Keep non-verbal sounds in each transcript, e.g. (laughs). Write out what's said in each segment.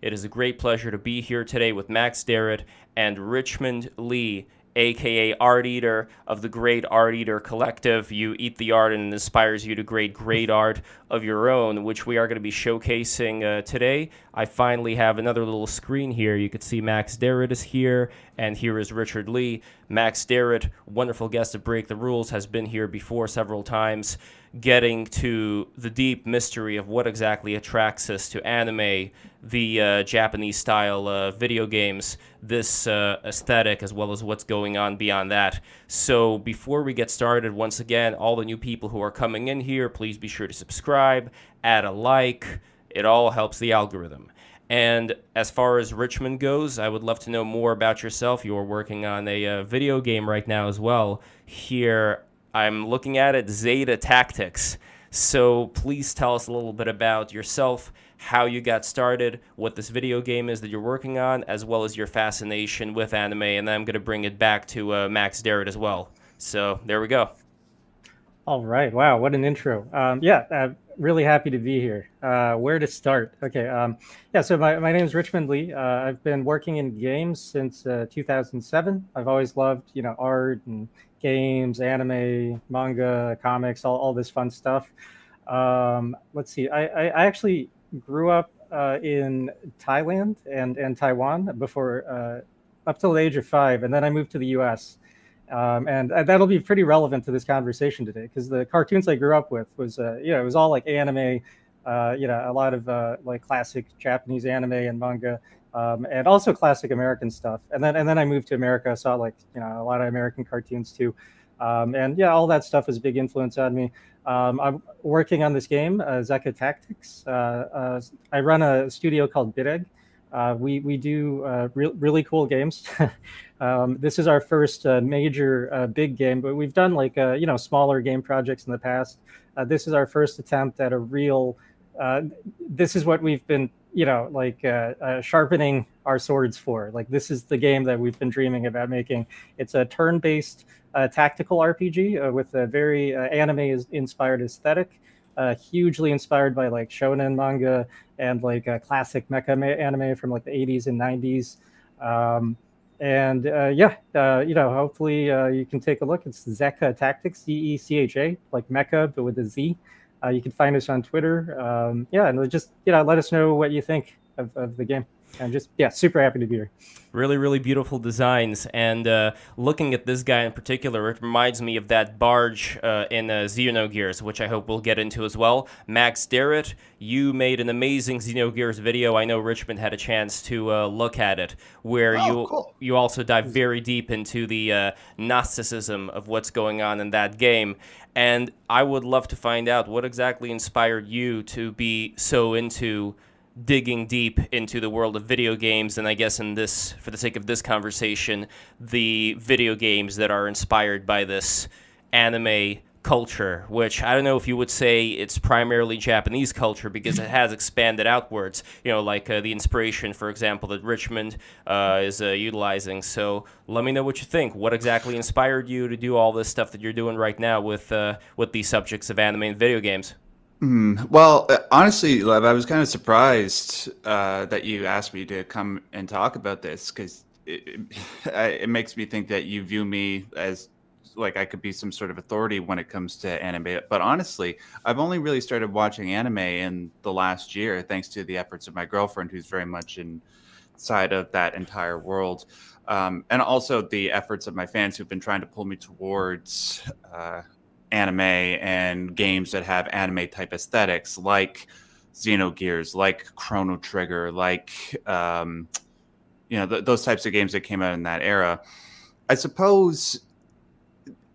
It is a great pleasure to be here today with Max Derrat and Richmond Lee, aka Art Eater of the Great Art Eater Collective. You eat the art and it inspires you to create great art of your own, which we are going to be showcasing uh, today. I finally have another little screen here. You can see Max Derrat is here, and here is Richard Lee. Max Derrat, wonderful guest of Break the Rules, has been here before several times getting to the deep mystery of what exactly attracts us to anime, the uh, Japanese style uh, video games, this uh, aesthetic, as well as what's going on beyond that. So, before we get started, once again, all the new people who are coming in here, please be sure to subscribe, add a like. It all helps the algorithm. And as far as Richmond goes, I would love to know more about yourself. You're working on a uh, video game right now as well here I'm looking at it Zecha Tactics. So please tell us a little bit about yourself, how you got started, what this video game is that you're working on, as well as your fascination with anime. And then I'm going to bring it back to uh, Max Derrat as well. So there we go. All right. Wow. What an intro. Um, yeah. Uh, really happy to be here. Uh, where to start? Okay. Um, yeah. So my, my name is Richmond Lee. Uh, I've been working in games since uh, 2007. I've always loved, you know, art and games, anime, manga, comics, all, all this fun stuff. Um, let's see. I, I, I, actually grew up uh, in Thailand and, and Taiwan before uh, up till the age of five, and then I moved to the U.S. Um, and that'll be pretty relevant to this conversation today because the cartoons I grew up with was, uh, you know, it was all like anime, uh, you know, a lot of uh, like classic Japanese anime and manga, um, and also classic American stuff. And then and then I moved to America, saw like you know a lot of American cartoons too, um, and yeah, all that stuff was a big influence on me. Um, I'm working on this game, uh, Zecha Tactics. Uh, uh, I run a studio called BitEgg. Uh, we we do uh, re- really cool games. (laughs) Um, this is our first uh, major big game, but we've done like you know smaller game projects in the past. this is our first attempt at a real. this is what we've been you know like uh, uh, sharpening our swords for. Like this is the game that we've been dreaming about making. It's a turn-based uh, tactical rpg uh, with a very uh, anime inspired aesthetic uh, hugely inspired by like shonen manga and like a classic mecha anime from like the 80s and 90s um, and yeah you know hopefully you can take a look. It's Zecha Tactics z-e-c-h-a like mecha but with a z uh, you can find us on Twitter. Um, yeah, and just you know, let us know what you think of, of the game. And just yeah, super happy to be here. Really, really beautiful designs. And uh, looking at this guy in particular, it reminds me of that barge uh, in uh, Xenogears, which I hope we'll get into as well. Max Derrat, you made an amazing Xenogears video. I know Richmond had a chance to uh, look at it, where oh, you cool. you also dive very deep into the uh, Gnosticism of what's going on in that game. And I would love to find out what exactly inspired you to be so into digging deep into the world of video games. And I guess in this for the sake of this conversation the video games that are inspired by this anime culture which I don't know if you would say it's primarily Japanese culture because it has expanded outwards you know like uh, the inspiration for example that Richmond uh, is uh, utilizing. So let me know what you think. What exactly inspired you to do all this stuff that you're doing right now with uh, with these subjects of anime and video games? Mm, well, uh, honestly, Lev, I was kind of surprised uh, that you asked me to come and talk about this because it, it, (laughs) it, makes me think that you view me as like I could be some sort of authority when it comes to anime. But honestly, I've only really started watching anime in the last year, thanks to the efforts of my girlfriend, who's very much inside of that entire world. Um, and also the efforts of my fans who've been trying to pull me towards uh, anime and games that have anime type aesthetics like Xenogears, like Chrono Trigger, like um, you know th- those types of games that came out in that era. I suppose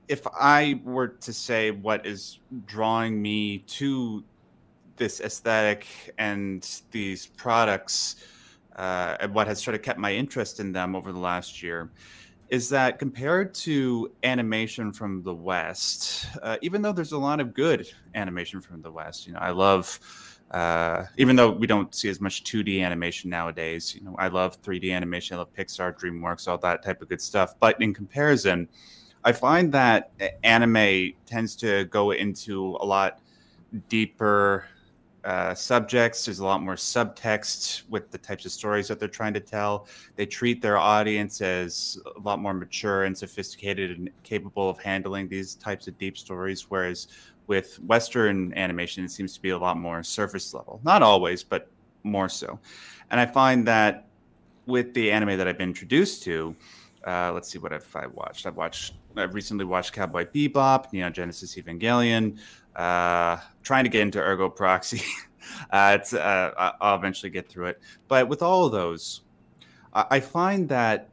if I were to say what is drawing me to this aesthetic and these products, uh, and what has sort of kept my interest in them over the last year, is that compared to animation from the West, uh, even though there's a lot of good animation from the West, you know, I love, uh, even though we don't see as much 2D animation nowadays, you know, I love 3D animation, I love Pixar, DreamWorks, all that type of good stuff. But in comparison, I find that anime tends to go into a lot deeper uh, subjects. There's a lot more subtext with the types of stories that they're trying to tell. They treat their audience as a lot more mature and sophisticated and capable of handling these types of deep stories. Whereas with Western animation, it seems to be a lot more surface level. Not always, but more so. And I find that with the anime that I've been introduced to, uh, let's see what I've I watched. I've watched. I've recently watched Cowboy Bebop, Neon Genesis Evangelion. Uh, trying to get into Ergo Proxy. (laughs) uh, it's, uh, I'll eventually get through it. But with all of those, I, I find that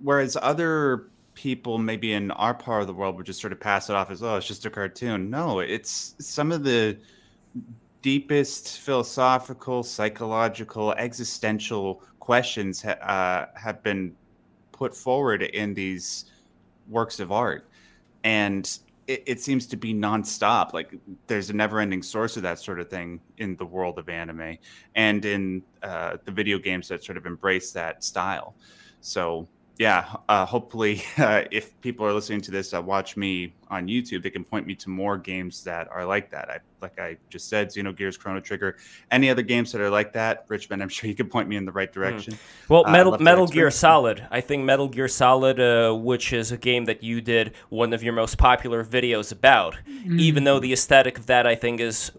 whereas other people maybe in our part of the world would just sort of pass it off as oh it's just a cartoon no it's some of the deepest philosophical psychological existential questions uh, have been put forward in these works of art. And it, it, seems to be nonstop like there's a never-ending source of that sort of thing in the world of anime and in uh, the video games that sort of embrace that style. So yeah, uh, hopefully, (laughs) uh, if people are listening to this that watch me on YouTube, they can point me to more games that are like that. I, like I just said, Xenogears, Chrono Trigger, any other games that are like that, Richmond. I'm (laughs) sure you can point me in the right hmm. direction. Mm. Well, uh, Metal Metal Gear Solid. I think Metal Gear Solid, uh, which is a game that you did one of your most popular videos about, mm. even though the aesthetic of that I think is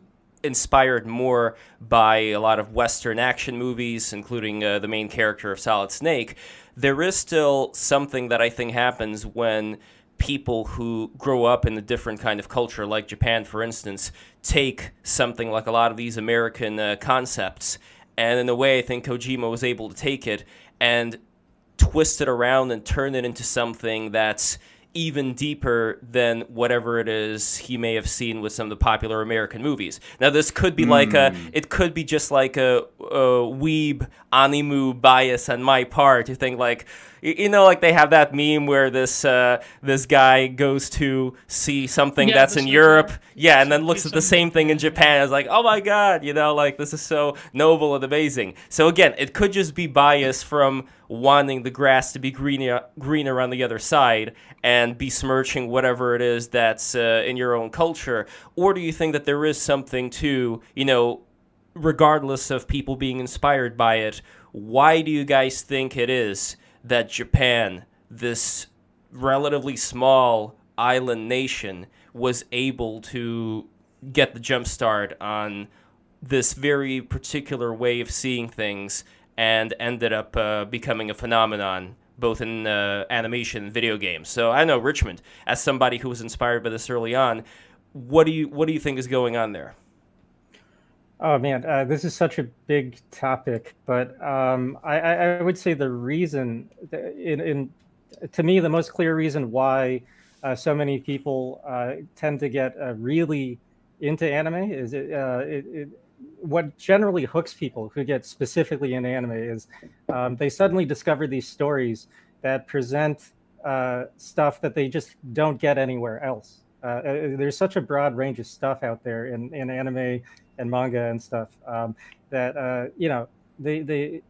inspired more by a lot of Western action movies, including uh, the main character of Solid Snake there is still something that I think happens when people who grow up in a different kind of culture, like Japan, for instance, take something like a lot of these American uh, concepts, and in a way, I think Kojima was able to take it and twist it around and turn it into something that's even deeper than whatever it is he may have seen with some of the popular American movies. Now, this could be mm. like a, hmm. it could be just like a, a weeb animu bias on my part to think like, you know, like they have that meme where this uh, this guy goes to see something yeah, that's in Europe, yeah, and then looks at the same thing in Japan. It's like, oh my god, you know, like this is so noble and amazing. So again, it could just be bias from wanting the grass to be greener greener on the other side and besmirching whatever it is that's uh, in your own culture, or do you think that there is something to, you know, regardless of people being inspired by it? Why do you guys think it is? That Japan, this relatively small island nation, was able to get the jump start on this very particular way of seeing things and ended up uh, becoming a phenomenon both in uh, animation and video games. So I know Richmond, as somebody who was inspired by this early on, what do you what do you think is going on there? Oh man, uh, this is such a big topic, but um, I, I, would say the reason, in, in, to me, the most clear reason why uh, so many people uh, tend to get uh, really into anime is it, uh, it, it, what generally hooks people who get specifically into anime is um, they suddenly discover these stories that present uh, stuff that they just don't get anywhere else. there's such a broad range of stuff out there in, in anime and manga and stuff um, that uh, you know they they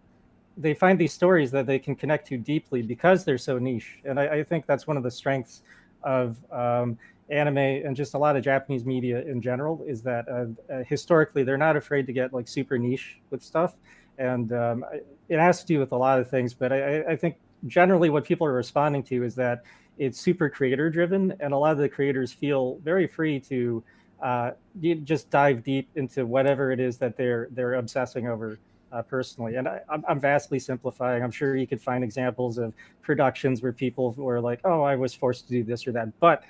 they find these stories that they can connect to deeply because they're so niche. And i, I think that's one of the strengths of um, anime and just a lot of japanese media in general is that uh, uh, historically they're not afraid to get like super niche with stuff. And um, it has to do with a lot of things but I, I think generally what people are responding to is that it's super creator driven and a lot of the creators feel very free to uh, you just dive deep into whatever it is that they're they're obsessing over uh, personally. And I, am vastly simplifying. I'm sure you could find examples of productions where people were like, "Oh, I was forced to do this or that." But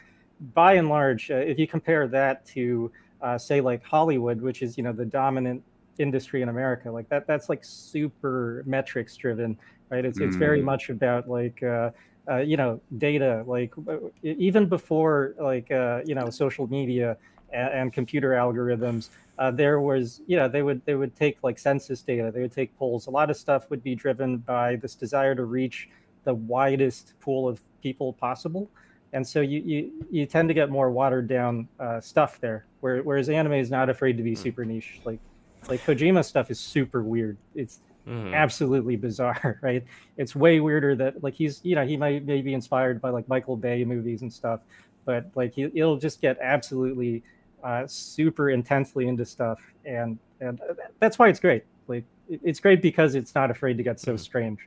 by and large, uh, if you compare that to uh, say like Hollywood, which is you know the dominant industry in America, like that that's like super metrics driven, right? It's mm. it's very mm. much about like. Uh, uh, you know, data like even before like uh, you know social media, and, and computer algorithms, uh, there was, you know, they would they would take like census data, they would take polls. A lot of stuff would be driven by this desire to reach the widest pool of people possible, and so you you, you tend to get more watered down uh, stuff there. Where, whereas anime is not afraid to be hmm. super niche. Like like Kojima stuff is super weird. It's Mm. absolutely bizarre, (laughs) right? It's way weirder that like he's you know he might maybe inspired by like Michael Bay movies and stuff, but like he, will just get absolutely uh, super intensely into stuff, and and that's why it's great. Like it's great because it's not afraid to get so strange.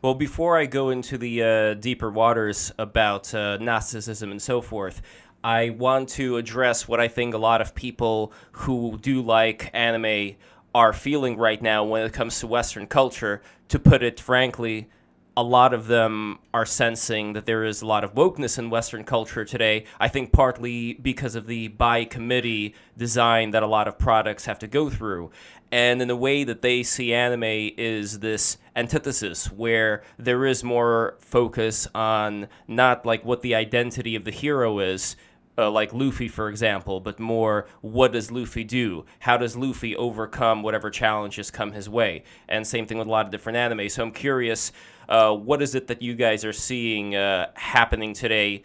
Well, before I go into the uh, deeper waters about uh, Gnosticism and so forth, I want to address what I think a lot of people who do like anime are feeling right now when it comes to Western culture. To put it frankly, a lot of them are sensing that there is a lot of wokeness in Western culture today. I think partly because of the by committee design that a lot of products have to go through. And in the way that they see anime is this antithesis where there is more focus on not like what the identity of the hero is, uh, like Luffy, for example, but more what does Luffy do? How does Luffy overcome whatever challenges come his way? And same thing with a lot of different anime. So I'm curious, uh, what is it that you guys are seeing uh, happening today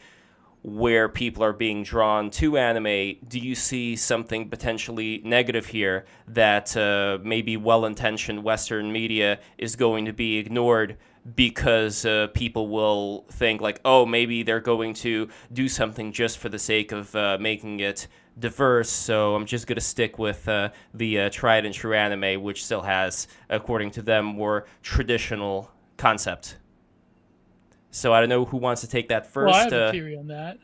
where people are being drawn to anime? Do you see something potentially negative here that uh, maybe well intentioned Western media is going to be ignored? because uh, people will think like, oh, maybe they're going to do something just for the sake of uh, making it diverse. So I'm just going to stick with uh, the uh, tried and true anime, which still has, according to them, more traditional concept. So I don't know who wants to take that first. Well, I have a uh, theory on that.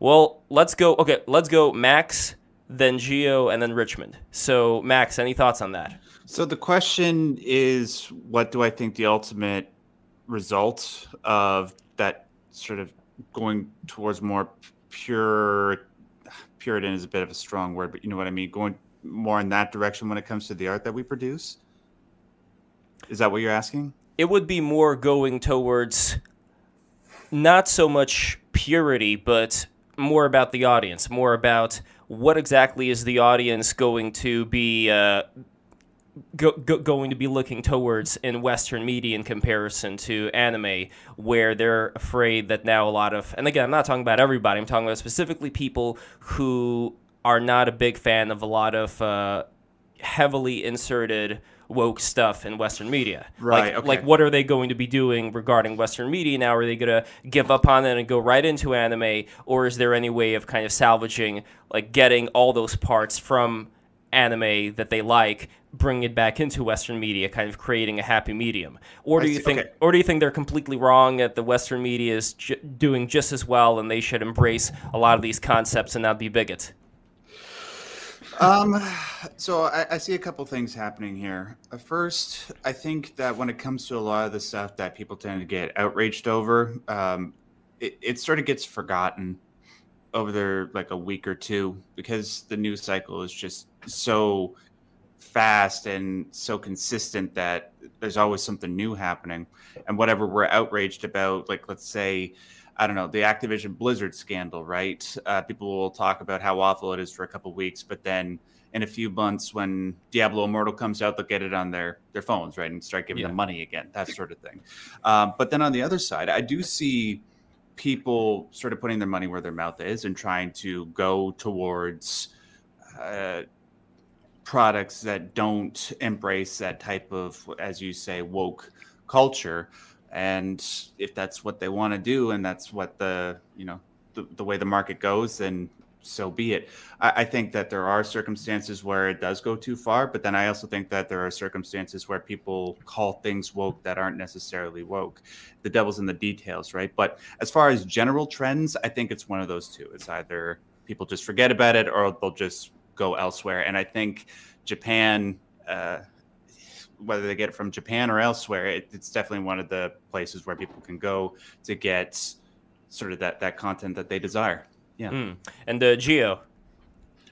Well, let's go. Okay, let's go. Max, then Geo, and then Richmond. So Max, any thoughts on that? So the question is, what do I think the ultimate result of that sort of going towards more pure Puritan is a bit of a strong word, but you know what I mean. Going more in that direction when it comes to the art that we produce. Is that what you're asking? It would be more going towards not so much purity, but more about the audience, more about what exactly is the audience going to be uh, go, go, going to be looking towards in Western media in comparison to anime, where they're afraid that now a lot of, and again, I'm not talking about everybody, I'm talking about specifically people who are not a big fan of a lot of uh, heavily inserted woke stuff in Western media. Right, Like, okay. like, what are they going to be doing regarding Western media now? Are they going to give up on it and go right into anime, or is there any way of kind of salvaging, like getting all those parts from anime that they like, bring it back into Western media, kind of creating a happy medium? Or do you think, okay. or do you think they're completely wrong that the Western media is j- doing just as well, and they should embrace a lot of these concepts and not be bigots? Um, so I, I see a couple things happening here. Uh, First, I think that when it comes to a lot of the stuff that people tend to get outraged over, um, it, it sort of gets forgotten over there like a week or two because the news cycle is just so fast and so consistent that there's always something new happening. And whatever we're outraged about, like let's say, I don't know, the Activision Blizzard scandal, right? Uh, people will talk about how awful it is for a couple weeks, but then in a few months, when Diablo Immortal comes out, they'll get it on their their phones, right, and start giving Yeah. them money again, that sort of thing. Um, but then on the other side, I do see people sort of putting their money where their mouth is and trying to go towards uh, products that don't embrace that type of, as you say, woke culture. And if that's what they want to do, and that's what the you know the, the way the market goes, then so be it. I, I think that there are circumstances where it does go too far, but then I also think that there are circumstances where people call things woke that aren't necessarily woke. The devil's in the details, right? But as far as general trends, I think it's one of those two. It's either people just forget about it or they'll just go elsewhere. And I think Japan, uh, whether they get it from Japan or elsewhere, it, it's definitely one of the places where people can go to get sort of that, that content that they desire. Yeah. Mm. And uh, Geo,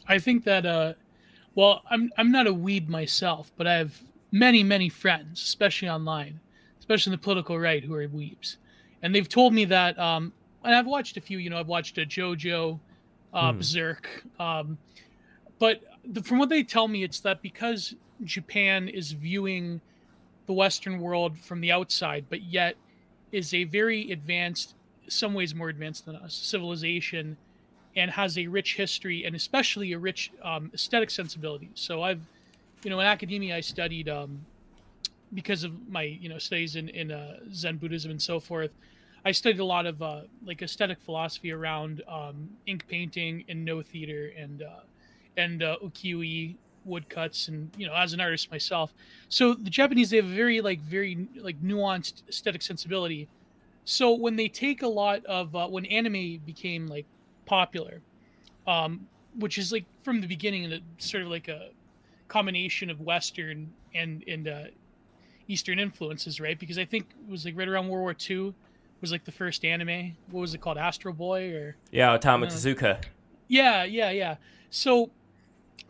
I think that uh well, I'm I'm not a weeb myself, but I have many, many friends, especially online, especially in the political right who are weebs. And they've told me that um and I've watched a few, you know, I've watched a JoJo, uh Hmm. Berserk. Um but the, from what they tell me it's that because Japan is viewing the Western world from the outside, but yet is a very advanced, some ways more advanced than us, civilization, and has a rich history and especially a rich um, aesthetic sensibility. So I've, you know, in academia I studied um, because of my you know studies in in uh, Zen Buddhism and so forth. I studied a lot of uh, like aesthetic philosophy around um, ink painting and Noh theater and uh, and uh, ukiyo-e woodcuts and you know as an artist myself. So the japanese they have a very like very like nuanced aesthetic sensibility. So when they take a lot of uh, when anime became like popular um which is like from the beginning and sort of like a combination of western and and uh eastern influences right? Because i think it was like right around world war ii was like the first anime. What was it called? Astro boy or yeah otomo tezuka. Yeah yeah yeah. So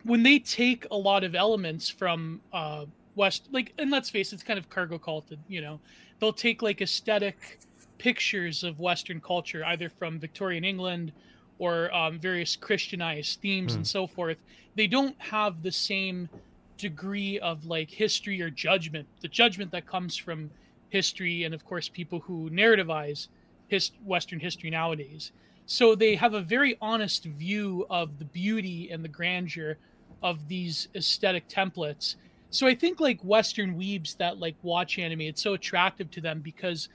when they take a lot of elements from uh west like and let's face it, it's kind of cargo culted you know. They'll take like aesthetic pictures of western culture either from victorian england or um, various christianized themes mm. and so forth. They don't have the same degree of like history or judgment. The judgment that comes from history and of course people who narrativize his western history nowadays. So they have a very honest view of the beauty and the grandeur of these aesthetic templates. So I think like Western weebs that like watch anime, it's so attractive to them because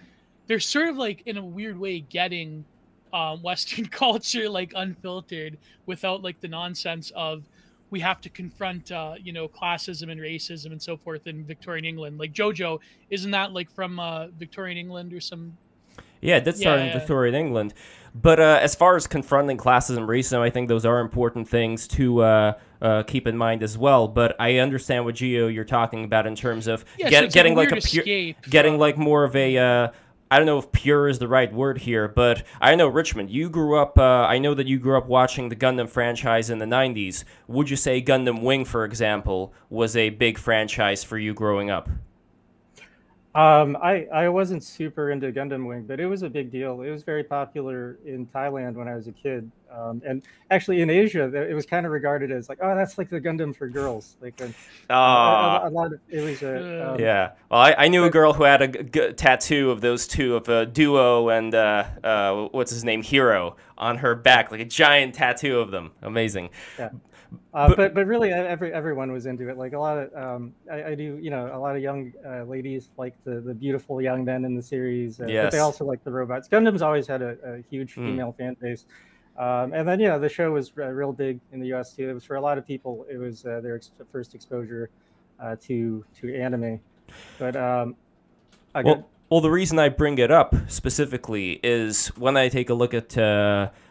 they're sort of like in a weird way getting um, (laughs) Western culture like unfiltered without like the nonsense of we have to confront uh, you know classism and racism and so forth in Victorian England. Like JoJo, isn't that like from uh, Victorian England or some? Yeah, it did start yeah, in yeah. Victorian England. But uh, as far as confronting classism, and racism, I think those are important things to uh, uh, keep in mind as well. But I understand what Geo you're talking about in terms of yeah, get, so getting like a pure, getting like more of a. Uh, I don't know if pure is the right word here, but I know Richmond. You grew up. Uh, I know that you grew up watching the Gundam franchise in the '90s. Would you say Gundam Wing, for example, was a big franchise for you growing up? Um, I, I wasn't super into Gundam Wing, but it was a big deal. It was very popular in Thailand when I was a kid. Um, and actually in Asia, it was kind of regarded as like, oh, that's like the Gundam for girls. Like, a, a, a, lot of it was a, um, yeah. Well, I, I knew a girl who had a g- tattoo of those two of a duo and uh, uh, what's his name, Heero, on her back, like a giant tattoo of them. Amazing. Yeah. Uh, but, but, but really, every everyone was into it. Like a lot of um, I, I do, you know, a lot of young uh, ladies like the the beautiful young men in the series. Uh, yes. But they also like the robots. Gundam's always had a, a huge hmm. female mm. fan base. Um, and then, you know, the show was uh, real big in the U.S. too. It was for a lot of people. It was uh, their ex- first exposure uh, to to anime. But um, well, well, the reason I bring it up specifically is when I take a look at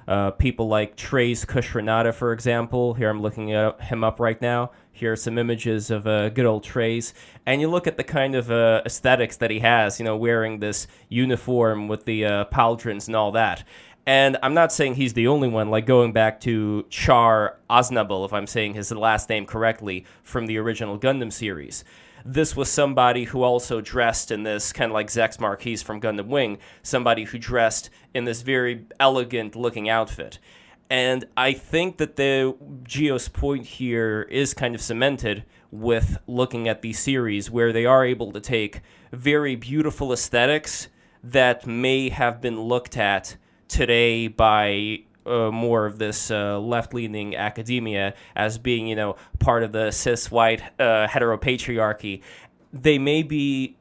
uh, people like Treize Khushrenada, for example. Here I'm looking at him up right now. Here are some images of uh, good old Treize. And you look at the kind of uh, aesthetics that he has, you know, wearing this uniform with the uh, pauldrons and all that. And I'm not saying he's the only one, like going back to Char Aznable, if I'm saying his last name correctly, from the original Gundam series this was somebody who also dressed in this kind of like Zechs Merquise from Gundam Wing, somebody who dressed in this very elegant looking outfit. And I think that the Geo's point here is kind of cemented with looking at these series where they are able to take very beautiful aesthetics that may have been looked at today by uh, more of this uh, left-leaning academia as being, you know, part of the cis-white uh, heteropatriarchy, they may be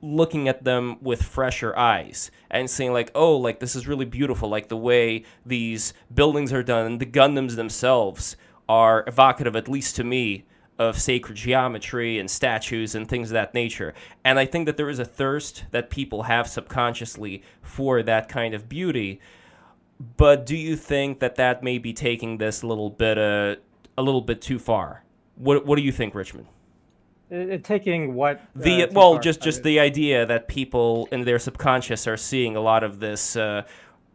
looking at them with fresher eyes and saying like, oh, like this is really beautiful, like the way these buildings are done, the Gundams themselves are evocative, at least to me, of sacred geometry and statues and things of that nature. And I think that there is a thirst that people have subconsciously for that kind of beauty but do you think that that may be taking this a little bit uh, a little bit too far? What What do you think, Richmond? It, it taking what uh, the well, far? just just the idea that people in their subconscious are seeing a lot of this uh,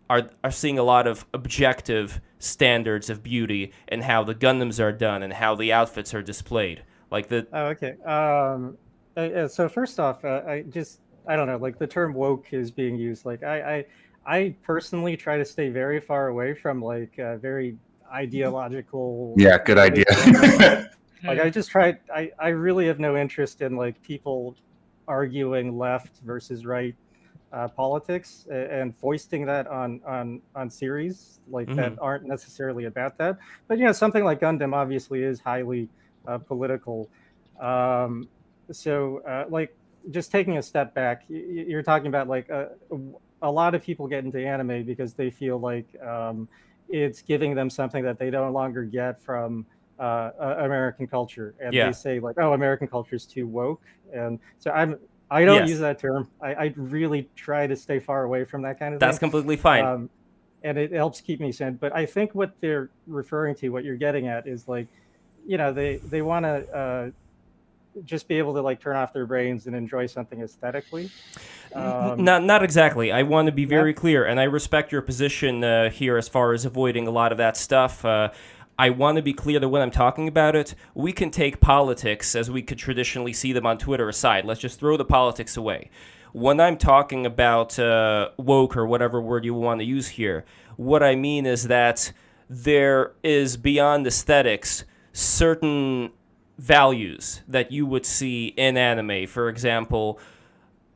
are are seeing a lot of objective standards of beauty and how the Gundams are done and how the outfits are displayed. Like the oh, okay. Um, uh, so first off, uh, I just I don't know. Like the term woke is being used. Like I I I personally try to stay very far away from like uh, very ideological. Yeah, good idea. (laughs) like I just try. I I really have no interest in like people arguing left versus right uh, politics and foisting that on on on series like mm-hmm. that aren't necessarily about that. But you know, something like Gundam obviously is highly uh, political. Um, so uh, like just taking a step back, you're talking about like a, a lot of people get into anime because they feel like um, it's giving them something that they no longer get from uh, American culture, and Yeah. they say like, "Oh, American culture is too woke," and so I'm I don't Yes. use that term. I, I really try to stay far away from that kind of That's thing. completely fine. Um, and it helps keep me sane. But I think what they're referring to, what you're getting at, is like, you know, they they want to uh, just be able to like turn off their brains and enjoy something aesthetically. Um, not not exactly. I want to be Yeah. very clear, and I respect your position uh, here as far as avoiding a lot of that stuff. Uh, I want to be clear that when I'm talking about it, we can take politics as we could traditionally see them on Twitter aside. Let's just throw the politics away. When I'm talking about uh, woke or whatever word you want to use here, what I mean is that there is beyond aesthetics certain values that you would see in anime. For example,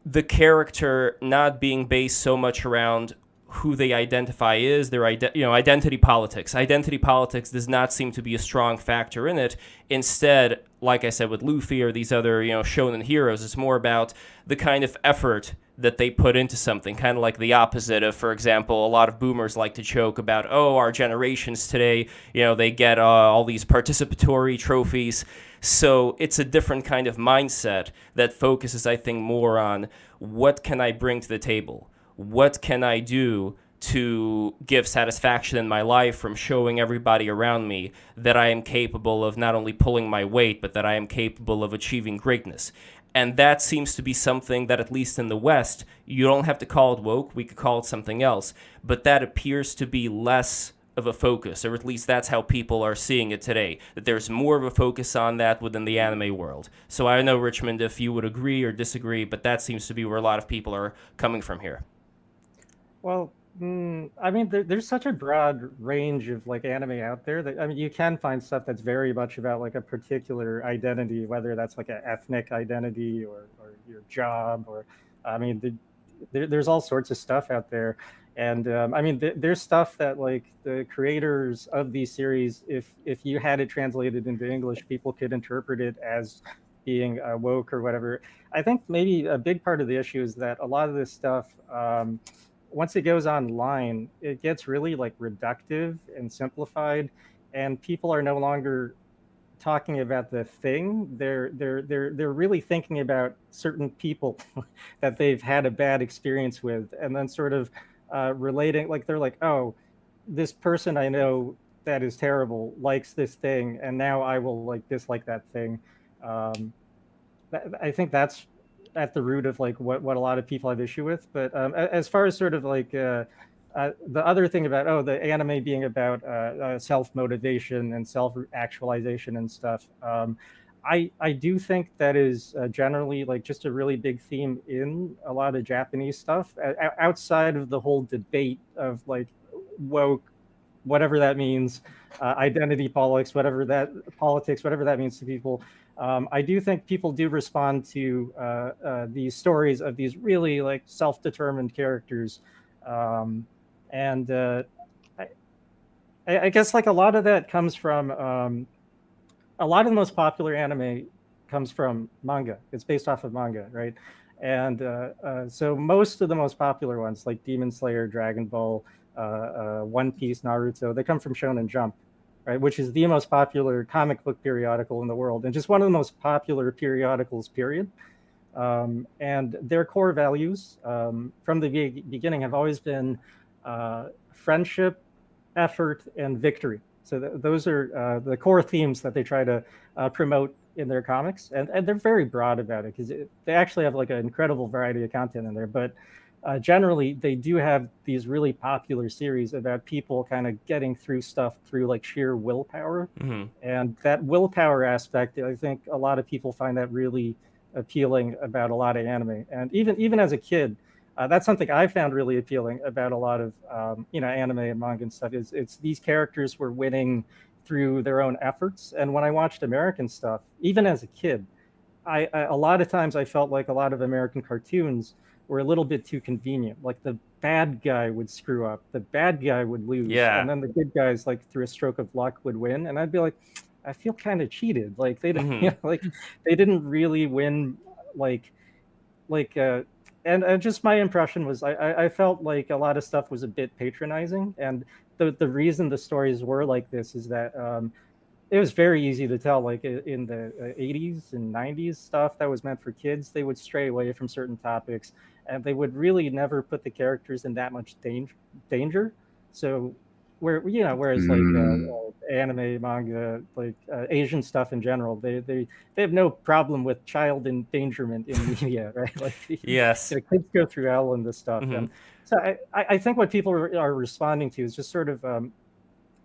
the character not being based so much around who they identify is their ide- you know identity politics. Identity politics does not seem to be a strong factor in it. Instead like i said with luffy or these other you know shonen heroes it's more about the kind of effort that they put into something kind of like the opposite of for example a lot of boomers like to joke about oh our generations today you know they get uh, all these participatory trophies so it's a different kind of mindset that focuses, I think, more on what can I bring to the table? What can I do to give satisfaction in my life from showing everybody around me that I am capable of not only pulling my weight, but that I am capable of achieving greatness? And that seems to be something that, at least in the West, you don't have to call it woke, we could call it something else, but that appears to be less of a focus, or at least that's how people are seeing it today. That there's more of a focus on that within the anime world. So I know, Richmond, if you would agree or disagree, but that seems to be where a lot of people are coming from here. Well, mm, I mean, there, there's such a broad range of like anime out there that I mean, you can find stuff that's very much about like a particular identity, whether that's like an ethnic identity or, or your job, or I mean, the, there, there's all sorts of stuff out there. And um, I mean, th- there's stuff that like the creators of these series, if if you had it translated into English, people could interpret it as being uh, woke or whatever. I think maybe a big part of the issue is that a lot of this stuff. Um, once it goes online, it gets really like reductive and simplified, and people are no longer talking about the thing. They're they're they're they're really thinking about certain people (laughs) that they've had a bad experience with, and then sort of uh, relating. Like they're like, oh, this person I know that is terrible likes this thing, and now I will like dislike that thing. Um, that, I think that's at the root of like what, what a lot of people have issue with. But um, as far as sort of like uh, uh, the other thing about oh the anime being about uh, uh, self motivation and self actualization and stuff, um, I I do think that is uh, generally like just a really big theme in a lot of Japanese stuff outside of the whole debate of like woke whatever that means uh, identity politics whatever that politics whatever that means to people um, I do think people do respond to uh, uh, these stories of these really like self-determined characters, um, and uh, I I guess like a lot of that comes from um, a lot of the most popular anime comes from manga. It's based off of manga, right? And uh, uh, so most of the most popular ones, like Demon Slayer, Dragon Ball, uh, uh, One Piece, Naruto, they come from Shonen Jump right, which is the most popular comic book periodical in the world and just one of the most popular periodicals, period. Um, and their core values um, from the be- beginning have always been uh, friendship, effort, and victory. So th- those are uh, the core themes that they try to uh, promote in their comics, and, and they're very broad about it because they actually have like an incredible variety of content in there. But uh, generally they do have these really popular series about people kind of getting through stuff through like sheer willpower hmm and that willpower aspect i think a lot of people find that really appealing about a lot of anime and even even as a kid uh, that's something i found really appealing about a lot of um, you know anime and manga and stuff is it's these characters were winning through their own efforts and when i watched american stuff even as a kid I, I a lot of times i felt like a lot of american cartoons were a little bit too convenient. Like the bad guy would screw up, the bad guy would lose, Yeah. and then the good guys, like through a stroke of luck, would win. And I'd be like, I feel kind of cheated. Like they didn't, Mhm. you know, like they didn't really win. Like, like, uh, and uh, just my impression was I, I, I felt like a lot of stuff was a bit patronizing, and the the reason the stories were like this is that. Um, it was very easy to tell like in the 80s uh, and 90s stuff that was meant for kids they would stray away from certain topics and they would really never put the characters in that much danger danger so where you know whereas like uh, mm. uh, anime manga like uh, asian stuff in general they, they they have no problem with child endangerment in (laughs) media right (laughs) like yes you know, kids go through hell and this stuff mm-hmm. and so I, I think what people are responding to is just sort of um,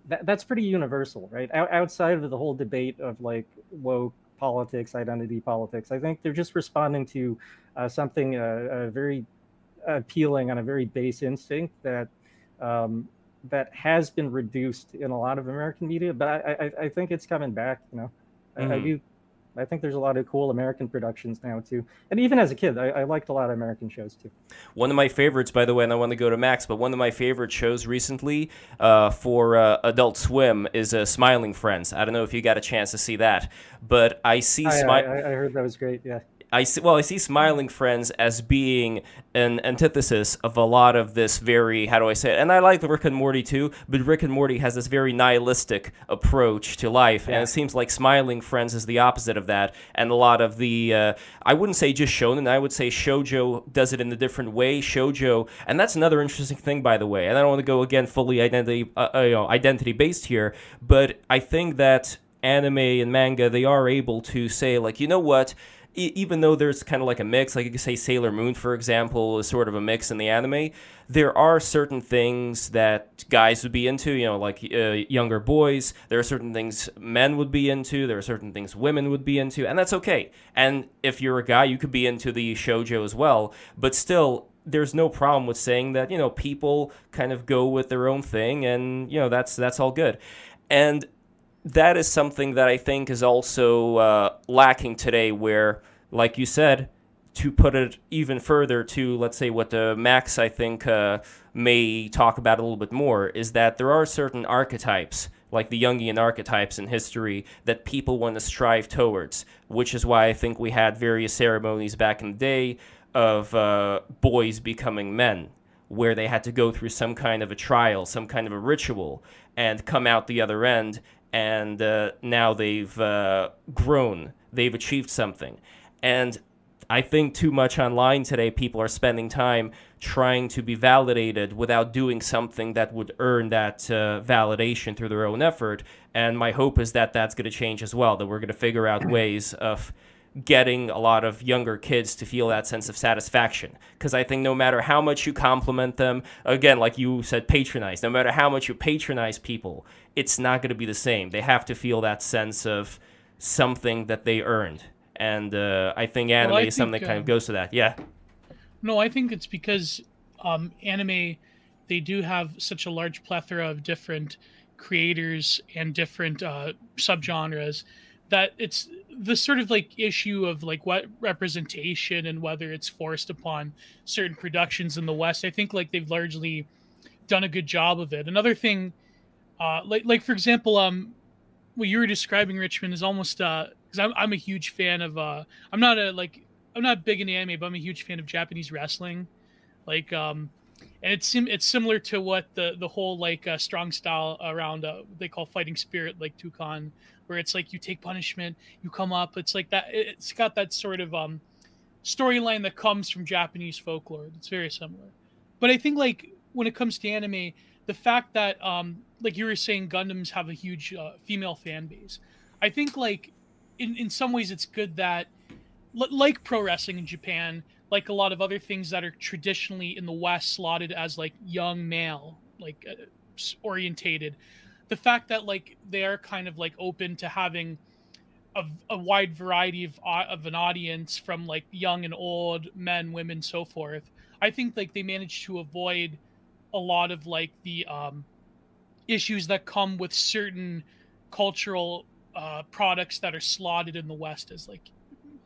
that, that's pretty universal, right? O- outside of the whole debate of like woke politics, identity politics, I think they're just responding to uh, something uh, uh, very appealing on a very base instinct that um, that has been reduced in a lot of American media. But I, I, I think it's coming back. You know, mm-hmm. I, I, mm-hmm. do I think there's a lot of cool American productions now too. And even as a kid, I, I, liked a lot of American shows too. One of my favorites, by the way, and I want to go to Max, but one of my favorite shows recently uh, for uh, Adult Swim is uh, Smiling Friends. I don't know if you got a chance to see that, but I see. I, I, I heard that was great. Yeah. I see, well, I see Smiling Friends as being an antithesis of a lot of this very, how do I say it? And I like Rick and Morty too, but Rick and Morty has this very nihilistic approach to life, yeah. and it seems like Smiling Friends is the opposite of that. And a lot of the, uh, I wouldn't say just shonen, I would say shojo does it in a different way. Shojo, and that's another interesting thing, by the way. And I don't want to go again fully identity, uh, uh, you know, identity based here, but I think that anime and manga they are able to say like, you know what? Even though there's kind of like a mix, like you could say Sailor Moon, for example, is sort of a mix in the anime, there are certain things that guys would be into, you know, like uh, younger boys. There are certain things men would be into. There are certain things women would be into, and that's okay. And if you're a guy, you could be into the shojo as well, but still, there's no problem with saying that you know people kind of go with their own thing and you know that's that's all good and that is something that I think is also uh, lacking today, where, like you said, to put it even further to, let's say, what the Max, I think, uh, may talk about a little bit more, is that there are certain archetypes, like the Jungian archetypes in history, that people want to strive towards, which is why I think we had various ceremonies back in the day of uh, boys becoming men where they had to go through some kind of a trial, some kind of a ritual, and come out the other end and uh, now they've uh, grown. They've achieved something. And I think too much online today, people are spending time trying to be validated without doing something that would earn that uh, validation through their own effort. And my hope is that that's going to change as well, that we're going to figure out ways of getting a lot of younger kids to feel that sense of satisfaction. Because I think no matter how much you compliment them, again, like you said, patronize, no matter how much you patronize people, it's not going to be the same. They have to feel that sense of something that they earned. And uh, I think anime well, I is think, something that kind of uh, goes to that. Yeah. No, I think it's because um, anime, they do have such a large plethora of different creators and different uh, subgenres that it's the sort of like issue of like what representation and whether it's forced upon certain productions in the West. I think like they've largely done a good job of it. Another thing, uh, like like for example, um, what you were describing, Richmond, is almost uh, because I'm I'm a huge fan of uh, I'm not a like I'm not big in anime, but I'm a huge fan of Japanese wrestling, like um, and it's sim- it's similar to what the the whole like uh, strong style around uh, they call fighting spirit like Toukon where it's like you take punishment, you come up. It's like that. It's got that sort of um, storyline that comes from Japanese folklore. It's very similar. But I think like when it comes to anime, the fact that um, like you were saying, Gundams have a huge uh, female fan base. I think like in in some ways it's good that like pro wrestling in Japan, like a lot of other things that are traditionally in the West slotted as like young male, like uh, orientated the fact that like they're kind of like open to having a, a wide variety of of an audience from like young and old men women so forth i think like they managed to avoid a lot of like the um issues that come with certain cultural uh products that are slotted in the west as like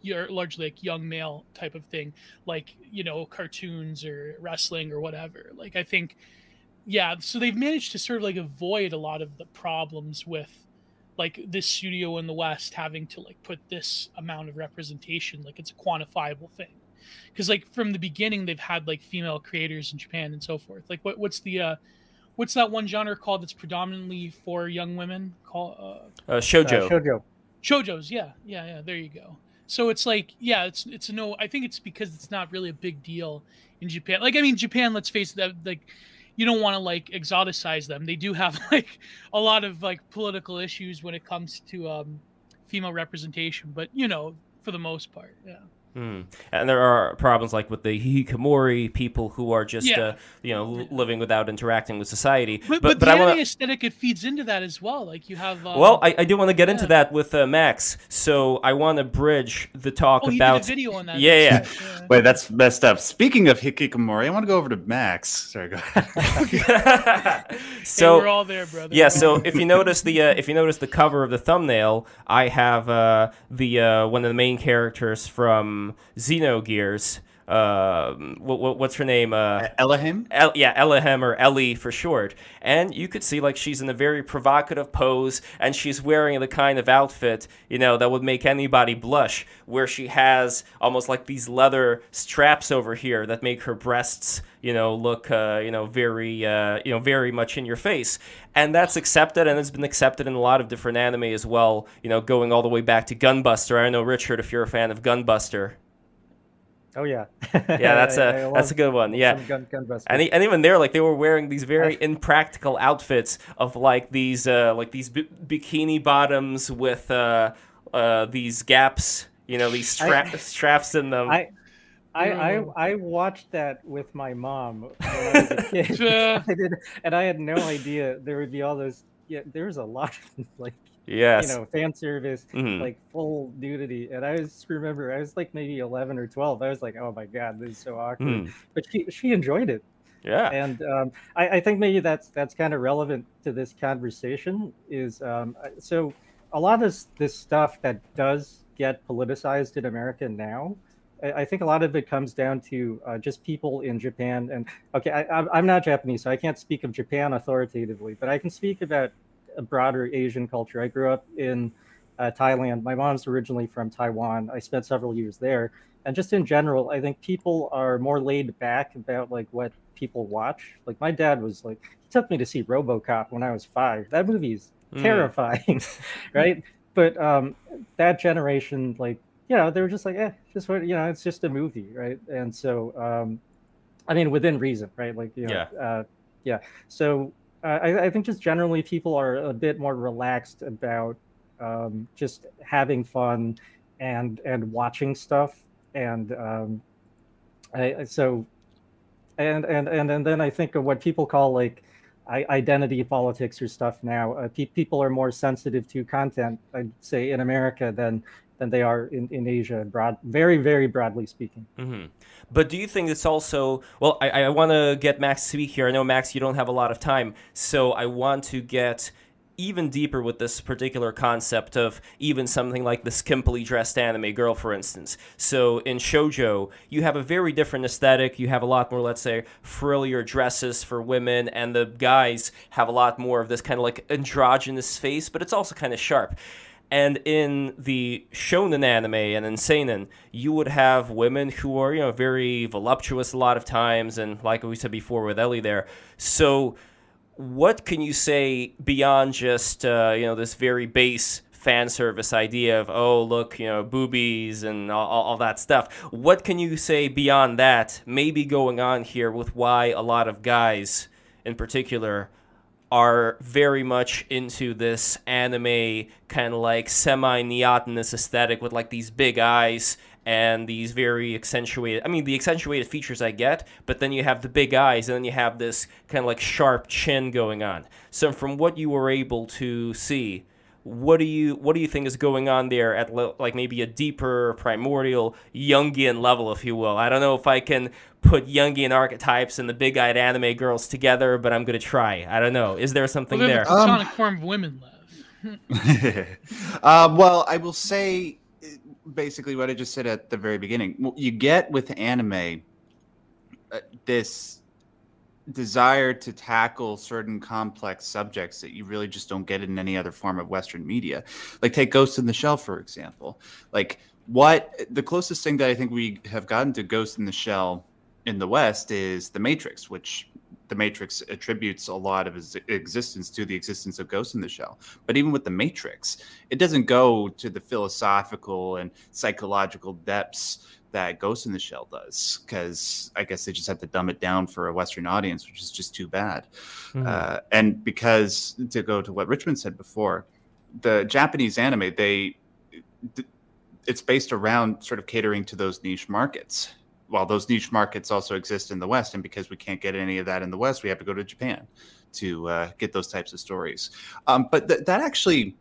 you're largely like young male type of thing like you know cartoons or wrestling or whatever. Like i think yeah, so they've managed to sort of like avoid a lot of the problems with like this studio in the West having to like put this amount of representation, like it's a quantifiable thing. Because like from the beginning they've had like female creators in Japan and so forth. Like what what's the uh what's that one genre called that's predominantly for young women? Call uh, uh, shojo. Uh, shojo. Shojos, yeah, yeah, yeah. There you go. So it's like, yeah, it's it's a no. I think it's because it's not really a big deal in Japan. Like, I mean, Japan. Let's face it, that like you don't want to like exoticize them. They do have (laughs) like a lot of like political issues when it comes to um, female representation, but you know, for the most part, yeah. Mm. And there are problems like with the hikikomori people who are just, Yeah. uh, you know, l- living without interacting with society. But, but but, but the I want to. aesthetic it feeds into that as well. Like you have. Um, Well, I, I do want to get into that with uh, Max, so I want to bridge the talk oh, he about. did a video on that. Yeah, yeah. (laughs) right, Wait, that's messed up. Speaking of hikikomori, I want to go over to Max. Sorry, go ahead. (laughs) Hey, so we're all there, brother. Yeah, so if you notice the uh, if you notice the cover of the thumbnail, I have uh, the uh, one of the main characters from Um, Xenogears. Uh, what, what, what's her name? Uh, Elohim? El- yeah, Elohim or Ellie for short. And you could see like she's in a very provocative pose, and she's wearing the kind of outfit you know that would make anybody blush. Where she has almost like these leather straps over here that make her breasts you know look uh, you know very uh, you know very much in your face. And that's accepted, and it's been accepted in a lot of different anime as well. You know, going all the way back to Gunbuster. I don't know Richard if you're a fan of Gunbuster. Oh yeah. Yeah, (laughs) that's I- I a love that's a good one. Yeah. gun, gun. And, and even there, like they were wearing these very I- impractical outfits of like these uh, like these bi- bikini bottoms with uh, uh, these gaps, you know, these stra- straps in them. I, I, I, Mm. I watched that with my mom when I was a kid. (laughs) (laughs) I did, and I had no idea there would be all those. Yeah, there's a lot of like yes. you know fan service, Mhm. like full nudity, and I just remember I was like maybe eleven or twelve. I was like, oh my god, this is so awkward. Mhm. But she she enjoyed it, Yeah. and um, I, I think maybe that's that's kind of relevant to this conversation. Is um, so a lot of this, this stuff that does get politicized in America now. I think a lot of it comes down to uh, just people in Japan. And okay, I, I'm not Japanese, so I can't speak of Japan authoritatively, but I can speak about a broader Asian culture. I grew up in uh, Thailand. My mom's originally from Taiwan. I spent several years there. And just in general, I think people are more laid back about like what people watch. Like my dad was like, he took me to see RoboCop when I was five. That movie's Mm. terrifying, (laughs) right? But um, that generation, like, you know, they were just like, eh, just what, you know, it's just a movie, right? And so, um, I mean, within reason, right? Like, you know, Yeah. uh, yeah. So I, I think just generally people are a bit more relaxed about um, just having fun and and watching stuff, and um, I, so and and and and then I think of what people call like identity politics or stuff now. Uh, pe- people are more sensitive to content, I'd say, in America than than they are in, in Asia, broad, very very broadly speaking. hmm But do you think it's also well? I, I want to get Max to speak here. I know Max, you don't have a lot of time, so I want to get even deeper with this particular concept of even something like the skimpily dressed anime girl, for instance. So in shojo, you have a very different aesthetic. You have a lot more, let's say, frillier dresses for women, and the guys have a lot more of this kind of like androgynous face, but it's also kind of sharp. And in the shonen anime and in seinen, you would have women who are, you know, very voluptuous a lot of times, and like we said before with Ellie there. So, what can you say beyond just, uh, you know, this very base fan service idea of, oh, look, you know, boobies and all, all, all that stuff? What can you say beyond that, maybe going on here with why a lot of guys, in particular, are very much into this anime kind of like semi neotenous aesthetic with like these big eyes and these very accentuated I mean the accentuated features I get, but then you have the big eyes and then you have this kind of like sharp chin going on. So from what you were able to see, what do you what do you think is going on there at like maybe a deeper primordial Jungian level, if you will? I don't know if I can put Jungian archetypes and the big-eyed anime girls together, but I'm gonna try. I don't know. Is there something well, there? have a Um, form of women love. uh, (laughs) well, I will say uh, basically what I just said at the very beginning. What You get with anime uh, this desire to tackle certain complex subjects that you really just don't get in any other form of Western media. Like take Ghost in the Shell, for example. Like what the closest thing that I think we have gotten to Ghost in the Shell in the West is The Matrix, which the Matrix attributes a lot of its existence to the existence of Ghost in the Shell. But even with the Matrix, it doesn't go to the philosophical and psychological depths that Ghost in the Shell does, because I guess they just have to dumb it down for a Western audience, which is just too bad. Mm-hmm. Uh, and because to go to what Richmond said before, the Japanese anime they it's based around sort of catering to those niche markets. While those niche markets also exist in the West, and because we can't get any of that in the West, we have to go to Japan to uh, get those types of stories. Um, but th- that actually,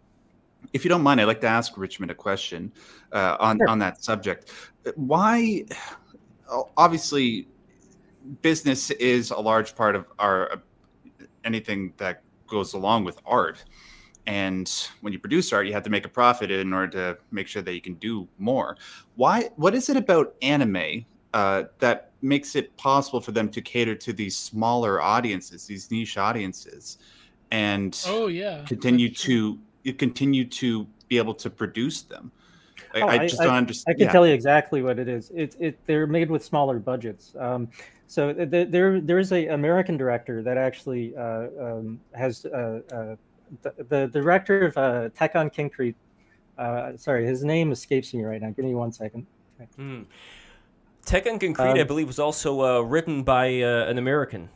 if you don't mind, I'd like to ask Richmond a question uh, on sure. on that subject. Why? Obviously, business is a large part of our anything that goes along with art and when you produce art you have to make a profit in order to make sure that you can do more why what is it about anime uh, that makes it possible for them to cater to these smaller audiences these niche audiences and oh yeah continue to continue to be able to produce them I, oh, I just I, don't understand. I can yeah. tell you exactly what it is. It's it. They're made with smaller budgets. Um, so th- there there is a American director that actually uh, um, has uh, uh, the, the director of uh, Tekkonkinkreet. Uh, sorry, his name escapes me right now. Give me one second. Mm. Tekkonkinkreet, um, I believe, was also uh, written by uh, an American.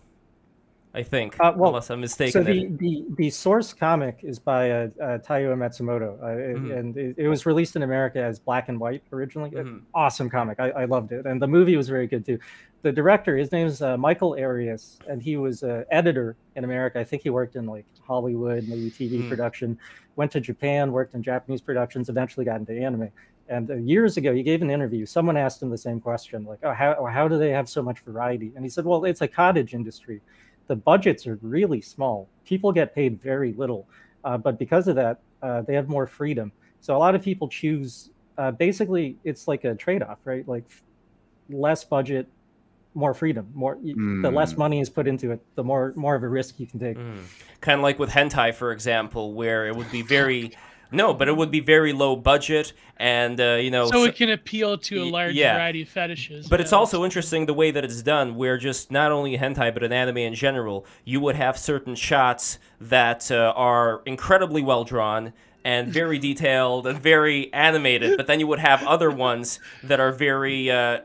I think, uh, well, unless I'm mistaken. So the, the, the source comic is by uh, uh, Taiyo Matsumoto, uh, mm-hmm. and it, it, was released in America as black and white originally. Mm-hmm. Awesome comic, I, I, loved it, and the movie was very good too. The director, his name is uh, Michael Arias, and he was an editor in America. I think he worked in like Hollywood, maybe TV mm-hmm. production. Went to Japan, worked in Japanese productions, eventually got into anime. And uh, years ago, he gave an interview. Someone asked him the same question, like, "Oh, how how do they have so much variety?" And he said, "Well, it's a cottage industry." the budgets are really small. People get paid very little, uh, but because of that, uh, they have more freedom. So a lot of people choose. Uh, basically, it's like a trade-off, right? Like less budget, more freedom. More mm. the less mm. money is put into it, the more more of a risk you can take. Mm. Kind of like with hentai, for example, where it would be very (laughs) no, but it would be very low budget, and uh, you know, so it can appeal to a large yeah. variety of fetishes. But yeah, it's also interesting the way that it's done, where just not only hentai but an anime in general, you would have certain shots that uh, are incredibly well drawn and (laughs) very detailed and very animated, but then you would have other ones that are very, uh,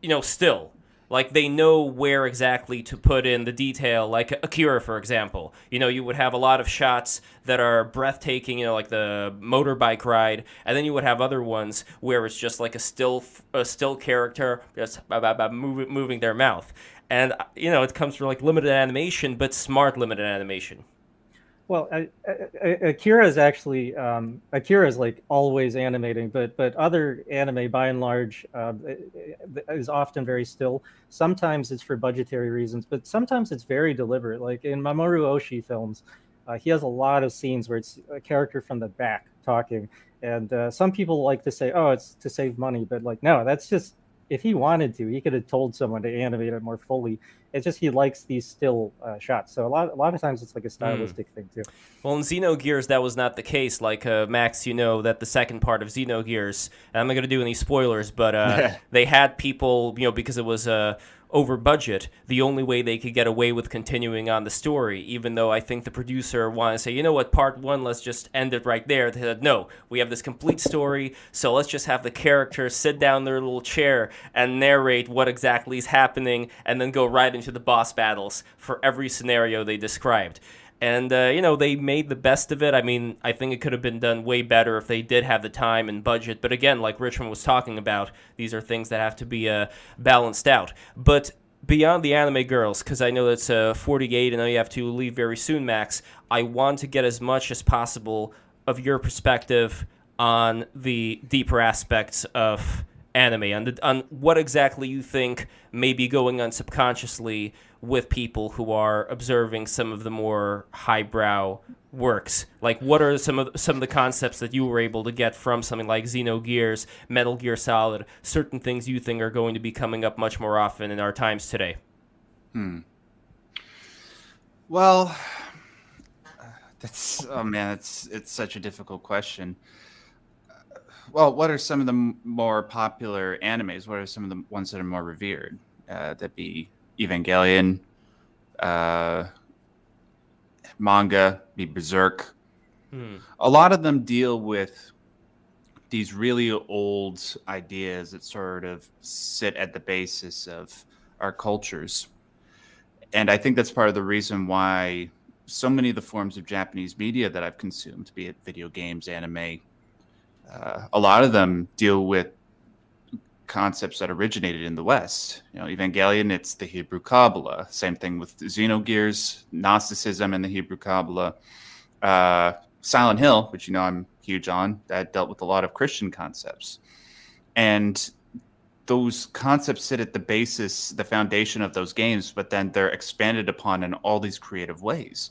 you know, still like they know where exactly to put in the detail like a akira for example. You know you would have a lot of shots that are breathtaking you know like the motorbike ride and then you would have other ones where it's just like a still a still character just moving their mouth. And you know it comes from like limited animation but smart limited animation well, Akira is actually um, Akira is like always animating, but but other anime by and large uh, is often very still. Sometimes it's for budgetary reasons, but sometimes it's very deliberate. Like in Mamoru Oshii films, uh, he has a lot of scenes where it's a character from the back talking, and uh, some people like to say, "Oh, it's to save money," but like no, that's just if he wanted to, he could have told someone to animate it more fully. It's just he likes these still uh, shots. So a lot, a lot of times it's like a hmm. stylistic mm. thing too. Well, in Xenogears, that was not the case. Like uh, Max, you know that the second part of Xenogears, and I'm not going to do any spoilers, but uh, (laughs) they had people, you know, because it was a uh, over budget, the only way they could get away with continuing on the story, even though I think the producer wanted to say, you know what, part one, let's just end it right there. They said, no, we have this complete story, so let's just have the characters sit down their little chair and narrate what exactly is happening, and then go right into the boss battles for every scenario they described and uh, you know they made the best of it. I mean, I think it could have been done way better if they did have the time and budget. But again, like Richmond was talking about, these are things that have to be uh, balanced out. But beyond the anime girls, because I know that's uh, 48, and I know you have to leave very soon, Max. I want to get as much as possible of your perspective on the deeper aspects of anime, on, the, on what exactly you think may be going on subconsciously with people who are observing some of the more highbrow works. Like, what are some of some of the concepts that you were able to get from something like Xenogears, Metal Gear Solid? Certain things you think are going to be coming up much more often in our times today. Hmm. Well, (sighs) that's oh man, it's it's such a difficult question. Well, what are some of the more popular animes? What are some of the ones that are more revered? Uh, that be Evangelion, uh, manga, be Berserk. Hmm. A lot of them deal with these really old ideas that sort of sit at the basis of our cultures. And I think that's part of the reason why so many of the forms of Japanese media that I've consumed, be it video games, anime, uh, a lot of them deal with concepts that originated in the West. You know, Evangelion, it's the Hebrew Kabbalah. Same thing with Xenogears, Gnosticism, and the Hebrew Kabbalah. Uh, Silent Hill, which you know I'm huge on, that dealt with a lot of Christian concepts. And those concepts sit at the basis, the foundation of those games, but then they're expanded upon in all these creative ways.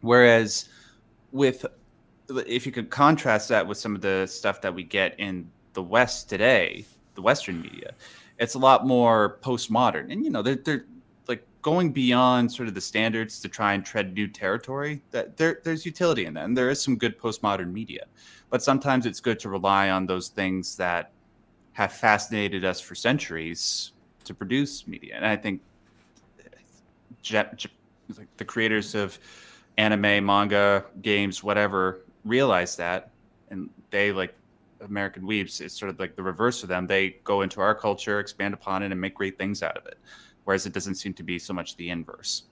Whereas with if you could contrast that with some of the stuff that we get in the West today, the Western media, it's a lot more postmodern. And you know, they're, they're like going beyond sort of the standards to try and tread new territory. That there, there's utility in that, and there is some good postmodern media. But sometimes it's good to rely on those things that have fascinated us for centuries to produce media. And I think like the creators of anime, manga, games, whatever, realize that, and they like American weebs. It's sort of like the reverse of them. They go into our culture, expand upon it, and make great things out of it. Whereas it doesn't seem to be so much the inverse.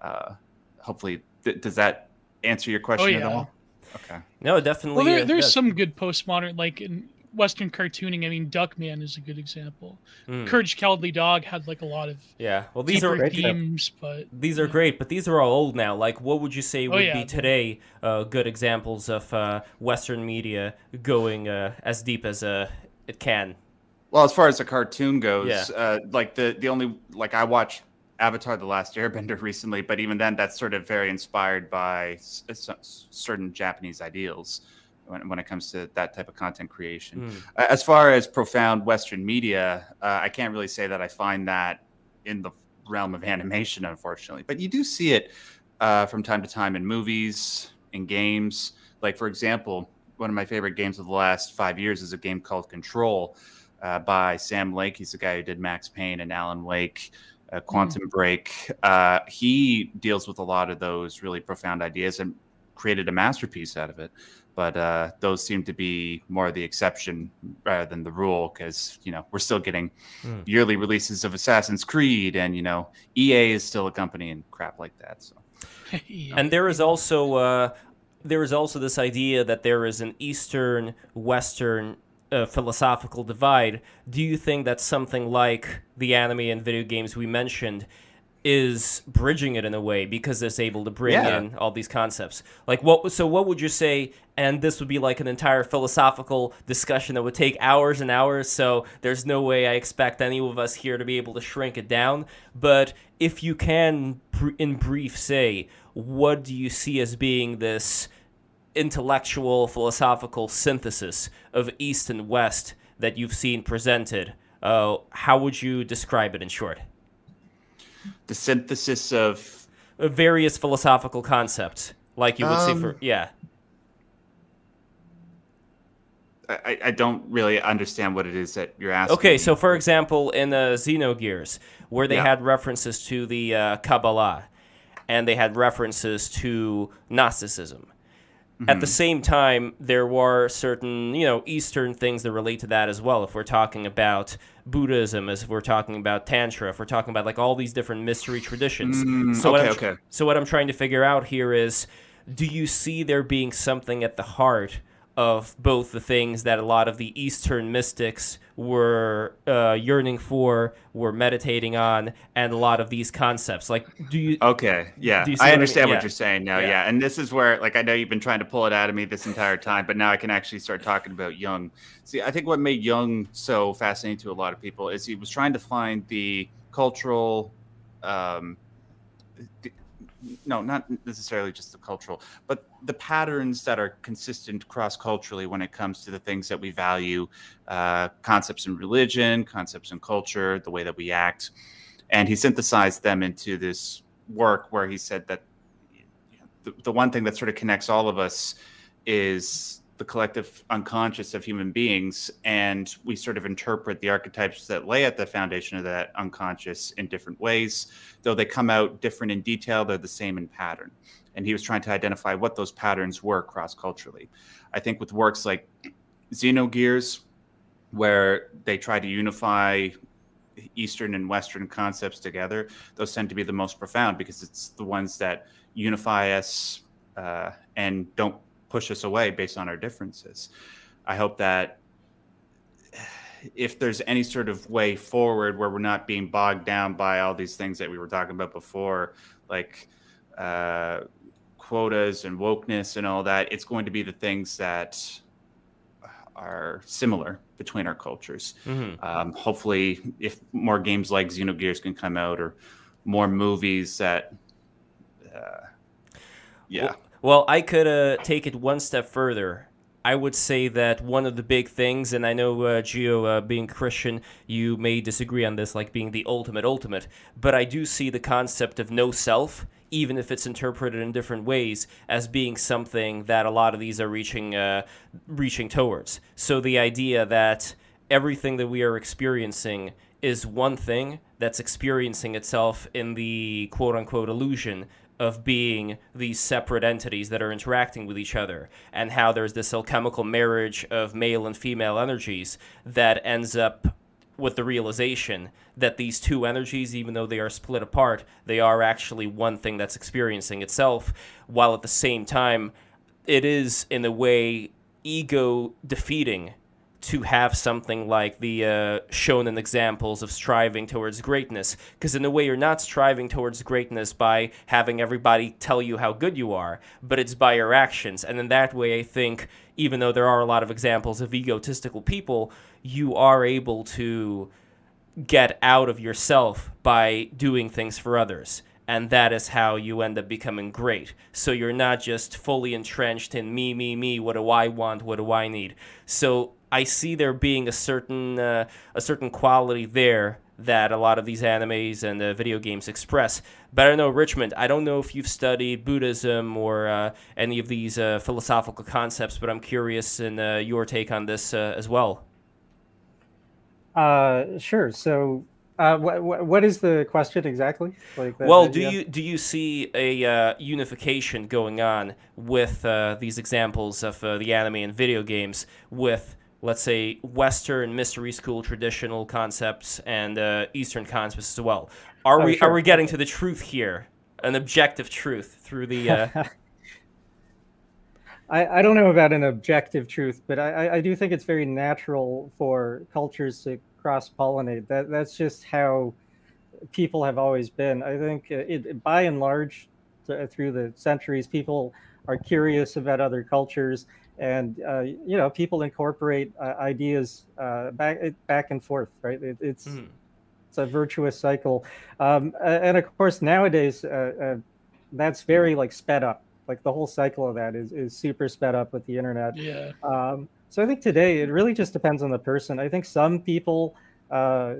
Uh, hopefully, th- does that answer your question oh, yeah. at all? Okay. No, definitely. Well, there, there's some good postmodern, like in Western cartooning. I mean, Duckman is a good example. Mm. Courage Cowardly Dog had like a lot of yeah. Well, these are themes, but these are yeah. great. But these are all old now. Like, what would you say oh, would oh, yeah. be today uh, good examples of uh, Western media going uh, as deep as uh, it can? Well, as far as a cartoon goes, yeah. Uh, like the the only like I watched Avatar: The Last Airbender (laughs) recently, but even then, that's sort of very inspired by s- certain Japanese ideals when, when it comes to that type of content creation. Mm. as far as profound Western media, uh, I can't really say that I find that in the realm of (laughs) animation, unfortunately. But you do see it uh, from time to time in movies, in games. Like, for example, one of my favorite games of the last five years is a game called Control uh, by Sam Lake. He's the guy who did Max Payne and Alan Wake uh, Quantum mm. Break. Uh, he deals with a lot of those really profound ideas and created a masterpiece out of it. But uh, those seem to be more the exception rather than the rule because, you know, we're still getting mm. yearly releases of Assassin's Creed and, you know, EA is still a company and crap like that. So. (laughs) and there is also uh, there is also this idea that there is an Eastern Western uh, philosophical divide, do you think that something like the anime and video games we mentioned is bridging it in a way because it's able to bring yeah. in all these concepts? Like what? So what would you say? And this would be like an entire philosophical discussion that would take hours and hours. So there's no way I expect any of us here to be able to shrink it down. But if you can, in brief, say what do you see as being this? intellectual philosophical synthesis of East and West that you've seen presented. Uh, how would you describe it in short? The synthesis of various philosophical concepts, like you would um, say for yeah. I, I don't really understand what it is that you're asking. Okay, so for example, in the Xenogears, where they yeah. had references to the uh, Kabbalah, and they had references to Gnosticism, Mm-hmm. At the mm-hmm. same time, there were certain, you know, Eastern things that relate to that as well. If we're talking about Buddhism, as if we're talking about Tantra, if we're talking about like all these different mystery traditions. Mm, so okay, what okay. So what I'm trying to figure out here is, do you see there being something at the heart of both the things that a lot of the Eastern mystics were uh, yearning for, were meditating on, and a lot of these concepts. Like, do you? Okay, yeah, I understand I mean? what yeah. you're saying now. Yeah. yeah. and this is where, like, I know you've been trying to pull it out of me this entire time, but now I can actually start talking about Jung. See, I think what made Jung so fascinating to a lot of people is he was trying to find the cultural. Um, no, not necessarily just the cultural, but the patterns that are consistent cross culturally when it comes to the things that we value, uh, concepts in religion, concepts in culture, the way that we act. And he synthesized them into this work where he said that the, the one thing that sort of connects all of us is the collective unconscious of human beings, and we sort of interpret the archetypes that lay at the foundation of that unconscious in different ways. Though they come out different in detail, they're the same in pattern. And he was trying to identify what those patterns were cross culturally. I think with works like Xenogears, where they try to unify Eastern and Western concepts together, those tend to be the most profound because it's the ones that unify us uh, and don't push us away based on our differences. I hope that if there's any sort of way forward where we're not being bogged down by all these things that we were talking about before, like uh, quotas and wokeness and all that, it's going to be the things that are similar between our cultures. Mm-hmm. Um, hopefully, if more games like Xenogears can come out or more movies that, uh, yeah. Well, well, I could uh, take it one step further. I would say that one of the big things, and I know uh, Geo, uh, being Christian, you may disagree on this, like being the ultimate ultimate, but I do see the concept of no self, even if it's interpreted in different ways, as being something that a lot of these are reaching, uh, reaching towards. So the idea that everything that we are experiencing is one thing that's experiencing itself in the quote unquote illusion of being these separate entities that are interacting with each other, and how there's this alchemical marriage of male and female energies that ends up with the realization that these two energies, even though they are split apart, they are actually one thing that's experiencing itself, while at the same time, it is, in a way, ego defeating to have something like the uh, shonen examples of striving towards greatness. Because in a way, you're not striving towards greatness by having everybody tell you how good you are, but it's by your actions. And in that way, I think, even though there are a lot of examples of egotistical people, you are able to get out of yourself by doing things for others and that is how you end up becoming great. So you're not just fully entrenched in me, me, me. What do I want? What do I need? So I see there being a certain uh, a certain quality there that a lot of these animes and uh, video games express. But I don't know, Richmond, I don't know if you've studied Buddhism or uh, any of these uh, philosophical concepts, but I'm curious in uh, your take on this uh, as well. Uh, sure. So, uh, what, what is the question exactly? Like that, well, do you do you see a uh, unification going on with uh, these examples of uh, the anime and video games with let's say, Western mystery school traditional concepts and uh, Eastern concepts as well. Are oh, we sure. are we getting to the truth here, an objective truth through the? Uh... (laughs) I, I don't know about an objective truth, but I, I do think it's very natural for cultures to cross pollinate. That that's just how people have always been. I think uh, it, by and large, through the centuries, people are curious about other cultures and uh, you know people incorporate uh, ideas uh, back back and forth right? It, it's mm. it's a virtuous cycle. Um, and of course nowadays uh, uh, that's very like sped up. Like the whole cycle of that is, is super sped up with the internet. Yeah. Um, so i think today it really just depends on the person. I think some people uh,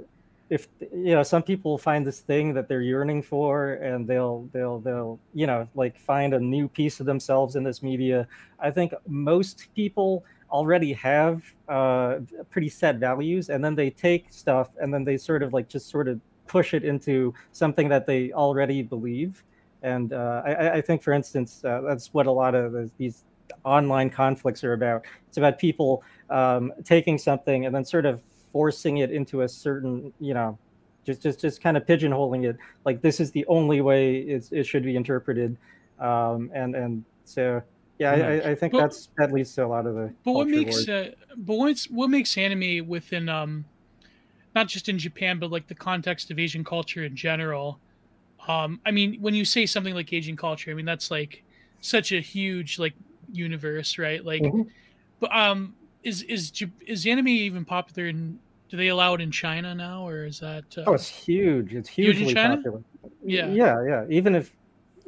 if you know some people find this thing that they're yearning for and they'll they'll they'll you know like find a new piece of themselves in this media. I think most people already have uh, pretty set values and then they take stuff and then they sort of like just sort of push it into something that they already believe. And uh, I, I, think for instance uh, that's what a lot of these online conflicts are about. It's about people um, taking something and then sort of forcing it into a certain, you know, just just just kind of pigeonholing it. Like this is the only way it should be interpreted, um, and and so yeah, I, I, think but, that's that leads to a lot of the. But what makes uh, but what's what makes anime within um, not just in Japan, but like the context of Asian culture in general. Um, I mean, when you say something like Asian culture, I mean that's like such a huge like universe, right? Like, mm-hmm. but um, is is is anime even popular in? Do they allow it in China now, or is that? Uh, oh, it's huge. It's hugely popular. Yeah, yeah, yeah. Even if,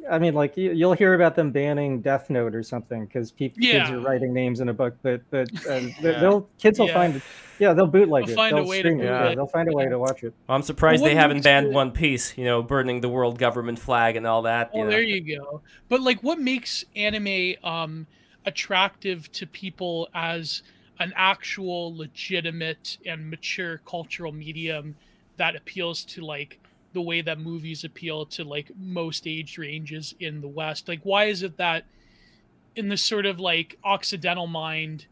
I mean, like you'll hear about them banning Death Note or something because people yeah. kids are writing names in a book, but but uh, (laughs) yeah. they'll kids will yeah. find it. Yeah, they'll bootleg they'll it. Find they'll a way to it. Yeah. They'll find a way to watch it. Well, I'm surprised well, they haven't banned it... One Piece. You know, burning the world government flag and all that. Oh, there you go. But like, what makes anime? um attractive to people as an actual legitimate and mature cultural medium that appeals to like the way that movies appeal to like most age ranges in the west like why is it that in this sort of like occidental mind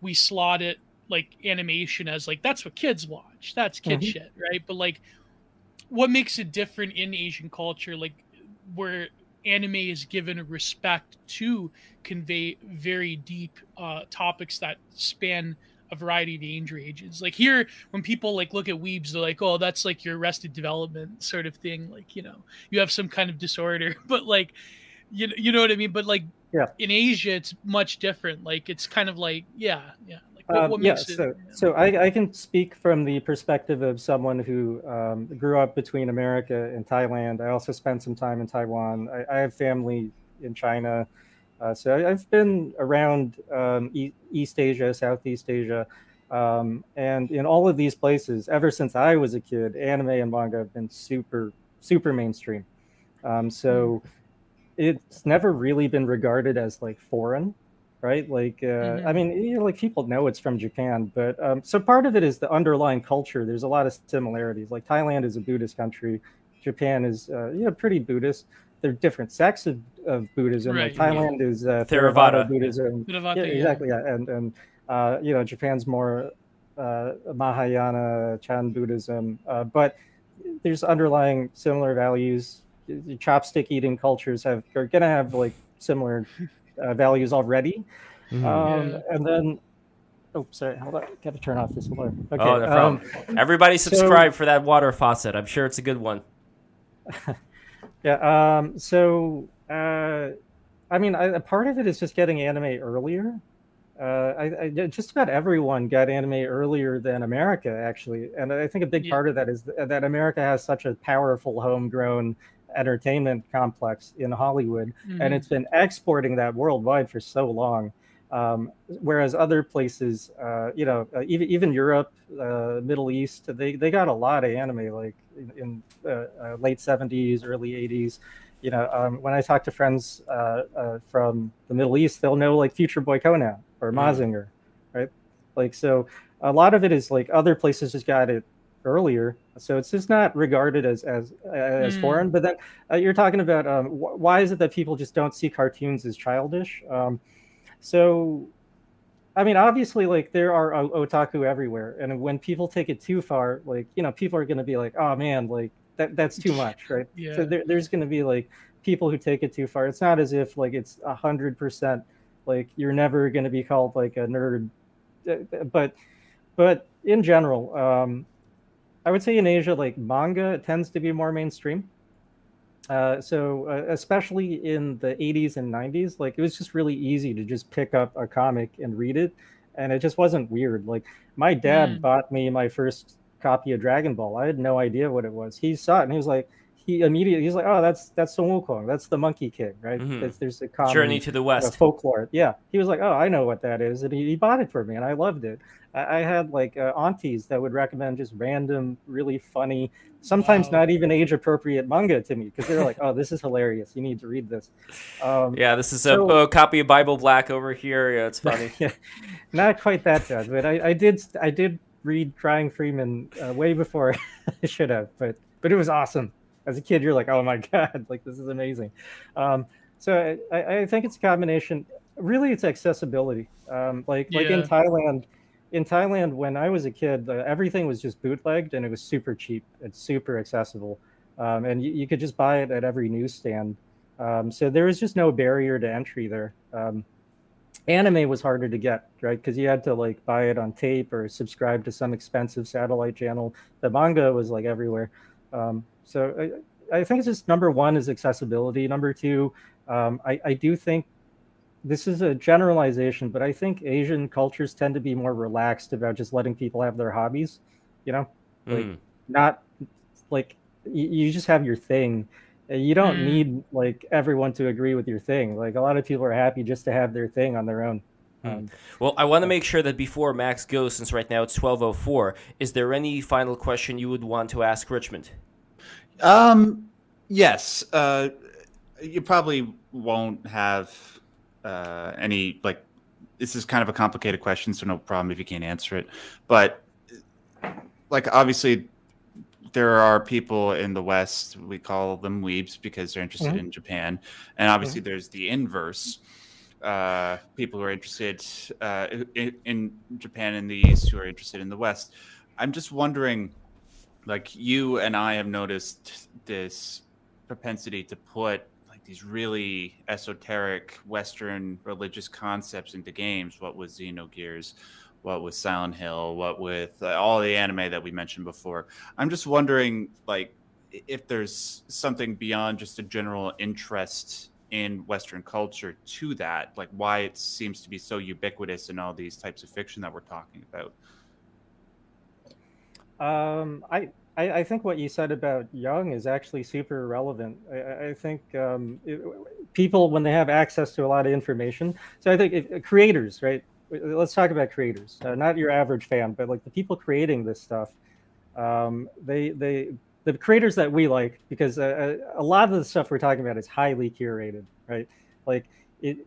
we slot it like animation as like that's what kids watch that's kid mm-hmm. shit right but like what makes it different in asian culture like where anime is given a respect to convey very deep uh, topics that span a variety of age ranges. Like here, when people like look at weebs, they're like, "Oh, that's like your arrested development sort of thing." Like you know, you have some kind of disorder, (laughs) but like, you know, you know what I mean. But like, yeah, in Asia, it's much different. Like it's kind of like, yeah, yeah, what, um, what yeah, so, so I, I, can speak from the perspective of someone who um, grew up between America and Thailand. I also spent some time in Taiwan. I, I have family in China. Uh, so I, have been around um, e- East Asia, Southeast Asia. Um, and in all of these places, ever since I was a kid, anime and manga have been super, super mainstream. Um, so mm. it's never really been regarded as like foreign right? Like, uh, mm-hmm. I mean, you know, like people know it's from Japan, but um, so part of it is the underlying culture. There's a lot of similarities. Like Thailand is a Buddhist country, Japan is uh, you know pretty Buddhist. There are different sects of, of Buddhism. Right, like Thailand yeah. is uh, Theravada, Theravada Buddhism. Theravada, yeah, exactly, yeah, and and uh, you know Japan's more uh, Mahayana Chan Buddhism, uh, but there's underlying similar values. Chopstick eating cultures have are gonna have like similar uh, values already. Mm-hmm. Um, yeah. And then, oh, sorry, hold on, got to turn off this alarm. Okay, oh, no um, Everybody subscribe so, for that water faucet. I'm sure it's a good one. (laughs) yeah. Um, so, uh, I mean, I, a part of it is just getting anime earlier. Uh, I, I, just about everyone got anime earlier than America, actually, and I think a big yeah. part of that is that America has such a powerful homegrown entertainment complex in Hollywood, mm-hmm. and it's been exporting that worldwide for so long. Um, whereas other places, uh, you know, uh, even even Europe, uh, Middle East, they they got a lot of anime like in, in uh, uh, late '70s, early '80s. You know, um, when I talk to friends uh, from the Middle East, they'll know like Future Boy Conan or mm-hmm. Mazinger, right? Like so, a lot of it is like other places just got it earlier, so it's just not regarded as as as mm. foreign. But then uh, you're talking about um, wh- why is it that people just don't see cartoons as childish? Um, so, I mean, obviously, like there are o- otaku everywhere, and when people take it too far, like you know, people are going to be like, "Oh man, like that that's too (laughs) much," right? yeah. So there, there's going to be like people who take it too far. It's not as if like it's a hundred percent like you're never going to be called like a nerd, uh, but but in general, um, I would say in Asia, like manga tends to be more mainstream. Uh, so uh, especially in the 80s and 90s, like it was just really easy to just pick up a comic and read it, and it just wasn't weird. Like my dad mm. bought me my first copy of Dragon Ball. I had no idea what it was. He saw it and he was like, he immediately he's like, oh, that's that's Sun Wukong. That's the Monkey King, right? Mm-hmm. There's, a common, Journey to the West folklore. Yeah, he was like, oh, I know what that is, and he, he bought it for me, and I loved it. I, I had like uh, aunties that would recommend just random, really funny, sometimes wow. not even age appropriate manga to me because they're like, oh, this is hilarious. You need to read this. Um, yeah, this is so, a, a, copy of Bible Black over here. Yeah, it's funny. (laughs) yeah, not quite that bad, but I, I did I did read Crying Freeman uh, way before (laughs) I should have, but but it was awesome as a kid, you're like, oh my (laughs) god, like this is amazing. Um, so I, I, think it's a combination. Really, it's accessibility. Um, like yeah. like in Thailand, in Thailand when I was a kid, everything was just bootlegged and it was super cheap. It's super accessible, um, and you, you, could just buy it at every newsstand. Um, so there was just no barrier to entry there. Um, anime was harder to get, right? Because you had to like buy it on tape or subscribe to some expensive satellite channel. The manga was like everywhere. Um, so I, I, think it's just number one is accessibility. Number two, um, I, I do think this is a generalization, but I think Asian cultures tend to be more relaxed about just letting people have their hobbies. You know, like mm. not like you, you, just have your thing. You don't mm. need like everyone to agree with your thing. Like a lot of people are happy just to have their thing on their own. Hmm. Um, well, I want to make sure that before Max goes, since right now it's twelve oh four, is there any final question you would want to ask Richmond? Um, yes. Uh, you probably won't have uh, any like this is kind of a complicated question, so no problem if you can't answer it. But like obviously there are people in the West, we call them weebs because they're interested mm-hmm. in Japan. And obviously mm-hmm. there's the inverse. Uh, people who are interested uh, in, in, Japan in the East who are interested in the West. I'm just wondering, like you and I have noticed this propensity to put these really esoteric Western religious concepts into games. What was Xenogears? what with Silent Hill, what with uh, all the anime that we mentioned before. I'm just wondering, like, if there's something beyond just a general interest in Western culture to that, like why it seems to be so ubiquitous in all these types of fiction that we're talking about. Um, I, I, I think what you said about Jung is actually super relevant. I, I think um, it, people, when they have access to a lot of information, so I think if, creators, right? let's talk about creators, uh, not your average fan, but like the people creating this stuff. Um, they they the creators that we like because uh, uh, a lot of the stuff we're talking about is highly curated, right? Like it,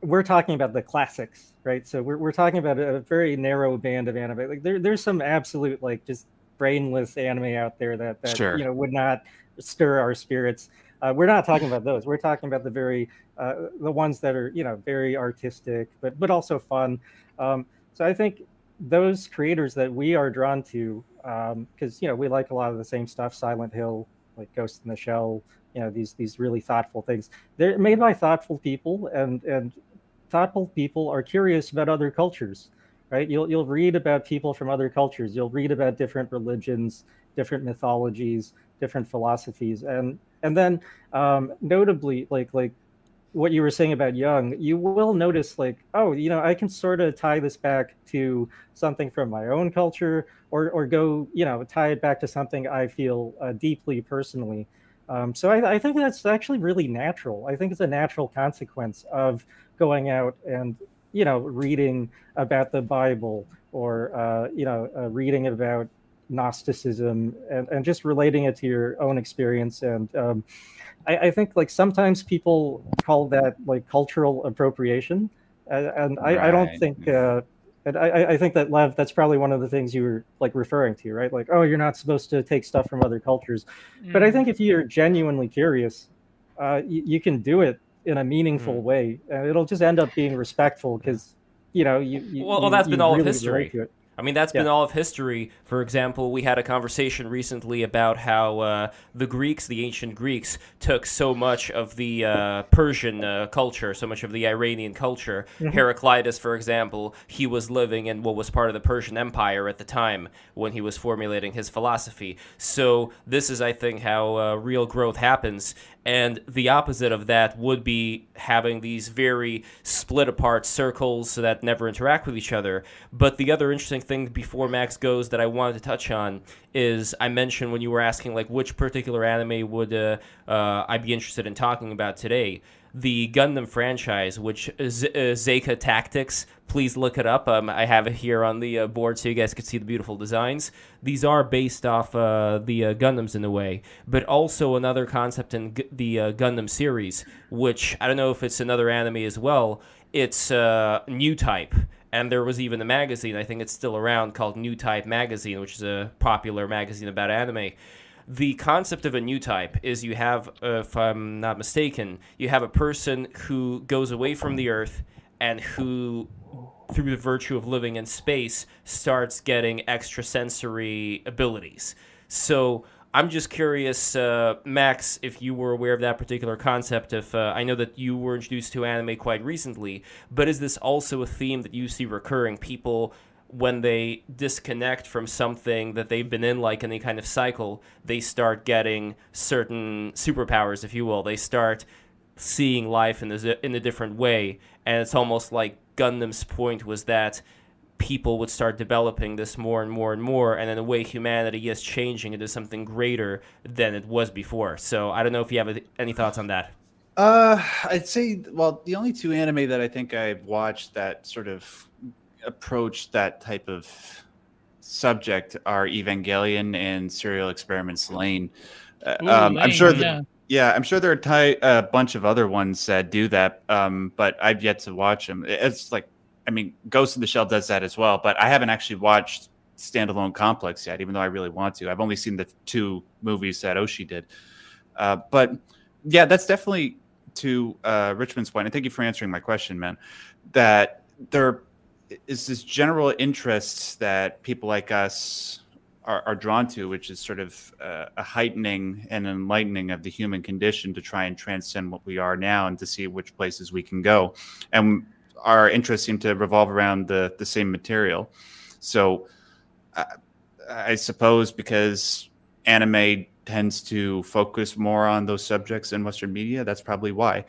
we're talking about the classics, right? So we're we're talking about a very narrow band of anime. Like there there's some absolute like just brainless anime out there that that sure. you know would not stir our spirits. Uh, we're not talking about those. We're talking about the very uh, the ones that are you know very artistic, but but also fun. Um, so I think those creators that we are drawn to, because um, you know we like a lot of the same stuff, Silent Hill, like Ghost in the Shell, you know these these really thoughtful things. They're made by thoughtful people, and and thoughtful people are curious about other cultures, right? You'll you'll read about people from other cultures. You'll read about different religions, different mythologies, different philosophies, and and then um, notably, like like what you were saying about Jung, you will notice like, oh, you know, I can sort of tie this back to something from my own culture, or or go, you know, tie it back to something I feel uh, deeply personally. Um, so I, I, think that's actually really natural. I think it's a natural consequence of going out and you know reading about the Bible or uh, you know uh, reading about Gnosticism and, and just relating it to your own experience. And um, I, I, think like sometimes people call that like cultural appropriation. And, and right. I, I, don't think, uh, and I, I think that Lev, that's probably one of the things you were like referring to, right? Like, oh, you're not supposed to take stuff from other cultures. Mm. But I think if you're genuinely curious, uh, you, you can do it in a meaningful mm. way. And it'll just end up being respectful because, you know, you, you well, well, that's been all really of history. I mean, that's yeah. been all of history. For example, we had a conversation recently about how uh, the Greeks, the ancient Greeks, took so much of the uh, Persian uh, culture, so much of the Iranian culture. Mm-hmm. Heraclitus, for example, he was living in what was part of the Persian Empire at the time when he was formulating his philosophy. So, this is, I think, how uh, real growth happens. And the opposite of that would be having these very split apart circles that never interact with each other. But the other interesting thing before Max goes that I wanted to touch on is I mentioned when you were asking like which particular anime would uh, uh, I be interested in talking about today the Gundam franchise, which is uh, Zecha Tactics. Please look it up. Um, I have it here on the uh, board so you guys can see the beautiful designs. These are based off uh, the uh, Gundams in a way, but also another concept in G- the Gundam series, which I don't know if it's another anime as well. It's New Type. And there was even a magazine, I think it's still around, called New Type Magazine, which is a popular magazine about anime the concept of a new type is you have, if I'm not mistaken, you have a person who goes away from the Earth and who, through the virtue of living in space, starts getting extrasensory abilities. So I'm just curious, uh, Max, if you were aware of that particular concept. If uh, I know that you were introduced to anime quite recently, but is this also a theme that you see recurring? People when they disconnect from something that they've been in like any kind of cycle they start getting certain superpowers if you will they start seeing life in a, in a different way and it's almost like gundam's point was that people would start developing this more and more and more and in the way humanity is changing into something greater than it was before so i don't know if you have any thoughts on that uh i'd say well the only two anime that i think i've watched that sort of approach that type of subject are Evangelion and Serial Experiments Lain. Uh, um, I'm sure. That, Yeah, I'm sure there are ty- a bunch of other ones that do that, um, but I've yet to watch them. It's like, I mean, Ghost in the Shell does that as well, but I haven't actually watched Standalone Complex yet, even though I really want to. I've only seen the two movies that Oshii did. Uh, but yeah, that's definitely to uh, Richmond's point. And thank you for answering my question, man. That there is this general interest that people like us are, are drawn to, which is sort of uh, a heightening and enlightening of the human condition to try and transcend what we are now and to see which places we can go. And our interests seem to revolve around the, the same material. So uh, I suppose because anime tends to focus more on those subjects in Western media, that's probably why.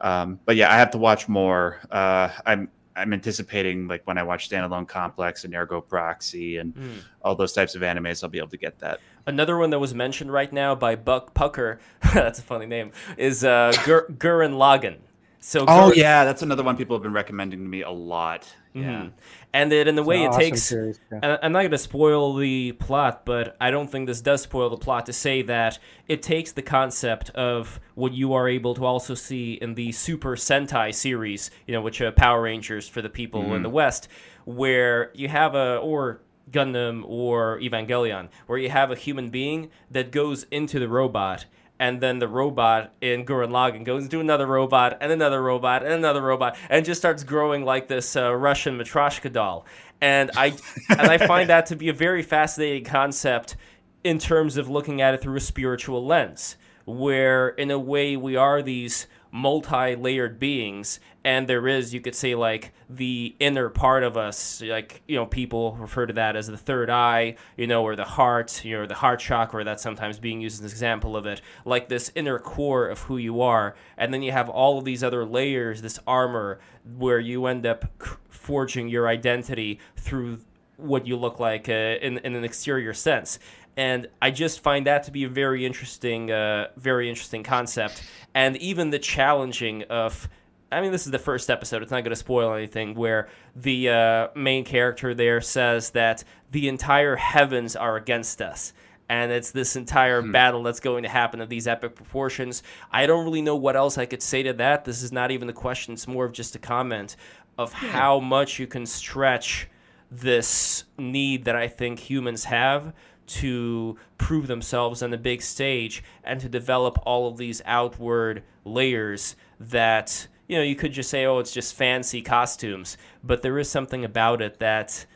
Um, but yeah, I have to watch more. Uh, I'm I'm anticipating like when I watch Standalone Complex and Ergo Proxy and mm. all those types of animes, I'll be able to get that. Another one that was mentioned right now by Buck Pucker, (laughs) that's a funny name, is uh, Gur- Gurren Lagann. So oh yeah, that's another one people have been recommending to me a lot. Yeah, mm-hmm. and that in the way it awesome takes. Series, yeah. I'm not going to spoil the plot, but I don't think this does spoil the plot to say that it takes the concept of what you are able to also see in the Super Sentai series, you know, which are Power Rangers for the people mm-hmm. in the West, where you have a or Gundam or Evangelion, where you have a human being that goes into the robot and then the robot in Gurren Lagann goes into another robot and another robot and another robot and just starts growing like this uh, Russian Matryoshka doll. And I and I find that to be a very fascinating concept in terms of looking at it through a spiritual lens, where in a way we are these multi-layered beings and there is you could say like the inner part of us like you know people refer to that as the third eye you know or the heart you know the heart chakra that's sometimes being used as an example of it like this inner core of who you are. And then you have all of these other layers this armor where you end up forging your identity through what you look like uh, in, in an exterior sense and I just find that to be a very interesting, uh, very interesting concept, and even the challenging of. I mean, this is the first episode. It's not going to spoil anything. Where the uh, main character there says that the entire heavens are against us, and it's this entire hmm. battle that's going to happen of these epic proportions. I don't really know what else I could say to that. This is not even the question. It's more of just a comment of yeah. how much you can stretch this need that I think humans have to prove themselves on the big stage and to develop all of these outward layers that you know you could just say oh it's just fancy costumes. But there is something about it that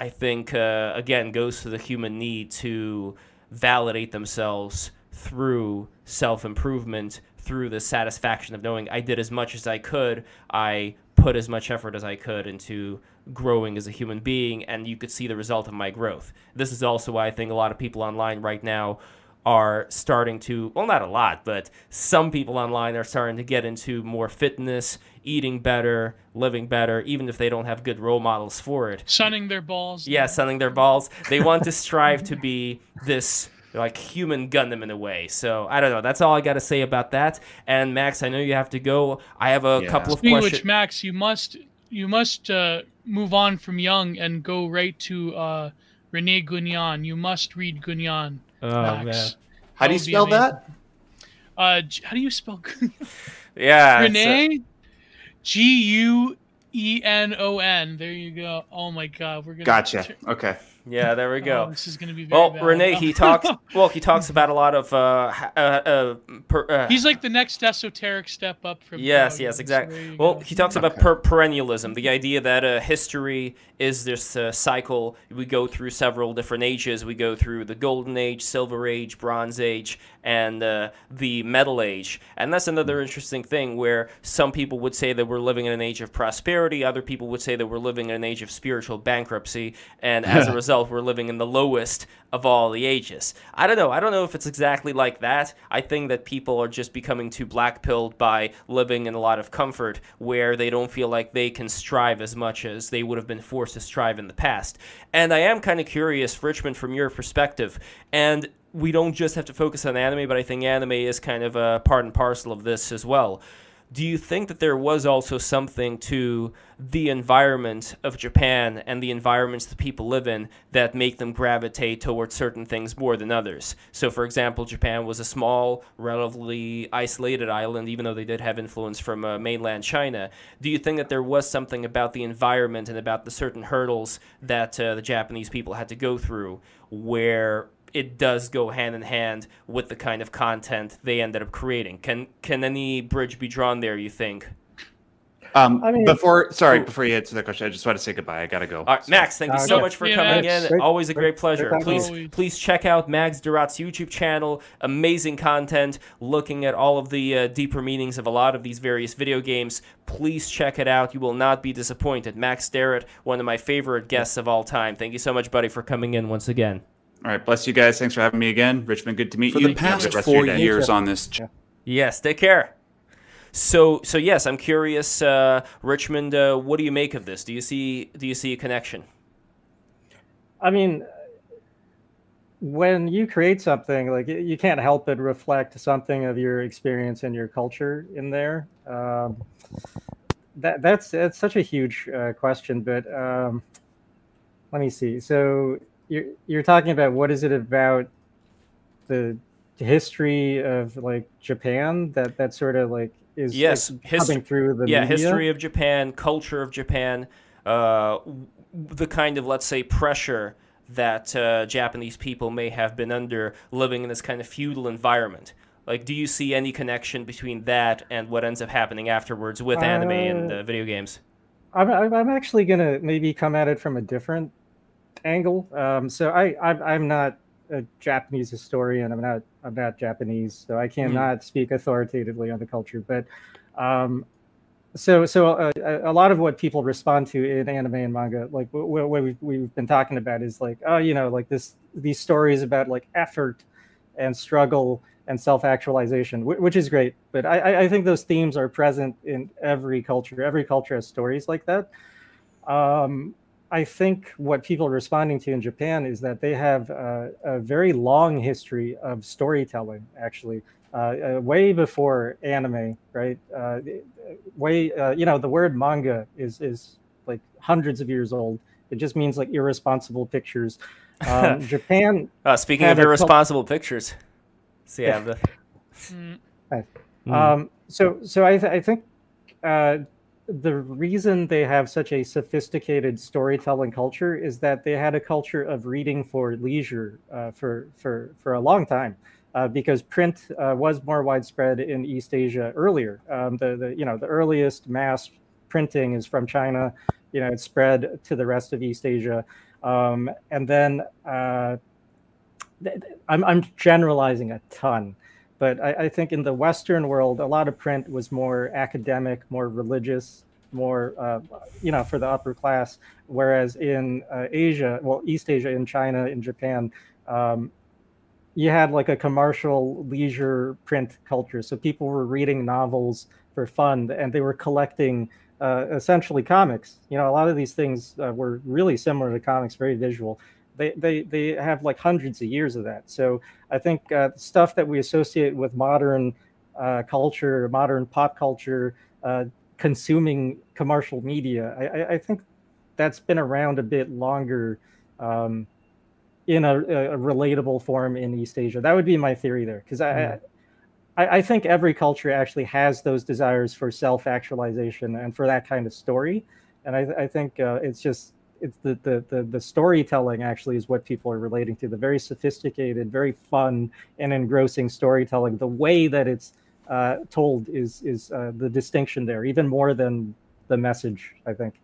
i think uh, again goes to the human need to validate themselves through self-improvement through the satisfaction of knowing i did as much as i could i put as much effort as i could into growing as a human being, and you could see the result of my growth. This is also why I think a lot of people online right now are starting to, well, not a lot, but some people online are starting to get into more fitness, eating better, living better, even if they don't have good role models for it. Sunning their balls. Yeah, sunning their balls. They want to strive to be this like human Gundam in a way. So I don't know. That's all I got to say about that. And Max, I know you have to go. I have a yeah. couple of Speaking questions. Which Max, you must you must uh, move on from Jung and go right to uh, Rene Guenon. You must read Guenon. Oh Max. man, how do you spell (laughs) that? Uh, how do you spell? yeah, Rene, G U E N O N. There you go. Oh my God, we're gonna. Gotcha. Okay. Yeah, there we go. Oh, this is going to be very well. Bad. Rene, he talks. (laughs) well, he talks about a lot of. Uh, uh, uh, per, uh, He's like the next esoteric step up from. Yes, yes, exactly. Well, go. he talks okay. about per- perennialism, the idea that uh, history is this uh, cycle. We go through several different ages. We go through the Golden Age, Silver Age, Bronze Age, and uh, the Metal Age. And that's another interesting thing where some people would say that we're living in an age of prosperity. Other people would say that we're living in an age of spiritual bankruptcy. And as a (laughs) result, we're living in the lowest of all the ages. I don't know. I don't know if it's exactly like that. I think that people are just becoming too black pilled by living in a lot of comfort where they don't feel like they can strive as much as they would have been forced to strive in the past. And I am kind of curious, Richmond, from your perspective. And we don't just have to focus on anime, but I think anime is kind of a part and parcel of this as well. do you think that there was also something to the environment of Japan and the environments the people live in that make them gravitate towards certain things more than others? So, for example, Japan was a small, relatively isolated island, even though they did have influence from uh, mainland China. Do you think that there was something about the environment and about the certain hurdles that uh, the Japanese people had to go through where it does go hand in hand with the kind of content they ended up creating. Can can any bridge be drawn there? You think? Um, I mean, before sorry, before you answer that question, I just want to say goodbye. I gotta go. All right, Max, thank you so much for yeah, coming Max. in. Always a great pleasure. Please, please check out Max Derrat's YouTube channel. Amazing content, looking at all of the uh, deeper meanings of a lot of these various video games. Please check it out. You will not be disappointed. Max Derrat, one of my favorite guests of all time. Thank you so much, buddy, for coming in once again. All right, bless you guys. Thanks for having me again, Richmond. Good to meet for you. For the past four years on this. Ch- yes, take care. So, so yes, I'm curious, uh, Richmond. Uh, what do you make of this? Do you see do you see a connection? I mean, when you create something, like you can't help but reflect something of your experience and your culture in there. Um, that that's that's such a huge uh, question, but um, let me see. So you're you're talking about what is it about the history of like Japan that that sort of like is yes like, through the yeah media? history of Japan, culture of Japan, uh, the kind of let's say pressure that uh, Japanese people may have been under living in this kind of feudal environment. Like, do you see any connection between that and what ends up happening afterwards with anime uh, and uh, video games? I'm, I'm actually gonna maybe come at it from a different angle. Um, so I, I am not a Japanese historian. I'm not I'm not Japanese, so I cannot mm. speak authoritatively on the culture. But um, so so uh, a lot of what people respond to in anime and manga, like what, what we've, we've been talking about, is like oh you know like this these stories about like effort and struggle and self-actualization, which is great. But I, I think those themes are present in every culture. Every culture has stories like that. Um, I think what people are responding to in Japan is that they have uh, a very long history of storytelling, actually, uh, uh, way before anime, right? Uh, way, uh, you know, the word manga is is like hundreds of years old. It just means like irresponsible pictures. Um, (laughs) Japan. Uh, speaking of irresponsible pictures, so yeah, the. (laughs) Mm. Um, so so I, th- I think the reason they have such a sophisticated storytelling culture is that they had a culture of reading for leisure uh, for for for a long time. Uh, because print uh, was more widespread in East Asia earlier. Um, the, the you know the earliest mass printing is from China. You know, it spread to the rest of East Asia, um, and then uh, I'm I'm generalizing a ton, but I, I, think in the Western world, a lot of print was more academic, more religious, more, uh, you know, for the upper class. Whereas in uh, Asia, well, East Asia, in China, in Japan, um, you had like a commercial leisure print culture. So people were reading novels for fun and they were collecting uh, essentially comics. You know, a lot of these things uh, were really similar to comics, very visual they they they have like hundreds of years of that. So I think uh, stuff that we associate with modern uh, culture, modern pop culture, uh, consuming commercial media, I, I, think that's been around a bit longer. Um, in a, a, relatable form in East Asia. That would be my theory there, because I, mm. I, I, think every culture actually has those desires for self-actualization and for that kind of story. And I, I think uh, it's just it's the, the, the the storytelling actually is what people are relating to the very sophisticated very fun and engrossing storytelling. The way that it's uh, told is is uh, the distinction there even more than the message i think.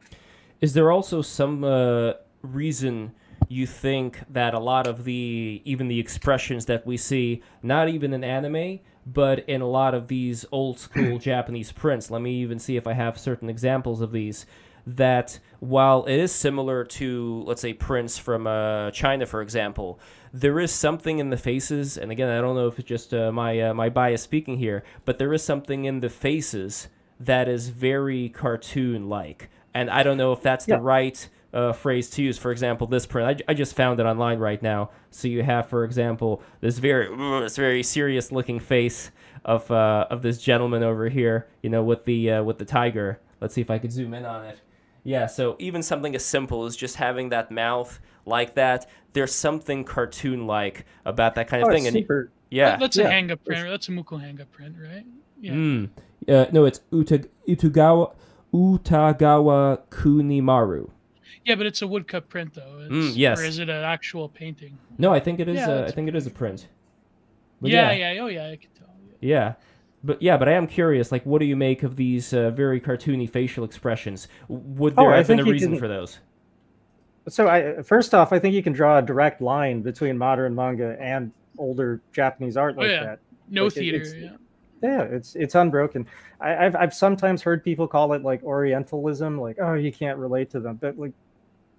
Is there also some uh, reason you think that a lot of the even the expressions that we see not even in anime but in a lot of these old school (laughs) japanese prints? Let me even see if i have certain examples of these that while it is similar to, let's say, prints from uh, China, for example, there is something in the faces, and again, I don't know if it's just uh, my uh, my bias speaking here, but there is something in the faces that is very cartoon-like, and I don't know if that's yeah. the right uh, phrase to use. For example, this print, I, I just found it online right now. So you have, for example, this very this very serious looking face of uh, of this gentleman over here, you know, with the uh, with the tiger. Let's see if I could zoom in on it. Yeah, so even something as simple as just having that mouth like that, there's something cartoon like about that kind of Oh, thing. it's And super. yeah, That's a Yeah. hanga print. That's a Moku hanga print, right? Yeah. Mm. Uh, no, it's Uta- Utagawa Utagawa Kunimaru. Yeah, but it's a woodcut print though. It's, Mm, yes. Or is it an actual painting? No, I think it is. Yeah, uh, I that's- think it is a print. But yeah, yeah, Oh yeah, I can tell. Yeah. But yeah, but I am curious. Like, what do you make of these uh, very cartoony facial expressions? Would Oh, there I have been a reason can- for those? So I first off, I think you can draw a direct line between modern manga and older Japanese art Oh, like yeah. that. No Like, it- theater. it's- Yeah. Yeah, it's it's unbroken. I, I've I've sometimes heard people call it like Orientalism, like oh you can't relate to them, but like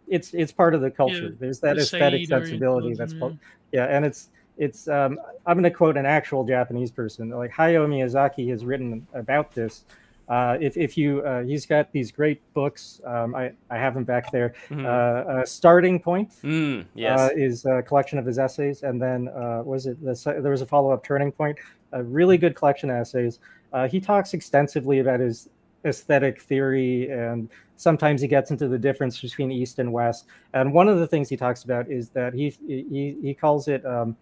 it's it's part of the culture. Yeah, There's that The aesthetic sensibility that's yeah. yeah, and it's it's um I'm going to quote an actual Japanese person like Hayao Miyazaki has written about this. Uh, if if you uh, he's got these great books. Um, I I have them back there. Mhm. Uh, uh, starting point Mm, yes. uh, is a collection of his essays, and then uh, was it the, there was a follow up Turning Point, a really good collection of essays. Uh, he talks extensively about his aesthetic theory, and sometimes he gets into the difference between East and West. And one of the things he talks about is that he he, he calls it um,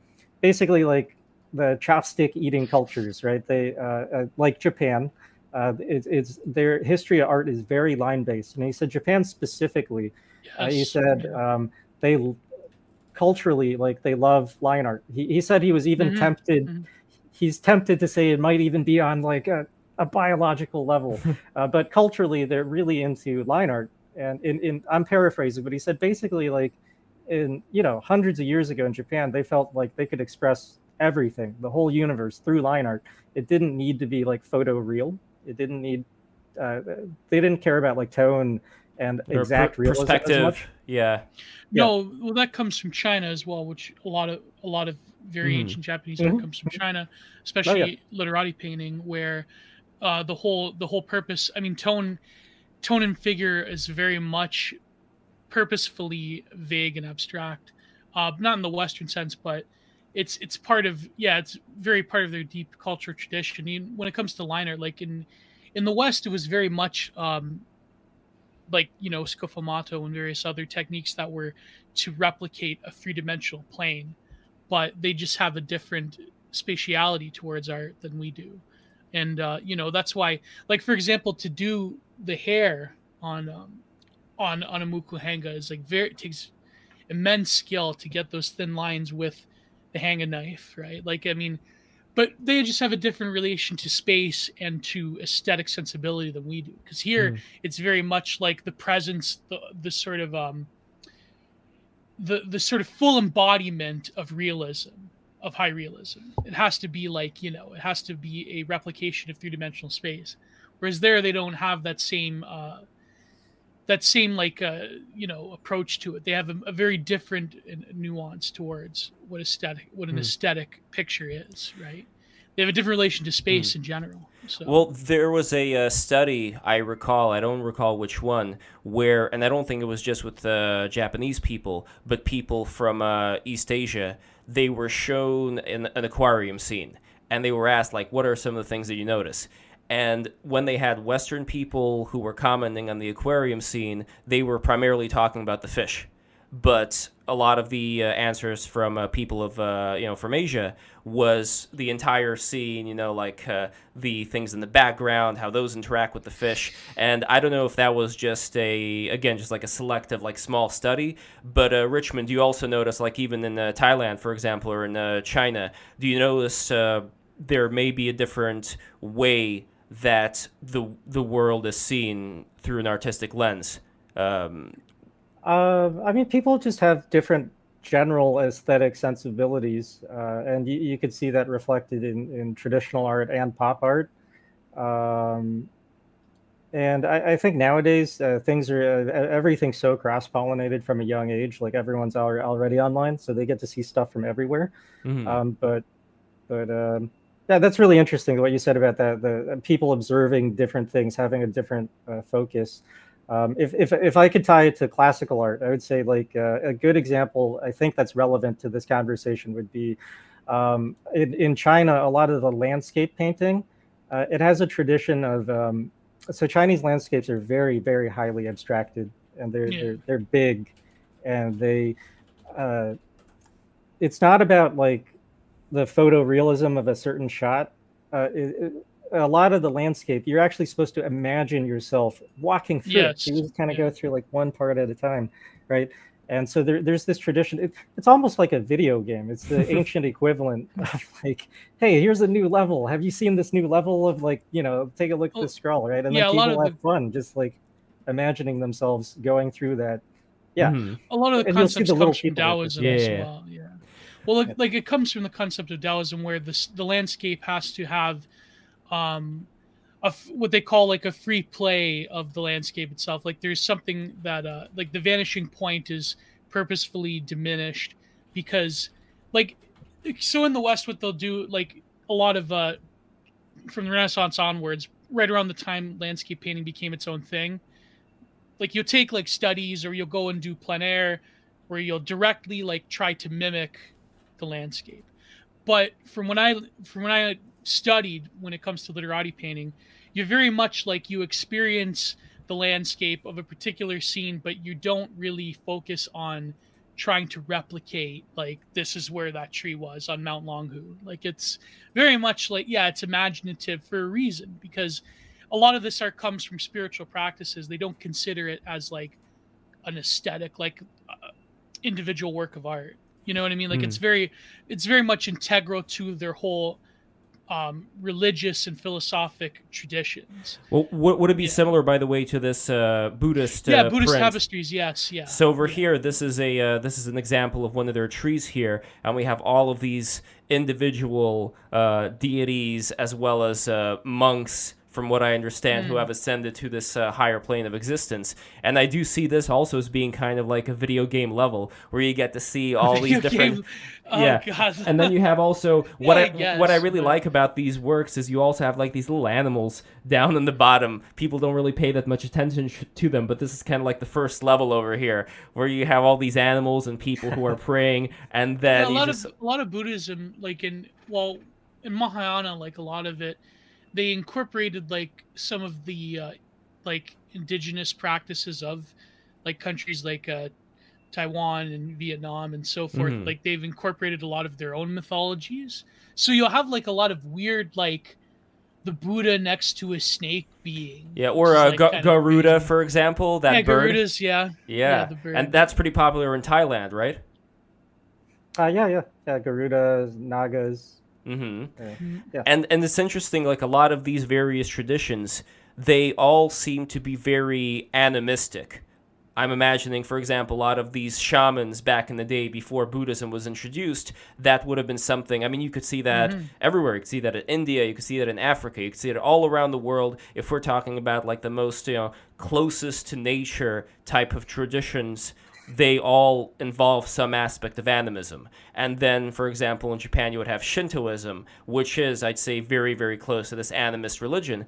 basically like the chopstick eating cultures, right? They uh, uh, like Japan. Uh, it, it's their history of art is very line based, and he said Japan specifically uh, he said um, they culturally like they love line art. He, he said he was even Mhm, tempted. mhm. He's tempted to say it might even be on like a, a biological level, (laughs) uh, but culturally they're really into line art. And in, in I'm paraphrasing, but he said basically like in you know hundreds of years ago in Japan they felt like they could express everything, the whole universe through line art. It didn't need to be like photo real. It didn't need. Uh, they didn't care about like tone and Or exact per- realism as perspective. much. Yeah. Yeah. No, well, that comes from China as well, which a lot of a lot of very Mhm. ancient Japanese Mhm. art comes from China, Oh, especially literati painting, where uh, the whole the whole purpose. I mean, tone tone and figure is very much purposefully vague and abstract, uh, not in the Western sense, but it's it's part of yeah, it's very part of their deep culture tradition. Even when it comes to line art, like in in the West, it was very much um, like you know sfumato and various other techniques that were to replicate a three-dimensional plane but they just have a different spatiality towards art than we do and uh, you know that's why like for example to do the hair on um, on on a moku hanga is like very it takes immense skill to get those thin lines with the hanga knife right? Like i mean but they just have a different relation to space and to aesthetic sensibility than we do. Because here Mm. it's very much like the presence the, the sort of um the the sort of full embodiment of realism of high realism. It has to be like you know it has to be a replication of three-dimensional space. Whereas there they don't have that same uh that same like uh you know approach to it they have a, a very different nuance towards what aesthetic what an Hmm. aesthetic picture is right they have a different relation to space in general so Well, there was a uh, study I recall. I don't recall which one, where, and I don't think it was just with uh, Japanese people, but people from uh, East Asia. They were shown in an aquarium scene, and they were asked, like, "What are some of the things that you notice?" And when they had Western people who were commenting on the aquarium scene, they were primarily talking about the fish. But a lot of the uh, answers from uh, people of uh, you know from Asia was the entire scene, you know, like uh, the things in the background, how those interact with the fish, and I don't know if that was just a again just like a selective like small study, but uh, Richmond, do you also notice like even in uh, Thailand, for example, or in China, do you notice there may be a different way that the the world is seen through an artistic lens? Um, Uh, I mean, people just have different general aesthetic sensibilities, uh, and you, you could see that reflected in, in traditional art and pop art. Um, and I, I think nowadays uh, things are uh, everything's so cross pollinated from a young age. Like everyone's already online, so they get to see stuff from everywhere. mhm. Um, but but um, yeah, that's really interesting what you said about that the people observing different things, having a different uh, focus. Um, if, if, if I could tie it to classical art, I would say like uh, a good example, I think that's relevant to this conversation would be um, in, in China, a lot of the landscape painting, uh, it has a tradition of, um, so Chinese landscapes are very, very highly abstracted and they're, yeah. they're, they're big and they, uh, it's not about like the photorealism of a certain shot. Uh, it, it, a lot of the landscape, you're actually supposed to imagine yourself walking through yes. So you just kind of yeah. go through like one part at a time, right? And so there, there's this tradition. It, it's almost like a video game. It's the (laughs) ancient equivalent of like, hey, here's a new level. Have you seen this new level of like, you know, take a look at the scroll, right? And yeah, then people have the... fun just like imagining themselves going through that. Yeah. Mm-hmm. A lot of the and concepts the comes from Taoism yeah. as well. Yeah. Well, like, like, it comes from the concept of Taoism where the, the landscape has to have um, a, what they call like a free play of the landscape itself. Like there's something that uh, like the vanishing point is purposefully diminished because like so in the West what they'll do like a lot of uh, from the Renaissance onwards, right around the time landscape painting became its own thing. Like you'll take like studies or you'll go and do plein air where you'll directly like try to mimic the landscape. But from when I from when I studied when it comes to literati painting, you're very much like you experience the landscape of a particular scene, but you don't really focus on trying to replicate like this is where that tree was on Mount Longhu. Like it's very much like yeah, it's imaginative for a reason because a lot of this art comes from spiritual practices. They don't consider it as like an aesthetic, like uh, individual work of art. You know what I mean? Like mm. it's very, it's very much integral to their whole um, religious and philosophic traditions. Well, would, would it be yeah. similar, by the way, to this uh, Buddhist? Yeah, uh, Buddhist print? tapestries. Yes, yeah. So over yeah. here, this is a uh, this is an example of one of their trees here, and we have all of these individual uh, deities as well as uh, monks from what I understand, mm. who have ascended to this uh, higher plane of existence. And I do see this also as being kind of like a video game level where you get to see (laughs) all these different. (laughs) Oh, yeah, God. and then you have also (laughs) what yeah, I, what I really like about these works is you also have like these little animals down in the bottom. People don't really pay that much attention to them, but this is kind of like the first level over here where you have all these animals and people who are praying, and then yeah, a lot just... of a lot of Buddhism, like in well in Mahayana, like a lot of it they incorporated like some of the uh, like indigenous practices of like countries like uh, Taiwan and Vietnam and so forth. Mm-hmm. Like they've incorporated a lot of their own mythologies. So you'll have like a lot of weird like the Buddha next to a snake being. Yeah, or uh, like Garuda, for example. That yeah, bird. Garuda's yeah. Yeah, yeah and that's pretty popular in Thailand, right? Uh, yeah, yeah, yeah. Garudas, Nagas. Mm-hmm. Yeah. yeah. And and it's interesting. Like a lot of these various traditions, they all seem to be very animistic. I'm imagining, for example, a lot of these shamans back in the day before Buddhism was introduced, that would have been something. I mean, you could see that mm-hmm. everywhere. You could see that in India, you could see that in Africa, you could see it all around the world. If we're talking about like the most, you know, closest to nature type of traditions, they all involve some aspect of animism. And then, for example, in Japan, you would have Shintoism, which is, I'd say, very, very close to this animist religion.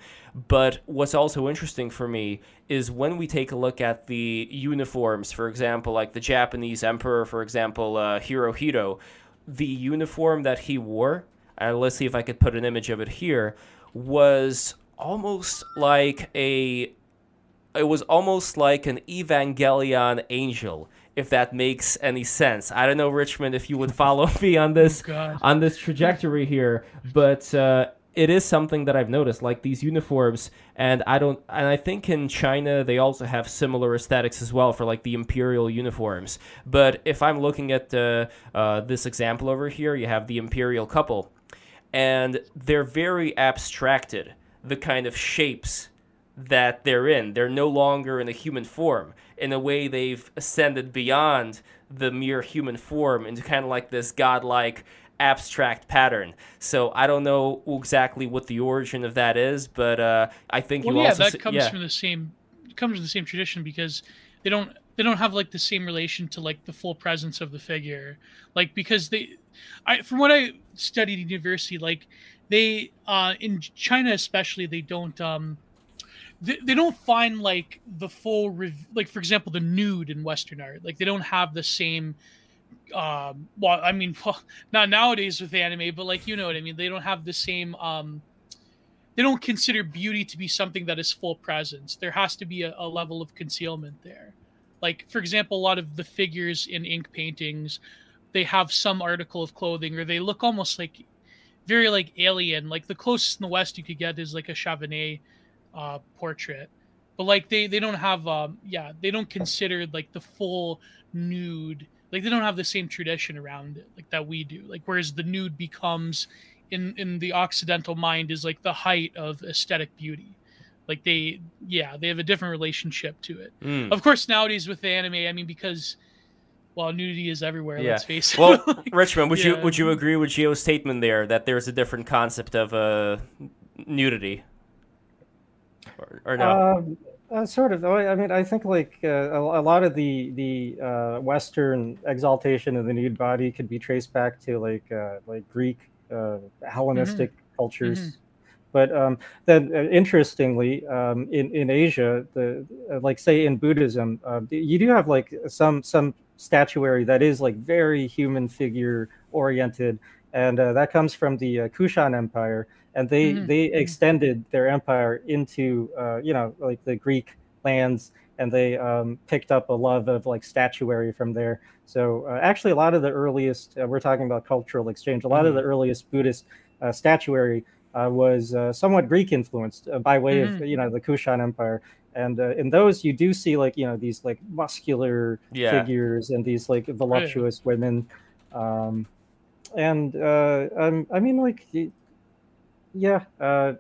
But what's also interesting for me is when we take a look at the uniforms, for example, like the Japanese emperor, for example, uh, Hirohito, the uniform that he wore, and let's see if I could put an image of it here, was almost like a it was almost like an Evangelion angel, if that makes any sense. I don't know, Richmond, if you would follow (laughs) me on this oh, on this trajectory here, but uh, it is something that I've noticed, like these uniforms, and I don't, and I think in China they also have similar aesthetics as well for like the imperial uniforms. But if I'm looking at uh, uh, this example over here, you have the imperial couple, and they're very abstracted. The kind of shapes that they're in. They're no longer in a human form. In a way, they've ascended beyond the mere human form into kind of like this godlike abstract pattern. So I don't know exactly what the origin of that is, but uh, I think well, you yeah, also that comes yeah. from the same comes from the same tradition because they don't they don't have like the same relation to like the full presence of the figure like because they i from what i studied in university like they uh in china especially they don't um they, they don't find like the full rev- like for example the nude in Western art. Like they don't have the same. Um, well, I mean, (laughs) well, not nowadays with anime, but like you know what I mean. They don't have the same. Um, they don't consider beauty to be something that is full presence. There has to be a, a level of concealment there. Like for example, a lot of the figures in ink paintings, they have some article of clothing, or they look almost like very like alien. Like the closest in the West you could get is like a Chauvenet uh, portrait, but like they they don't have um yeah they don't consider like the full nude. Like they don't have the same tradition around it like that we do. Like whereas the nude becomes in in the Occidental mind is like the height of aesthetic beauty. Like they yeah they have a different relationship to it. Mm. Of course nowadays with the anime, I mean because well, nudity is everywhere. Yeah. Let's face it. Well, (laughs) Like, Richmond, would you would you agree with Gio's statement there that there's a different concept of uh, nudity? Or, or no? Um, uh, sort of. I I mean, I think like uh, a, a lot of the the uh, Western exaltation of the nude body could be traced back to like uh, like Greek uh, Hellenistic cultures. Mhm. But um, then, uh, interestingly, um, in in Asia, the uh, like say in Buddhism, uh, you do have like some some statuary that is like very human figure oriented, and uh, that comes from the uh, Kushan Empire, and they Mhm, they mhm. extended their empire into uh, you know like the Greek lands, and they um, picked up a love of like statuary from there. So uh, actually, a lot of the earliest uh, we're talking about cultural exchange. A lot of the earliest Buddhist uh, statuary uh, was uh, somewhat Greek influenced uh, by way of you know the Kushan Empire. And uh, in those, you do see like you know these like muscular Yeah. figures and these like voluptuous women, um, and uh, um, I mean like yeah. Uh,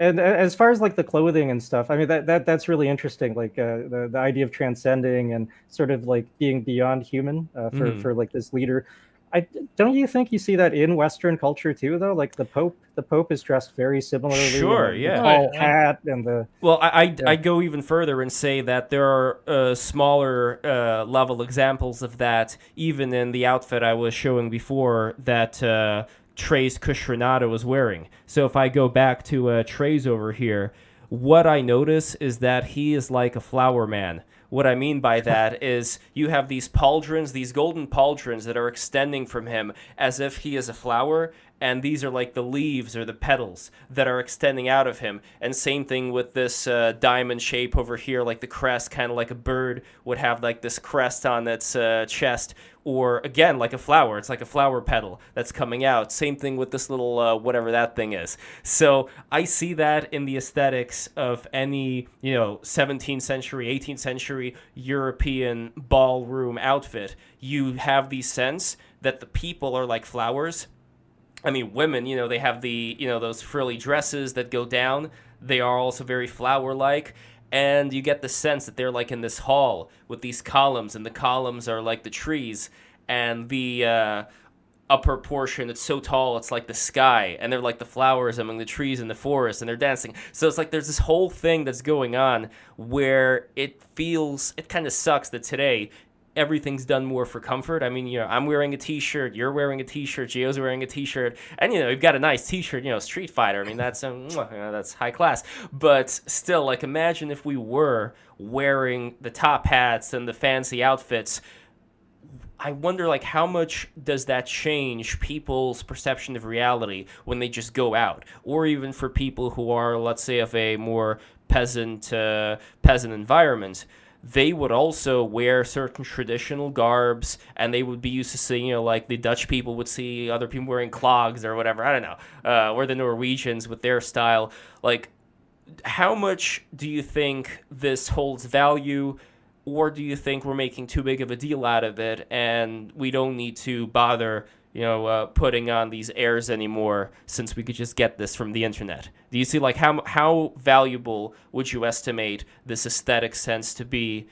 and a- as far as like the clothing and stuff, I mean that, that that's really interesting. Like uh, the the idea of transcending and sort of like being beyond human uh, for Mhm. for like this leader. I don't you think you see that in Western culture too, though? Like the Pope, the Pope is dressed very similarly. Sure, the- yeah. The tall hat and the Well, I, I'd, Yeah. Go even further and say that there are uh, smaller uh, level examples of that, even in the outfit I was showing before that uh, Treize Khushrenada was wearing. So if I go back to uh, Treize over here, what I notice is that he is like a flower man. What I mean by that (laughs) is you have these pauldrons, these golden pauldrons that are extending from him as if he is a flower, and these are like the leaves or the petals that are extending out of him. And same thing with this uh, diamond shape over here, like the crest, kind of like a bird would have like this crest on its uh, chest, or again like a flower. It's like a flower petal that's coming out. Same thing with this little uh, whatever that thing is. So I see that in the aesthetics of any you know 17th century, 18th century European ballroom outfit. You have the sense that the people are like flowers I mean, women, you know, they have the, you know, those frilly dresses that go down. They are also very flower like. And you get the sense that they're like in this hall with these columns, and the columns are like the trees. And the uh, upper portion, it's so tall, it's like the sky. And they're like the flowers among the trees in the forest, and they're dancing. So it's like there's this whole thing that's going on where it feels, it kind of sucks that today everything's done more for comfort. I mean, you know, I'm wearing a t-shirt, you're wearing a t-shirt, Gio's wearing a t-shirt, and you know, you've got a nice t-shirt, you know, Street Fighter. I mean, that's um, (laughs) you know, that's high class. But still, like, imagine if we were wearing the top hats and the fancy outfits. I wonder, like, how much does that change people's perception of reality when they just go out, or even for people who are, let's say, of a more peasant uh, peasant environment? They would also wear certain traditional garbs and they would be used to seeing, you know, like the Dutch people would see other people wearing clogs or whatever. I don't know. Uh, or the Norwegians with their style. Like, how much do you think this holds value? Or do you think we're making too big of a deal out of it and we don't need to bother, you know, uh, putting on these airs anymore since we could just get this from the internet? Do you see, like, how, how valuable would you estimate this aesthetic sense to be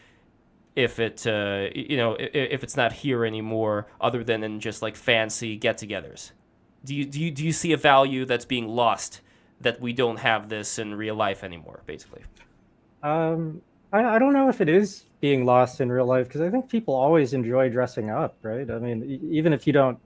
if it, uh, you know, if, if it's not here anymore other than in just like fancy get togethers? Do you, do, you, do you see a value that's being lost that we don't have this in real life anymore, basically? Um, I, I don't know if it is being lost in real life because I think people always enjoy dressing up, right? I mean, even if you don't,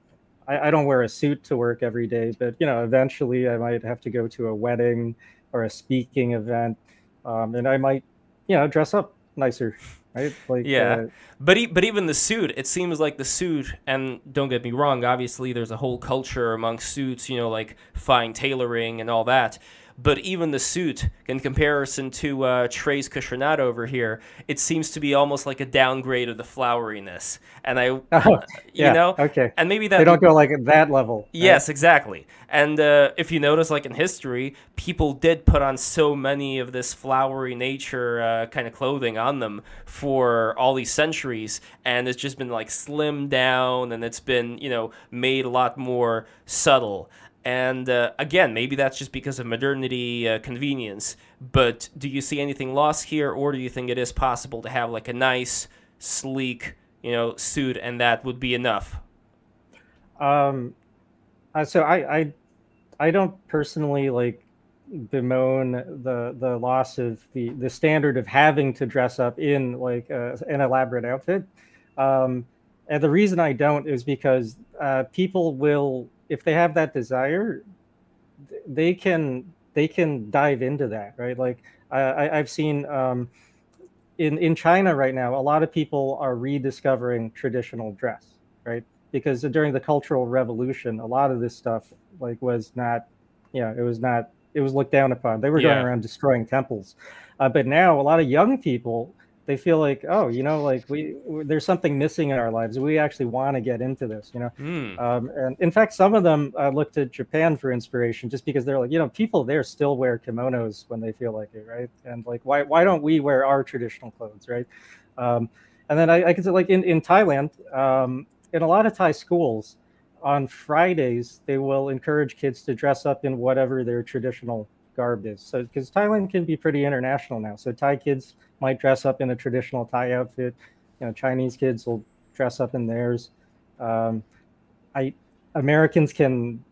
I, I don't wear a suit to work every day, but you know, eventually I might have to go to a wedding or a speaking event, um, and I might, you know, dress up nicer, right? Like yeah, uh, but e- but even the suit, it seems like the suit, and don't get me wrong, obviously there's a whole culture among suits, you know, like fine tailoring and all that. But even the suit, in comparison to uh, Treize Khushrenada over here, it seems to be almost like a downgrade of the floweriness. And I, (laughs) oh, you know, okay. And maybe that they don't go like at that level. Right? Yes, exactly. And uh, if you notice, like in history, people did put on so many of this flowery nature uh, kind of clothing on them for all these centuries, and it's just been like slimmed down, and it's been you know made a lot more subtle. And uh, again, maybe that's just because of modernity, uh, convenience. But do you see anything lost here, or do you think it is possible to have like a nice, sleek, you know, suit, and that would be enough? Um, uh, so I, I, I don't personally like bemoan the the loss of the the standard of having to dress up in like uh, an elaborate outfit. Um, and the reason I don't is because uh, people will if they have that desire, they can they can dive into that, right? Like I, I've seen um, in in China right now, a lot of people are rediscovering traditional dress, right? Because during the Cultural Revolution, a lot of this stuff like was not, you know, it was not, it was looked down upon. They were yeah. going around destroying temples, uh, but now a lot of young people they feel like oh you know like we, we there's something missing in our lives. We actually want to get into this you know? Mm. um, and in fact some of them uh, look to japan for inspiration just because they're like you know people there still wear kimonos when they feel like it right? And like why why don't we wear our traditional clothes right? Um, and then I, I could say like in, in thailand um, in a lot of thai schools on fridays they will encourage kids to dress up in whatever their traditional garb is so because thailand can be pretty international now so thai kids might dress up in a traditional Thai outfit. You know, Chinese kids will dress up in theirs. Um, I Americans can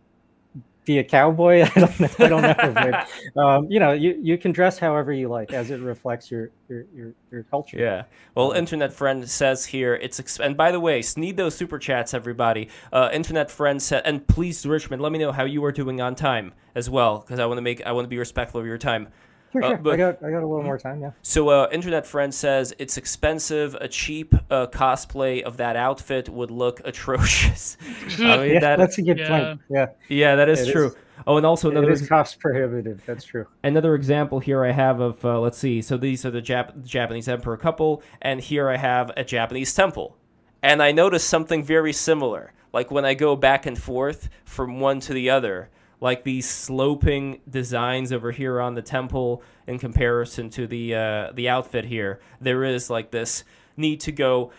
be a cowboy. (laughs) I don't know. I don't know. but, (laughs) um, you know, you, you can dress however you like as it reflects your your your, your culture. Yeah. Well, um, internet friend says here it's exp- and by the way, need those super chats, everybody. Uh, internet friend said, and please, Richmond, let me know how you are doing on time as well, because I want to make I want to be respectful of your time. Sure, uh. But, I got I got a little more time. Yeah. So, uh, internet friend says it's expensive. A cheap uh, cosplay of that outfit would look atrocious. (laughs) I (laughs) mean, yeah, that, that's a good yeah. point. Yeah. Yeah, that is it true. Is, oh, and also another it is cost prohibitive. That's true. Another example here I have of uh, let's see. So these are the Jap- Japanese emperor couple, and here I have a Japanese temple, and I noticed something very similar. Like when I go back and forth from one to the other, like these sloping designs over here on the temple in comparison to the uh, the outfit here. There is like this need to go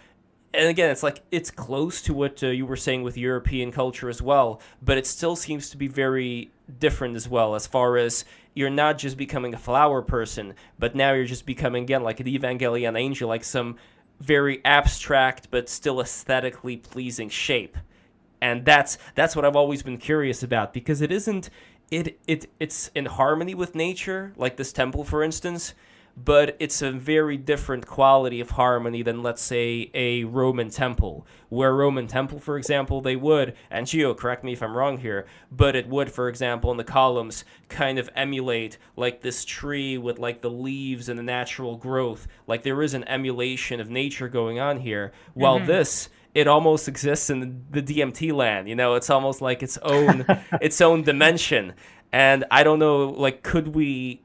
and again, it's like it's close to what uh, you were saying with European culture as well, but it still seems to be very different as well. As far as you're not just becoming a flower person, but now you're just becoming again like an Evangelion angel, like some very abstract but still aesthetically pleasing shape and that's that's what I've always been curious about because it isn't it it it's in harmony with nature, like this temple, for instance, but it's a very different quality of harmony than let's say a Roman temple. Where Roman temple, for example, they would, and Gio, correct me if I'm wrong here, but it would, for example, in the columns, kind of emulate like this tree with like the leaves and the natural growth. Like there is an emulation of nature going on here. While mm-hmm. this it almost exists in the DMT land. You know, it's almost like its own (laughs) its own dimension. And I don't know, like, could we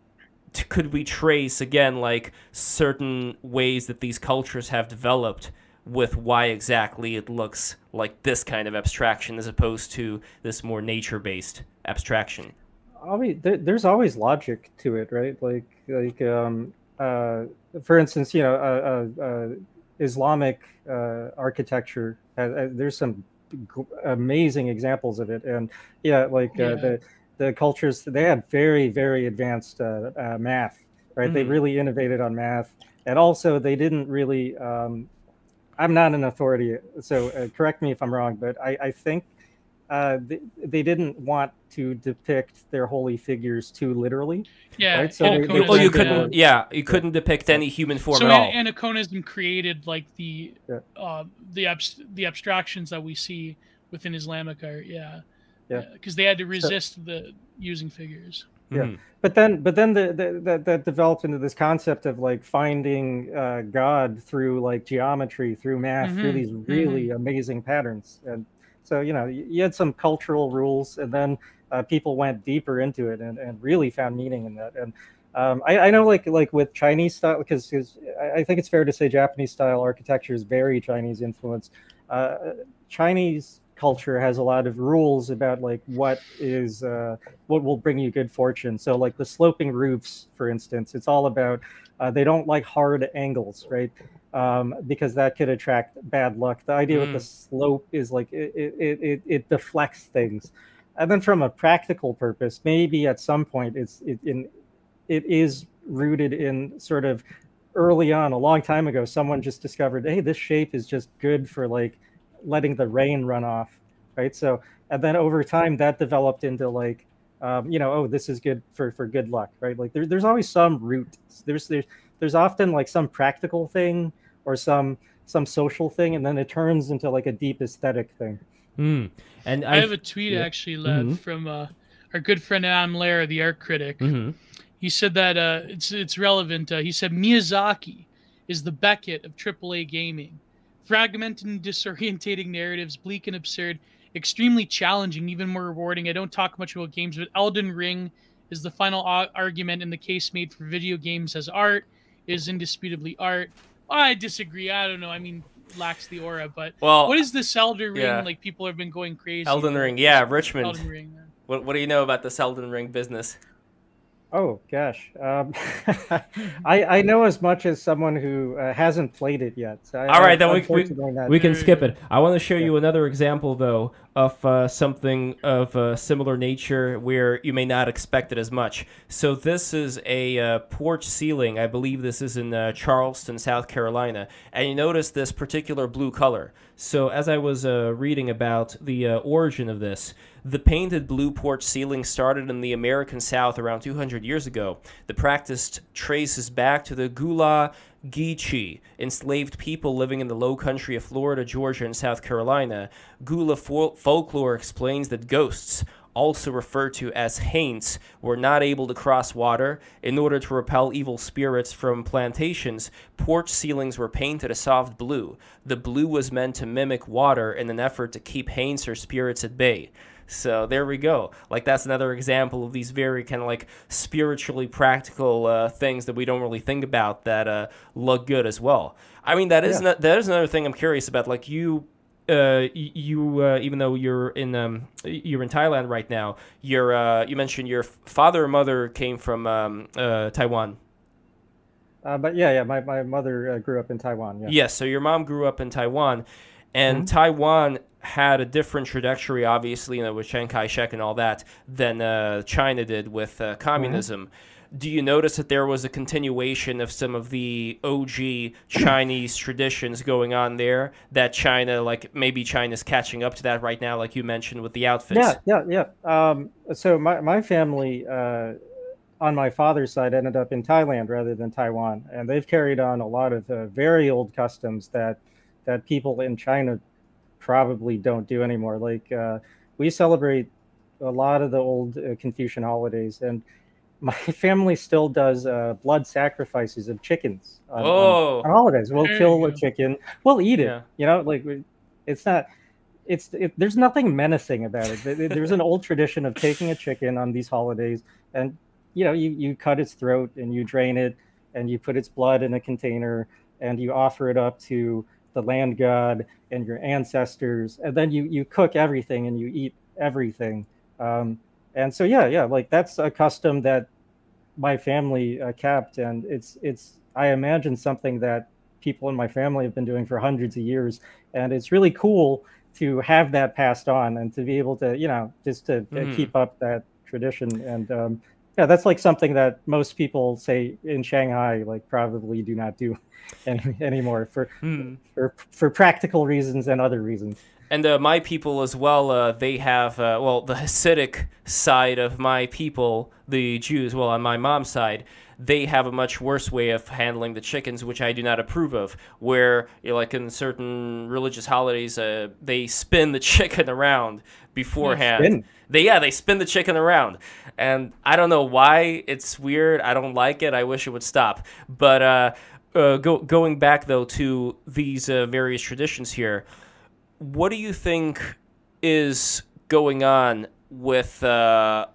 could we trace again like certain ways that these cultures have developed with why exactly it looks like this kind of abstraction as opposed to this more nature based abstraction? I mean, there's always logic to it, right? Like, like, um, uh, for instance, you know, uh, uh, uh Islamic uh, architecture. Uh, there's some amazing examples of it, and yeah, like uh, yeah. the the cultures they had very very advanced uh, uh, math, right? Mm. They really innovated on math, and also they didn't really. Um, I'm not an authority, so correct me if I'm wrong, but I, I think uh, they, they, didn't want to depict their holy figures too literally. Yeah. Right? So they, they oh, you couldn't. Yeah, you couldn't depict any human form so at all. Aniconism created like the yeah. uh, the abs- the abstractions that we see within Islamic art. Yeah. Yeah. Because they had to resist so, the using figures. yeah. Mm. But then, but then the, the, that that developed into this concept of like finding uh, God through like geometry, through math, mm-hmm. through these really mm-hmm. amazing patterns. And so, you know, you had some cultural rules, and then uh, people went deeper into it and, and really found meaning in that. And um, I, I, know, like like with Chinese style, because I think it's fair to say Japanese style architecture is very Chinese influence. Uh, Chinese culture has a lot of rules about like what is uh, what will bring you good fortune. So like the sloping roofs, for instance, it's all about uh, they don't like hard angles, right? Um, because that could attract bad luck. The idea mm. with the mm. slope is like it, it, it, it deflects things. And then from a practical purpose, maybe at some point it's it, in it is rooted in sort of early on, a long time ago, someone just discovered, hey, this shape is just good for like letting the rain run off, right? So and then over time that developed into like um, you know, oh, this is good for for good luck, right? Like there, there's always some root. There's there's there's often like some practical thing or some some social thing, and then it turns into like a deep aesthetic thing. Mm. And I, I, have a tweet yeah. actually, Lev, mm-hmm. from uh, our good friend Adam Lair, the art critic. Mm-hmm. He said that uh, it's it's relevant. Uh, he said Miyazaki is the Beckett of AAA gaming fragmented and disorientating narratives, bleak and absurd, extremely challenging, even more rewarding. I don't talk much about games, but Elden Ring is the final argument in the case made for video games as art is indisputably art. I disagree. I don't know. I mean, lacks the aura, but well, what is this Elden Ring? Yeah. Like people have been going crazy. Elden Ring, yeah, Richmond. Elden Ring. What, what do you know about this Elden Ring business? Oh gosh, um, (laughs) I I know as much as someone who uh, hasn't played it yet. So I, All right, then we, we, we, can skip it. I want to show yeah. you another example though of uh, something of a similar nature where you may not expect it as much. So this is a uh, porch ceiling. I believe this is in uh, Charleston, South Carolina, and you notice this particular blue color. So as I was uh, reading about the uh, origin of this. The painted blue porch ceiling started in the American South around 200 years ago. The practice traces back to the Gullah Geechee, enslaved people living in the low country of Florida, Georgia, and South Carolina. Gullah fol- folklore explains that ghosts, also referred to as haints, were not able to cross water. In order to repel evil spirits from plantations, porch ceilings were painted a soft blue. The blue was meant to mimic water in an effort to keep haints or spirits at bay. So there we go. Like that's another example of these very kind of like spiritually practical uh, things that we don't really think about that uh, look good as well. I mean, that is yeah. that is another thing I'm curious about. Like you uh, you uh, even though you're in um, you're in Thailand right now, you're uh, you mentioned your father or mother came from um, uh, Taiwan. Uh, but yeah, yeah, my, my mother uh, grew up in Taiwan. Yeah. Yes, so your mom grew up in Taiwan, and mm-hmm. Taiwan had a different trajectory, obviously, you know, with Chiang Kai-shek and all that, than uh, China did with uh, communism. Mm-hmm. Do you notice that there was a continuation of some of the OG Chinese traditions going on there? That China, like maybe China's catching up to that right now, like you mentioned with the outfits. Yeah, yeah, yeah. Um, so my my family. Uh, on my father's side ended up in Thailand rather than Taiwan, and they've carried on a lot of uh, very old customs that that people in China probably don't do anymore. Like uh, we celebrate a lot of the old uh, Confucian holidays, and my (laughs) family still does uh, blood sacrifices of chickens on, oh. on, on holidays. We'll there kill a chicken, we'll eat it. Yeah. You know, like it's not. It's it, there's nothing menacing about it. There's an old tradition of taking a chicken on these holidays, and you know, you you cut its throat and you drain it, and you put its blood in a container, and you offer it up to the land god and your ancestors and then you you cook everything and you eat everything um, and so yeah yeah like that's a custom that my family uh, kept and it's it's i imagine something that people in my family have been doing for hundreds of years and it's really cool to have that passed on and to be able to you know just to, mm. keep up that tradition and um, yeah that's like something that most people say in shanghai like probably do not do (laughs) any, anymore for mm. for for practical reasons and other reasons. And uh, my people as well, uh, they have, uh, well, the Hasidic side of my people, the Jews, well, on my mom's side, they have a much worse way of handling the chickens, which I do not approve of. Where, you know, like in certain religious holidays, uh, they spin the (laughs) chicken around beforehand. They yeah, they spin the chicken around, and I don't know why. It's weird. I don't like it. I wish it would stop. But uh, uh, go, going back though to these uh, various traditions here, what do you think is going on with uh,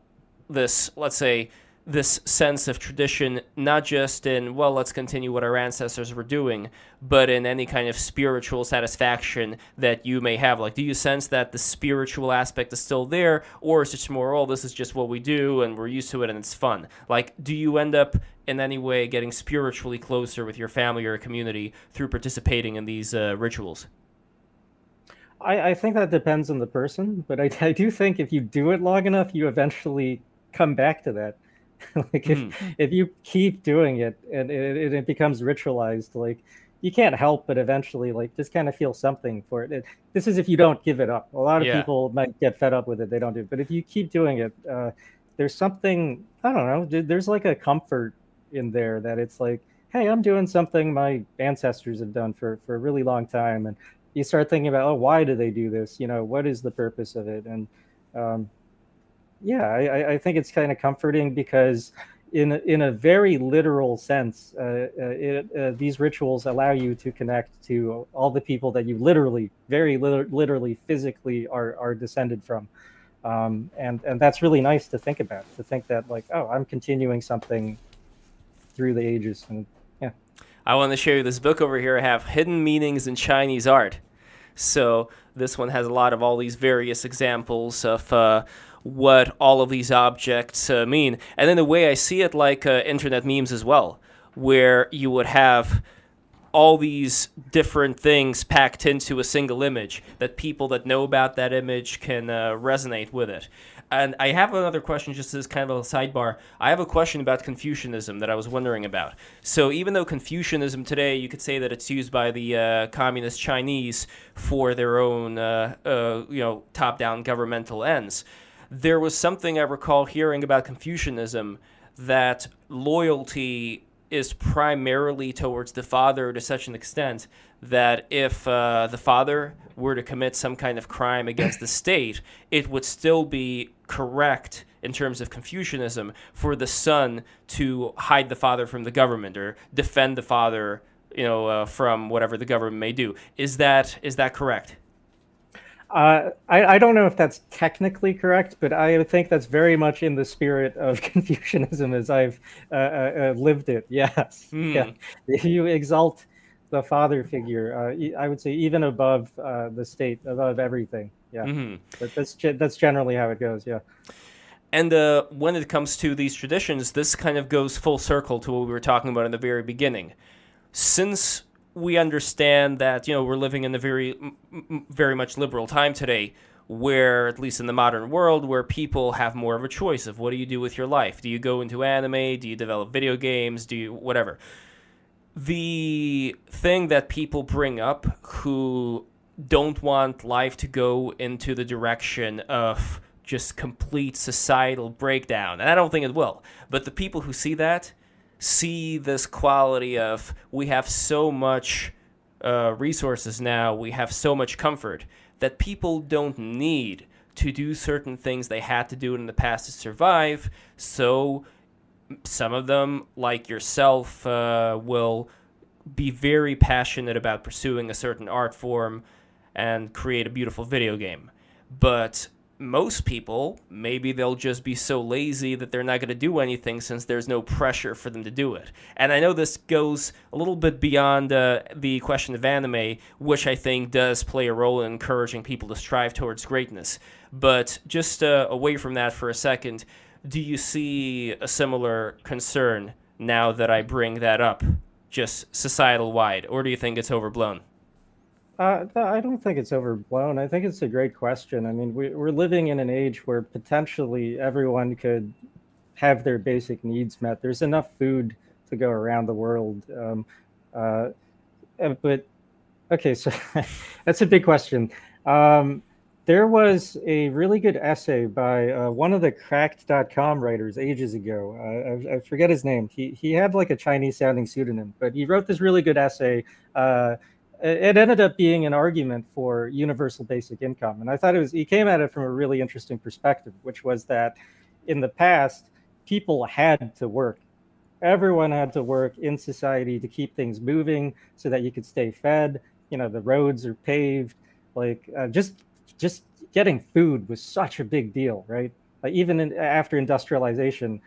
this? Let's say this sense of tradition, not just in, well, let's continue what our ancestors were doing, but in any kind of spiritual satisfaction that you may have. Like, do you sense that the spiritual aspect is still there, or is it more, oh, this is just what we do and we're used to it and it's fun? Like, do you end up in any way getting spiritually closer with your family or community through participating in these uh, rituals? I, I, think that depends on the person, but I, I do think if you do it long enough, you eventually come back to that. (laughs) like if, mm. if you keep doing it and it, it, becomes ritualized, like you can't help but eventually like just kind of feel something for it. it this is if you don't give it up. A lot of yeah. people might get fed up with it; they don't do it. But if you keep doing it, uh, there's something I don't know. There's like a comfort in there that it's like, hey, I'm doing something my ancestors have done for for a really long time, and you start thinking about, oh, why do they do this? You know, what is the purpose of it? And um, yeah, I, I think it's kind of comforting because in in a very literal sense, uh, uh, it, uh, these rituals allow you to connect to all the people that you literally, very literally, physically are are descended from, um, and and that's really nice to think about. To think that like, oh, I'm continuing something through the ages, and yeah. I want to show you this book over here. I have hidden meanings in Chinese art. So this one has a lot of all these various examples of uh, what all of these objects uh, mean. And then the way I see it, like uh, internet memes as well, where you would have all these different things packed into a single image that people that know about that image can uh, resonate with it. And I have another question, just as kind of a sidebar. I have a question about Confucianism that I was wondering about. So, even though Confucianism today, you could say that it's used by the uh, communist Chinese for their own, uh, uh you know, top-down governmental ends, there was something I recall hearing about Confucianism that loyalty is primarily towards the father to such an extent that if uh, the father were to commit some kind of crime against the state, it would still be correct in terms of Confucianism for the son to hide the father from the government or defend the father, you know, uh, from whatever the government may do. Is that is that correct? Uh, I, I, don't know if that's technically correct, but I think that's very much in the spirit of (laughs) Confucianism as I've uh, uh, uh lived it. (laughs) Yes. Mm. Yeah. You exalt the father figure, uh, I would say, even above uh, the state, above everything. Yeah. Mm-hmm. But that's, that's generally how it goes. Yeah. And when it comes to these traditions, this kind of goes full circle to what we were talking about in the very beginning. Since we understand that you know we're living in a very very much liberal time today where at least in the modern world where people have more of a choice of what do you do with your life? Do you go into anime? Do you develop video games? Do you whatever. The thing that people bring up who don't want life to go into the direction of just complete societal breakdown and i don't think it will but the people who see that see this quality of we have so much uh, resources now, we have so much comfort that people don't need to do certain things they had to do in the past to survive. So some of them, like yourself, uh, will be very passionate about pursuing a certain art form and create a beautiful video game. But most people, maybe they'll just be so lazy that they're not going to do anything since there's no pressure for them to do it. And I know this goes a little bit beyond uh, the question of anime, which I think does play a role in encouraging people to strive towards greatness. But just uh, away from that for a second, do you see a similar concern now that I bring that up, just societal wide, or do you think it's overblown? Uh, I don't think it's overblown. I think it's a great question. I mean, we, we're living in an age where potentially everyone could have their basic needs met. There's enough food to go around the world. Um, uh, uh but okay, so (laughs) that's a big question. Um, there was a really good essay by uh, one of the cracked.com writers ages ago. Uh, I, I, forget his name. He, he had like a Chinese sounding pseudonym, but he wrote this really good essay. Uh, it ended up being an argument for universal basic income. And I thought it was, he came at it from a really interesting perspective, which was that in the past, people had to work. Everyone had to work in society to keep things moving so that you could stay fed. You know, the roads are paved. Like uh, just just getting food was such a big deal, right? Like even in, after industrialization,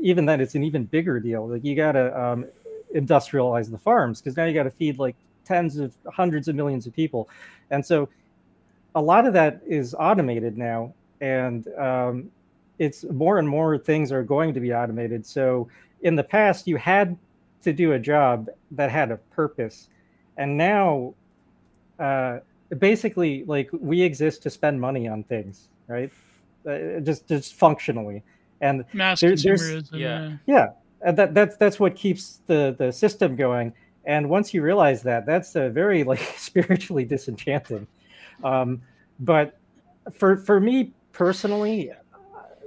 even then it's an even bigger deal. Like you got to um, industrialize the farms because now you got to feed like tens of hundreds of millions of people, and so a lot of that is automated now, and um, it's more and more things are going to be automated. So in the past, you had to do a job that had a purpose, and now. Uh, basically like we exist to spend money on things right? Uh, just just functionally. And mass there, consumerism yeah. Yeah. And that that's that's what keeps the the system going and once you realize that that's a very like (laughs) spiritually disenchanting um but for for me personally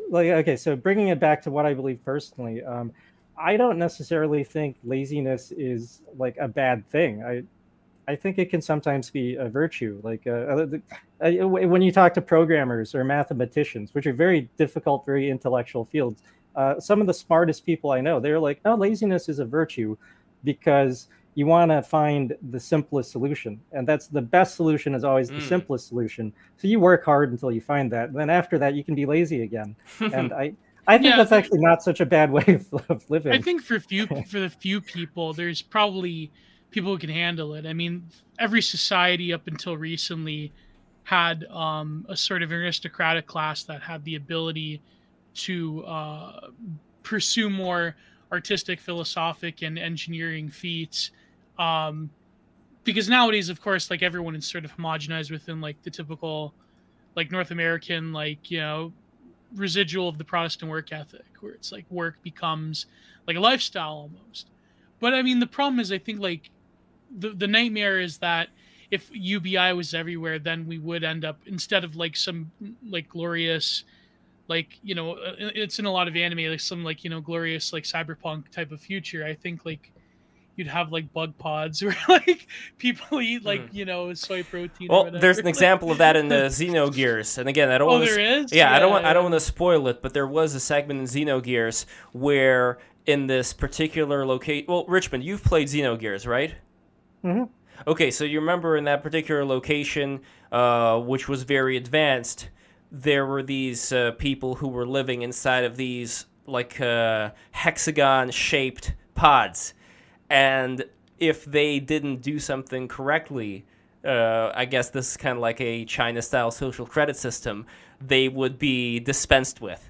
like okay so bringing it back to what i believe personally um i don't necessarily think laziness is like a bad thing i I think it can sometimes be a virtue. Like uh, uh, uh when you talk to programmers or mathematicians, which are very difficult, very intellectual fields, uh, some of the smartest people I know, they're like, "No, laziness is a virtue," because you want to find the simplest solution, and that's the best solution is always mm. the simplest solution. So you work hard until you find that, and then after that, you can be lazy again. (laughs) and I. I think yeah, that's actually not such a bad (laughs) way of, of living. I think for few (laughs) for the few people, there's probably people who can handle it. I mean, every society up until recently had um, a sort of aristocratic class that had the ability to uh, pursue more artistic, philosophic, and engineering feats. Um, because nowadays, of course, like everyone is sort of homogenized within like the typical, like North American, like you know, residual of the Protestant work ethic, where it's like work becomes like a lifestyle almost. But I mean, the problem is, I think like the the nightmare is that if UBI was everywhere, then we would end up instead of like some like glorious, like you know, uh, it's in a lot of anime, like some like you know glorious like cyberpunk type of future. I think like you'd have like bug pods (laughs) where like people eat like mm. you know soy protein. Well, there's an (laughs) example of that in the (laughs) Xenogears, and again, I don't. Oh, want to, there is. Yeah, yeah, I don't want. Yeah. I don't want to spoil it, but there was a segment in Xenogears where in this particular location. Well, Richmond, you've played Xenogears, right? Mm-hmm. Okay, so you remember in that particular location, uh, which was very advanced, there were these uh, people who were living inside of these like uh, hexagon-shaped pods, and if they didn't do something correctly, uh, I guess this is kind of like a China-style social credit system, they would be dispensed with.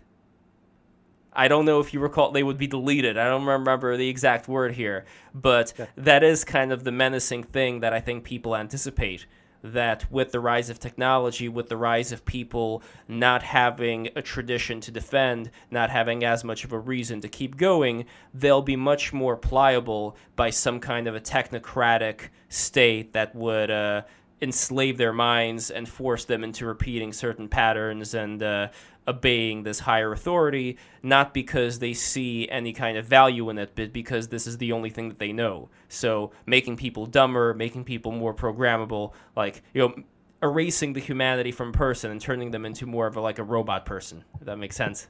I don't know if you recall they would be deleted. I don't remember the exact word here, but yeah. that is kind of the menacing thing that I think people anticipate that with the rise of technology, with the rise of people not having a tradition to defend, not having as much of a reason to keep going, they'll be much more pliable by some kind of a technocratic state that would uh, enslave their minds and force them into repeating certain patterns and uh, obeying this higher authority, not because they see any kind of value in it, but because this is the only thing that they know. So making people dumber, making people more programmable, like you know, erasing the humanity from person and turning them into more of a like a robot person. If that makes sense.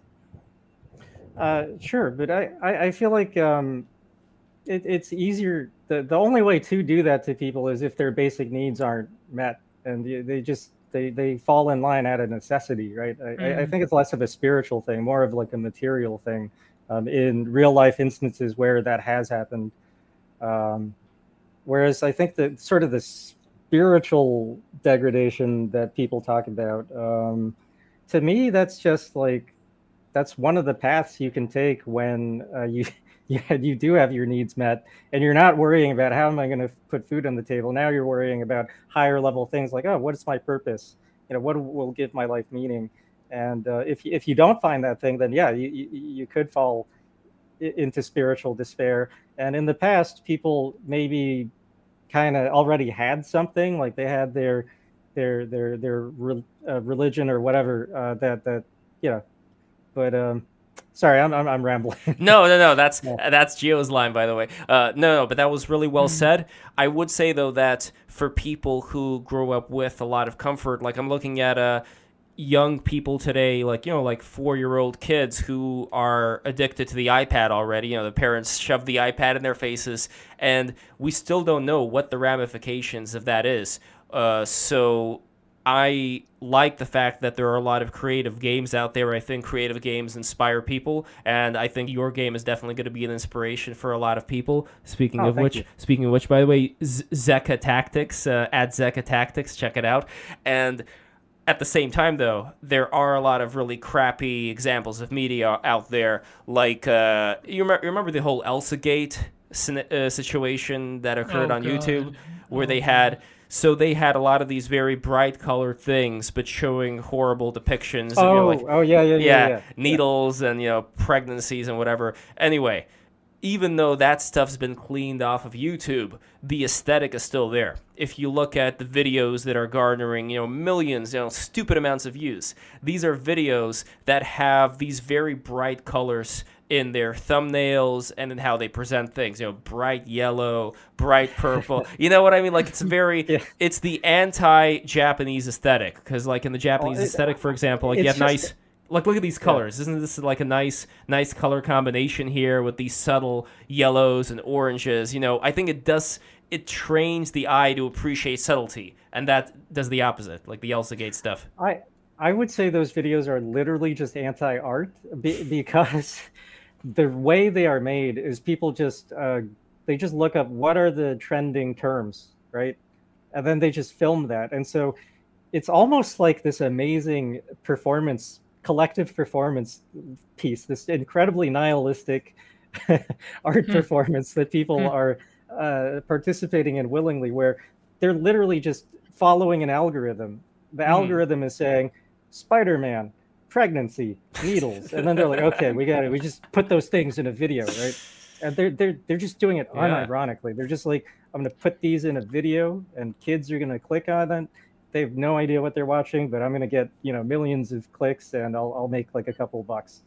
Uh, sure, but I, I, I feel like um, it, it's easier. The, the only way to do that to people is if their basic needs aren't met, and they just they they fall in line out of necessity, right? I, mm. I, think it's less of a spiritual thing, more of like a material thing. Um, in real life instances where that has happened, um, whereas I think that sort of the spiritual degradation that people talk about, um, to me, that's just like that's one of the paths you can take when uh, (laughs) you yeah, (laughs) you do have your needs met and you're not worrying about how am I going to put food on the table. Now you're worrying about higher level things like, oh, what is my purpose? You know, what will give my life meaning? And uh, if, if you don't find that thing, then yeah, you, you, could fall into spiritual despair. And in the past, people maybe kind of already had something like they had their their their their re, uh, religion or whatever uh, that that you know. But um, sorry, I'm, I'm, I'm rambling. (laughs) no, no, no. That's yeah. that's Gio's line, by the way. Uh, no, no, but that was really well mm-hmm. said. I would say though that for people who grow up with a lot of comfort, like I'm looking at uh, young people today, like you know, like four year old kids who are addicted to the iPad already. You know, the parents shove the iPad in their faces, and we still don't know what the ramifications of that is. Uh, so I like the fact that there are a lot of creative games out there. I think creative games inspire people, and I think your game is definitely going to be an inspiration for a lot of people. Speaking oh, of which, you. speaking of which, by the way, Z- Zecha Tactics uh, at Zecha Tactics, check it out. And at the same time, though, there are a lot of really crappy examples of media out there. Like, uh, you, rem- remember the whole Elsagate uh, situation that occurred oh, on God. YouTube, where oh, they had. So they had a lot of these very bright colored things, but showing horrible depictions. Oh, of, you know, oh, like, oh yeah, yeah, yeah, yeah, needles and you know pregnancies and whatever. Anyway, even though that stuff's been cleaned off of YouTube, the aesthetic is still there. If you look at the videos that are garnering, you know, millions, you know, stupid amounts of views, these are videos that have these very bright colors in their thumbnails and in how they present things. You know, bright yellow, bright purple. (laughs) you know what I mean? Like it's very, (laughs) yeah. it's the anti-Japanese aesthetic because, like in the Japanese well, it, aesthetic, for example, like you have just, nice like look at these colors yeah. isn't this like a nice nice color combination here with these subtle yellows and oranges you know i think it does it trains the eye to appreciate subtlety and that does the opposite like the elsa gate stuff i i would say those videos are literally just anti-art because the way they are made is people just uh, they just look up what are the trending terms right and then they just film that and so it's almost like this amazing performance collective performance piece, this incredibly nihilistic (laughs) art hmm. performance that people hmm. are uh, participating in willingly, where they're literally just following an algorithm. The hmm. algorithm is saying, Spider Man, pregnancy, needles. and then they're like, okay, we got it. We just put those things in a video, right? And they're they're they're just doing it yeah. unironically. They're just like, I'm gonna put these in a video and kids are gonna click on them they have no idea what they're watching, but I'm going to get you know millions of clicks and I'll I'll make like a couple bucks.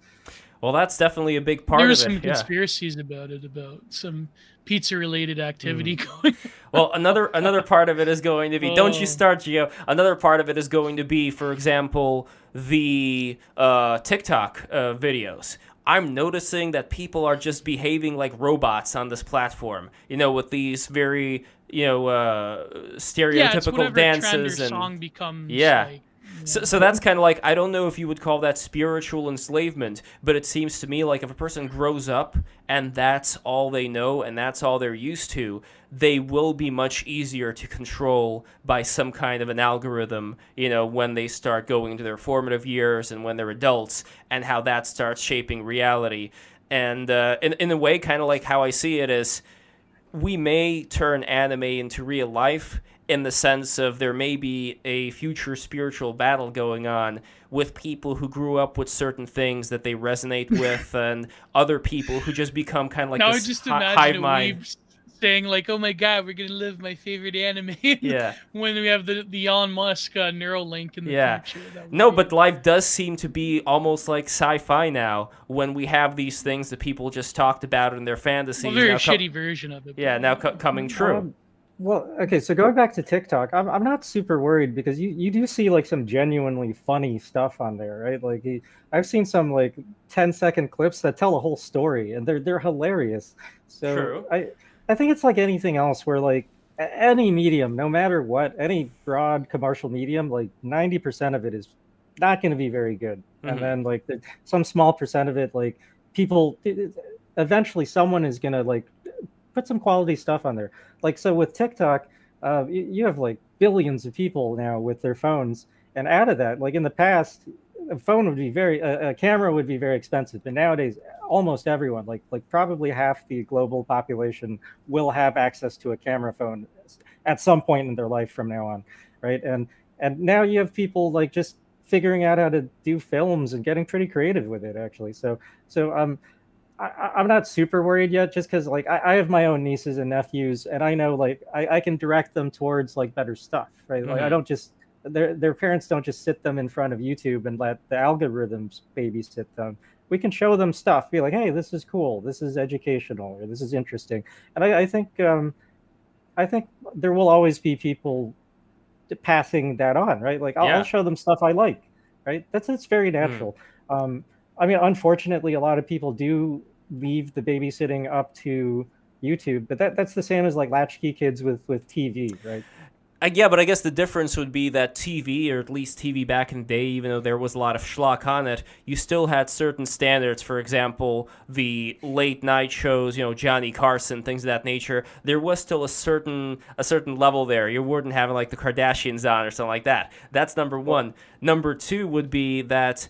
Well, that's definitely a big part There's of it. There's some yeah. conspiracies about it, about some pizza related activity mm. going. (laughs) well, another another part of it is going to be. Oh. Don't you oh. start, Gio? Another part of it is going to be, for example, the uh, TikTok uh, videos. I'm noticing that people are just behaving like robots on this platform. You know, with these very you know uh, stereotypical yeah, dances and song becomes yeah. Like, so, so that's kind of like I don't know if you would call that spiritual enslavement, but it seems to me like if a person grows up and that's all they know and that's all they're used to, they will be much easier to control by some kind of an algorithm, you know, when they start going into their formative years and when they're adults and how that starts shaping reality. And uh, in, in a way, kind of like how I see it is we may turn anime into real life in the sense of there may be a future spiritual battle going on with people who grew up with certain things that they resonate with (laughs) and other people who just become kind of like now this just hi- hive mind saying like oh my god we're gonna live my favorite anime (laughs) yeah when we have the, the elon musk uh, neuralink in the yeah. future no but life does seem to be almost like sci-fi now when we have these things that people just talked about in their fantasies well, very shitty version of it yeah now co- coming true um, well, okay, so going back to TikTok, I'm I'm not super worried because you, you do see like some genuinely funny stuff on there, right? Like he, I've seen some like 10 second clips that tell a whole story and they're they're hilarious. So True. I I think it's like anything else where like any medium, no matter what, any broad commercial medium, like 90% of it is not going to be very good. Mm-hmm. And then like the, some small percent of it like people eventually someone is going to like put some quality stuff on there. Like so with TikTok, uh, you, you have like billions of people now with their phones, and out of that, like in the past, a phone would be very a, a, camera would be very expensive, but nowadays almost everyone, like like probably half the global population, will have access to a camera phone at some point in their life from now on, right? And and now you have people like just figuring out how to do films and getting pretty creative with it actually. So so um I, am not super worried yet, just because like I, I, have my own nieces and nephews, and I know like I, I, can direct them towards like better stuff, right? Like mm-hmm. I don't just their their parents don't just sit them in front of YouTube and let the algorithms babysit them. We can show them stuff, be like, hey, this is cool, this is educational, or this is interesting. And I, I think um, I think there will always be people passing that on, right? Like I'll, yeah. I'll show them stuff I like, right? That's that's very hmm. natural. Mm. Um, I mean, unfortunately, a lot of people do leave the babysitting up to YouTube, but that that's the same as like latchkey kids with with TV, right? Yeah, but I guess the difference would be that TV, or at least TV back in the day, even though there was a lot of schlock on it, you still had certain standards. For example, the late night shows, you know, Johnny Carson, things of that nature. There was still a certain a certain level there. You wouldn't have like the Kardashians on or something like that. That's number one. Number two would be that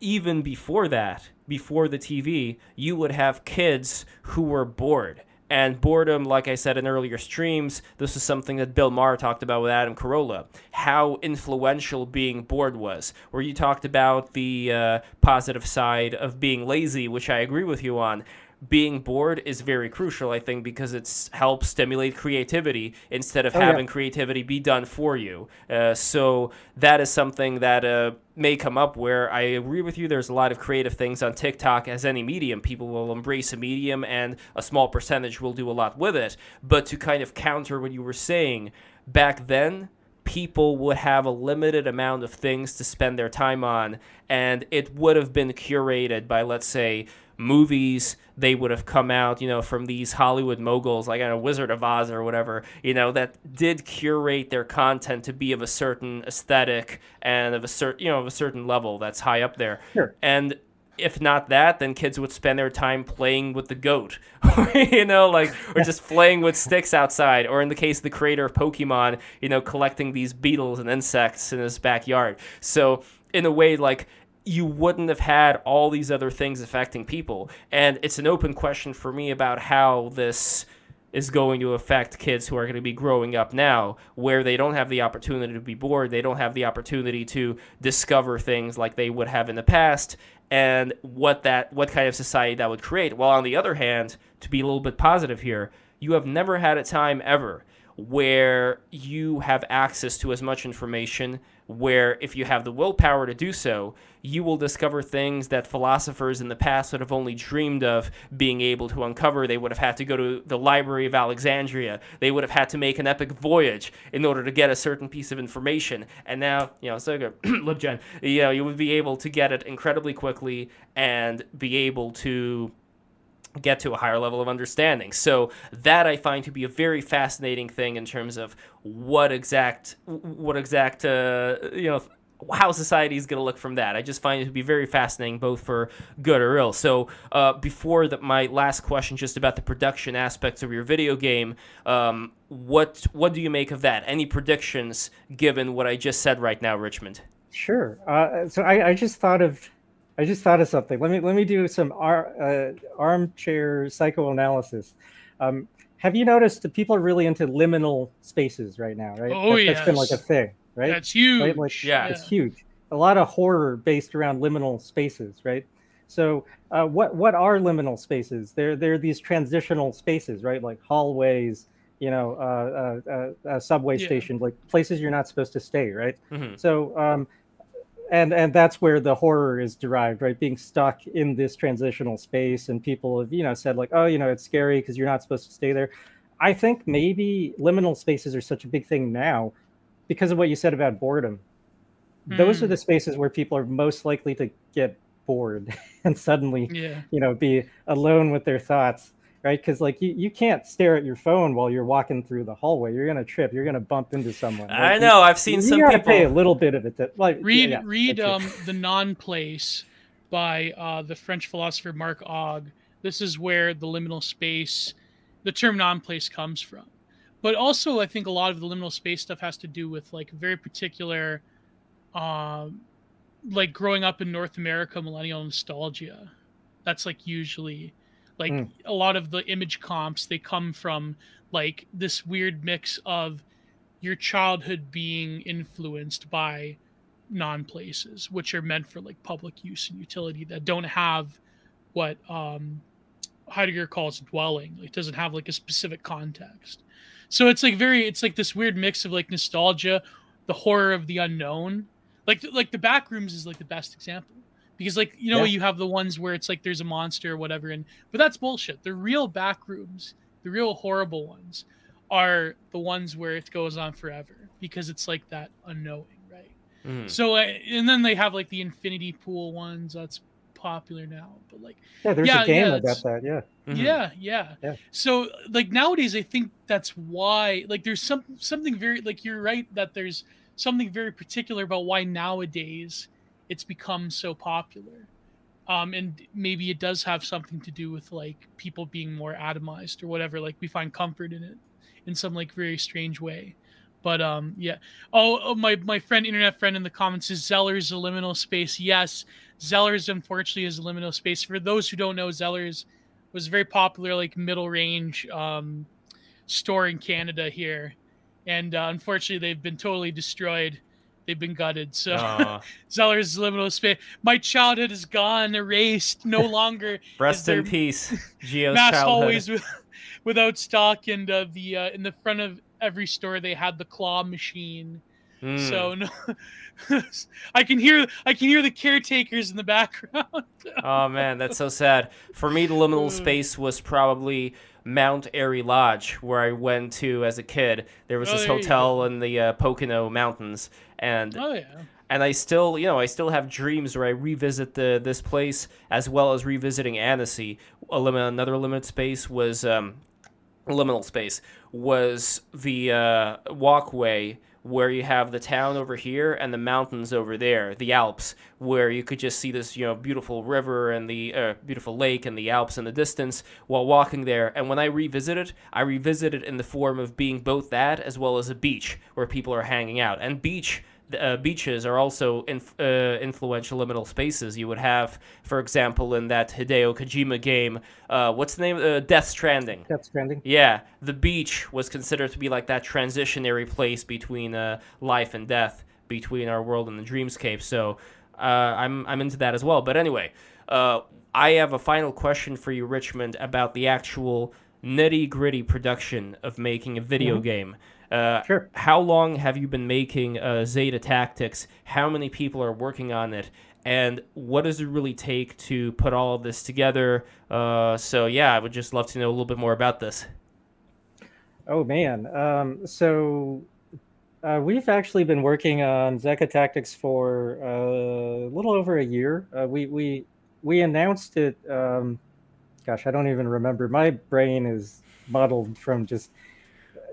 even before that, before the TV, you would have kids who were bored and boredom, like I said in earlier streams, this is something that Bill Maher talked about with Adam Carolla, how influential being bored was. Where you talked about the uh, positive side of being lazy, which I agree with you on being bored is very crucial, I think, because it helps stimulate creativity instead of oh, having yeah. creativity be done for you. Uh, so that is something that uh, may come up where I agree with you. There's a lot of creative things on TikTok as any medium. People will embrace a medium, and a small percentage will do a lot with it. But to kind of counter what you were saying, back then, people would have a limited amount of things to spend their time on, and it would have been curated by, let's say, movies they would have come out, you know, from these Hollywood moguls like a Wizard of Oz or whatever, you know, that did curate their content to be of a certain aesthetic and of a certain, you know, of a certain level that's high up there. Sure. And if not that, then kids would spend their time playing with the goat, (laughs) you know, like or just playing with sticks outside, or in the case of the creator of Pokemon, you know, collecting these beetles and insects in his backyard. So in a way, like you wouldn't have had all these other things affecting people. And it's an open question for me about how this is going to affect kids who are going to be growing up now, where they don't have the opportunity to be bored, they don't have the opportunity to discover things like they would have in the past, and what that what kind of society that would create. While on the other hand, to be a little bit positive here, you have never had a time ever where you have access to as much information where if you have the willpower to do so, you will discover things that philosophers in the past would have only dreamed of being able to uncover. They would have had to go to the Library of Alexandria. They would have had to make an epic voyage in order to get a certain piece of information. And now, you know, so good, LibGen, you know, you would be able to get it incredibly quickly and be able to get to a higher level of understanding. So that I find to be a very fascinating thing in terms of what exact what exact uh, you know how society is going to look from that. I just find it to be very fascinating, both for good or ill. So, uh, before that, my last question, just about the production aspects of your video game, um, what what do you make of that? Any predictions given what I just said right now, Richmond? Sure. Uh, so I, I just thought of I just thought of something. Let me let me do some ar, uh, armchair psychoanalysis. Um, have you noticed that people are really into liminal spaces right now? Right. Oh that, yeah. That's been like a thing, right? That's huge. Right? Like, yeah, it's huge. A lot of horror based around liminal spaces, right? So, uh, what what are liminal spaces? They're they're these transitional spaces, right? Like hallways, you know, uh, uh, uh subway yeah. station, like places you're not supposed to stay, right? Mm-hmm. So, um, and and that's where the horror is derived right being stuck in this transitional space and people have you know said like oh you know it's scary because you're not supposed to stay there i think maybe liminal spaces are such a big thing now because of what you said about boredom mm. those are hmm. the spaces where people are most likely to get bored (laughs) and suddenly yeah. you know be alone with their thoughts right? Because like you, you can't stare at your phone while you're walking through the hallway. You're gonna trip. You're gonna bump into someone. Like, I know. You, I've seen you some gotta people pay a little bit of it. To, like read yeah, read um the non-place by uh, the French philosopher Marc Augé. This is where the liminal space, the term non-place comes from. But also, I think a lot of the liminal space stuff has to do with like very particular, um, like growing up in North America, millennial nostalgia. That's like usually like mm. a lot of the image comps, they come from like this weird mix of your childhood being influenced by non places, which are meant for like public use and utility that don't have what um, Heidegger calls dwelling. Like doesn't have like a specific context. So it's like very it's like this weird mix of like nostalgia, the horror of the unknown. Like like the back rooms is like the best example because like you know yeah. you have the ones where it's like there's a monster or whatever and but that's bullshit. The real back rooms, the real horrible ones, are the ones where it goes on forever because it's like that unknowing, right? Mm. So uh, and then they have like the infinity pool ones. That's popular now. But like, yeah, there's yeah, a game yeah, about that. Yeah. Mm-hmm. yeah. yeah, yeah, So like nowadays, I think that's why like there's some something very like you're right that there's something very particular about why nowadays it's become so popular. Um, and maybe it does have something to do with like people being more atomized or whatever. Like we find comfort in it in some like very strange way. But um, yeah. Oh, oh, my my friend, internet friend in the comments is Zeller's a liminal space. Yes, Zeller's unfortunately is a liminal space. For those who don't know, Zeller's was very popular like middle range um, store in Canada here, and uh, unfortunately they've been totally destroyed. They've been gutted. So uh. (laughs) Zeller's liminal space. My childhood is gone, erased. No (laughs) longer. Rest in peace. (laughs) Gio's mass childhood. hallways with, without stock, and uh, the uh, in the front of every store they had the claw machine. Mm. So no, I can hear I can hear the caretakers in the background. oh man, that's so sad. For me, the liminal space was probably Mount Airy Lodge, where I went to as a kid. There was oh, this hotel in the uh, Pocono Mountains, and oh yeah. And I still, you know, I still have dreams where I revisit the this place as well as revisiting Annecy. A limit, another limit space was um, liminal space was the uh, walkway where you have the town over here and the mountains over there, the Alps, where you could just see this, you know, beautiful river and the uh, beautiful lake and the Alps in the distance while walking there. And when I revisit it, I revisit it in the form of being both that as well as a beach where people are hanging out. And beach uh, beaches are also inf- uh, influential liminal spaces. You would have, for example, in that Hideo Kojima game, uh, what's the name? Uh, Death Stranding. Death Stranding. Yeah, the beach was considered to be like that transitionary place between uh, life and death, between our world and the dreamscape. So uh, I'm I'm into that as well. But anyway, I have a final question for you, Richmond, about the actual nitty gritty production of making a video mm-hmm. game. Uh, sure. How long have you been making uh, Zecha Tactics? How many people are working on it? And what does it really take to put all of this together? Uh, so, yeah, I would just love to know a little bit more about this. Oh, man. Um, so, uh, we've actually been working on Zecha Tactics for uh, a little over a year. Uh, we, we, we announced it. Um, gosh, I don't even remember. My brain is muddled from just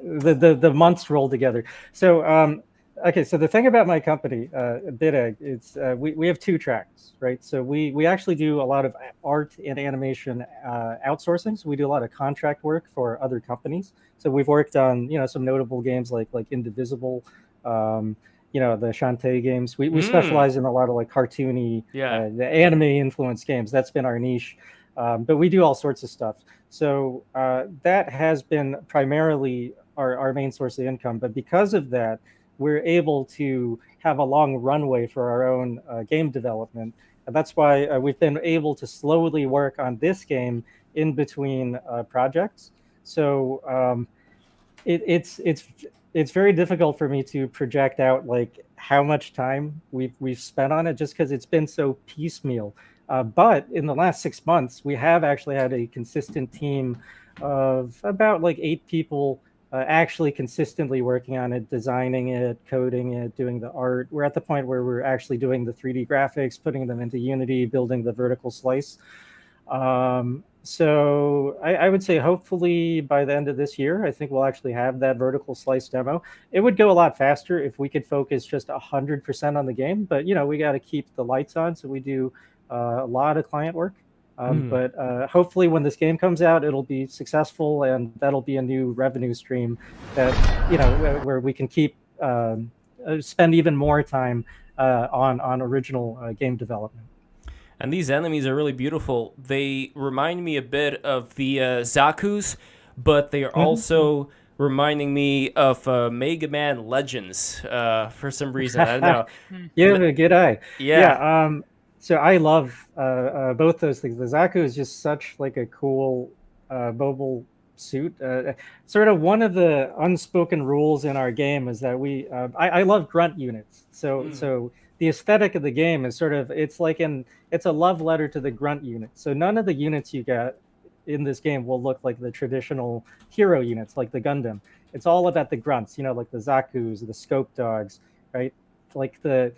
the, the the months roll together. So um, okay, so the thing about my company, uh, BitEgg, it's uh, we we have two tracks, right? So we we actually do a lot of art and animation uh, outsourcing. So we do a lot of contract work for other companies. So we've worked on you know some notable games like like Indivisible. Um, you know the Shantae games. We, we mm. specialize in a lot of like cartoony, yeah, uh, the anime influenced games. That's been our niche. Um, but we do all sorts of stuff. So uh, that has been primarily our, our main source of income. But because of that, we're able to have a long runway for our own uh, game development. And that's why uh, we've been able to slowly work on this game in between uh, projects. So um, it, it's it's it's very difficult for me to project out like how much time we've we've spent on it just because it's been so piecemeal. Uh, but in the last six months, we have actually had a consistent team of about like eight people uh, actually consistently working on it, designing it, coding it, doing the art. We're at the point where we're actually doing the 3D graphics, putting them into Unity, building the vertical slice. Um, so I, I, would say hopefully by the end of this year, I think we'll actually have that vertical slice demo. It would go a lot faster if we could focus just 100% on the game, but you know, we got to keep the lights on. So we do uh, a lot of client work. Um, mm. But uh, hopefully, when this game comes out, it'll be successful, and that'll be a new revenue stream that you know where we can keep um, uh, spend even more time uh, on on original uh, game development. And these enemies are really beautiful. They remind me a bit of the uh, Zaku's, but they are mm-hmm. also reminding me of uh, Mega Man Legends uh, for some reason. I don't know. (laughs) you have a good eye. Yeah. yeah um, so I love uh, uh, both those things. The Zaku is just such like a cool uh, mobile suit. Uh, sort of one of the unspoken rules in our game is that we. Uh, I, I, love grunt units, so mm. so the aesthetic of the game is sort of it's like in it's a love letter to the grunt unit. So none of the units you get in this game will look like the traditional hero units, like the Gundam. It's all about the grunts, you know, like the Zaku's, the Scope Dogs, right? Like the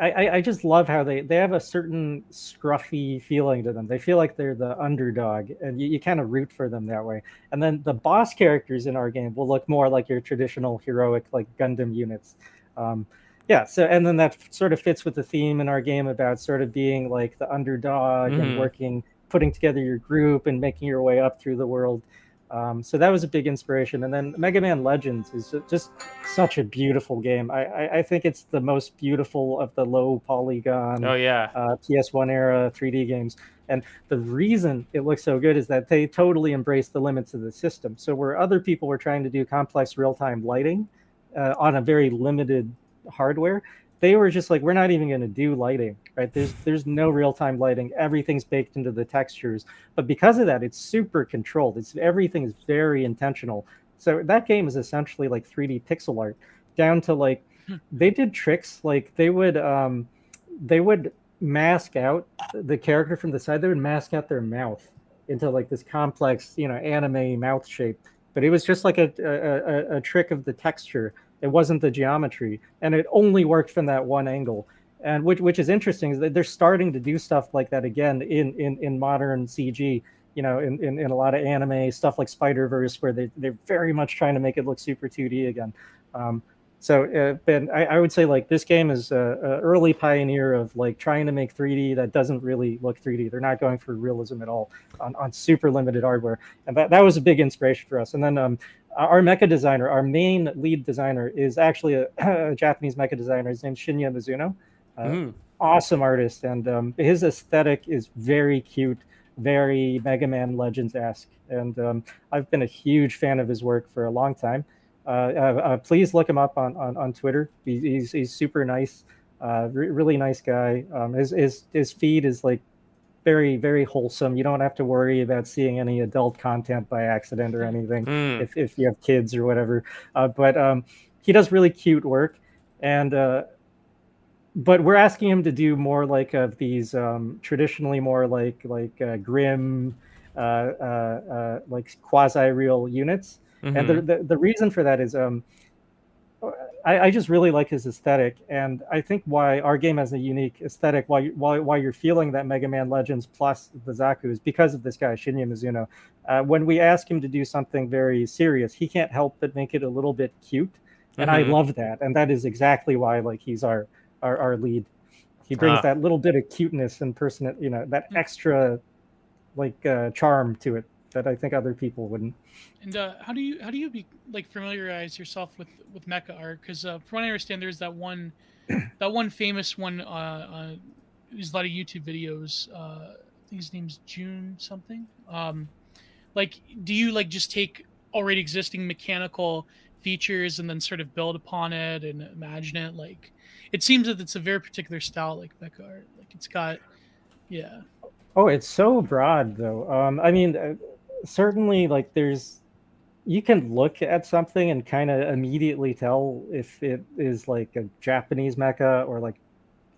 I, I just love how they, they have a certain scruffy feeling to them. They feel like they're the underdog, and you, you kind of root for them that way. And then the boss characters in our game will look more like your traditional heroic, like Gundam units. Um, yeah, so and then that sort of fits with the theme in our game about sort of being like the underdog mm. and working, putting together your group and making your way up through the world. Um, so that was a big inspiration. And then Mega Man Legends is just such a beautiful game. I, I, I think it's the most beautiful of the low polygon. Oh yeah, uh, PS1 era 3D games. And the reason it looks so good is that they totally embrace the limits of the system. So where other people were trying to do complex real-time lighting uh, on a very limited hardware, they were just like, we're not even going to do lighting, right? There's there's no real time lighting. Everything's baked into the textures, but because of that, it's super controlled. It's everything is very intentional. So that game is essentially like 3D pixel art, down to like hmm. they did tricks like they would um they would mask out the character from the side. They would mask out their mouth into like this complex, you know, anime mouth shape. But it was just like a, a, a trick of the texture it wasn't the geometry, and it only worked from that one angle. And which which is interesting is that they're starting to do stuff like that again in in in modern CG. You know, in, in, in a lot of anime stuff like Spider Verse, where they they're very much trying to make it look super 2D again. Um, so, uh, Ben, I, I, would say like this game is a, a, early pioneer of like trying to make 3D that doesn't really look 3D. They're not going for realism at all on, on super limited hardware, and that, that was a big inspiration for us. And then um, our mecha designer, our main lead designer, is actually a, (clears throat) a Japanese mecha designer. His name's Shinya Mizuno. Uh, mm. Awesome artist, and um, his aesthetic is very cute, very Mega Man Legends esque. And um, I've been a huge fan of his work for a long time. Uh, uh, uh please look him up on on, on Twitter. He's, he's super nice, uh, re- really nice guy. Um, his, his his feed is like very very wholesome you don't have to worry about seeing any adult content by accident or anything mm. if, if you have kids or whatever uh, but um, he does really cute work and uh, but we're asking him to do more like of these um, traditionally more like like uh, grim uh, uh, uh, like quasi real units mm-hmm. and the, mm-hmm. the, the reason for that is um, I, I, just really like his aesthetic, and I think why our game has a unique aesthetic, why why why you're feeling that Mega Man Legends plus the Zaku is because of this guy Shinya Mizuno. Uh, when we ask him to do something very serious, he can't help but make it a little bit cute, and mm-hmm. I love that, and that is exactly why like he's our our, our lead. He brings ah. that little bit of cuteness and person, you know, that extra like uh, charm to it that I think other people wouldn't. And uh, how do you how do you be like familiarize yourself with with mecha art? Because uh, from what I understand, there's that one (clears throat) that one famous one. Uh, uh, there's a lot of YouTube videos. Uh, I think his name's June something. Um, like, do you like just take already existing mechanical features and then sort of build upon it and imagine it? Like, it seems that it's a very particular style, like mecha art. Like, it's got, yeah. Oh, it's so broad though. Um, I mean, uh, certainly like there's you can look at something and kind of immediately tell if it is like a Japanese mecha or like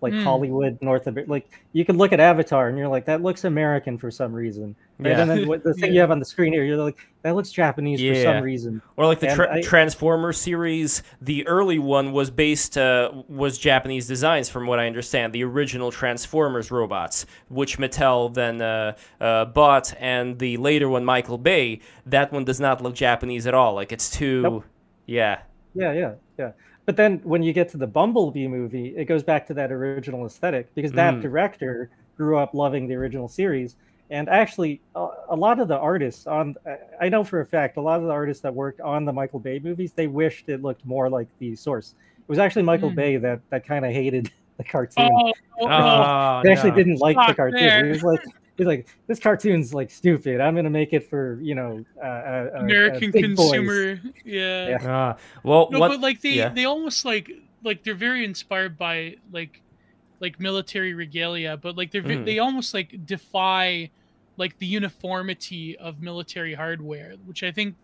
like mm. Hollywood, North America. Like you can look at Avatar and you're like, that looks American for some reason. Right? Yeah. And then the (laughs) thing yeah. you have on the screen here, you're like, that looks Japanese yeah. for some reason. Or like the tra- I, Transformers series, the early one was based uh, was Japanese designs, from what I understand. The original Transformers robots, which Mattel then uh, uh, bought, and the later one, Michael Bay, that one does not look Japanese at all. Like it's too, nope. yeah. Yeah, yeah, yeah. But then when you get to the Bumblebee movie, it goes back to that original aesthetic because that mm. director grew up loving the original series. And actually, a, a lot of the artists on, I know for a fact, a lot of the artists that worked on the Michael Bay movies, they wished it looked more like the source. It was actually Michael mm. Bay that, that kind of hated (laughs) the cartoon. Oh, oh, they actually no. didn't like Not the cartoon. He was like, he's like, this cartoon's like stupid. I'm gonna make it for you know uh, American consumer. Boys. (laughs) Yeah. yeah. Uh, well, no, what, but like they yeah. they almost like like they're very inspired by like like military regalia, but like they're mm. they almost like defy like the uniformity of military hardware, which I think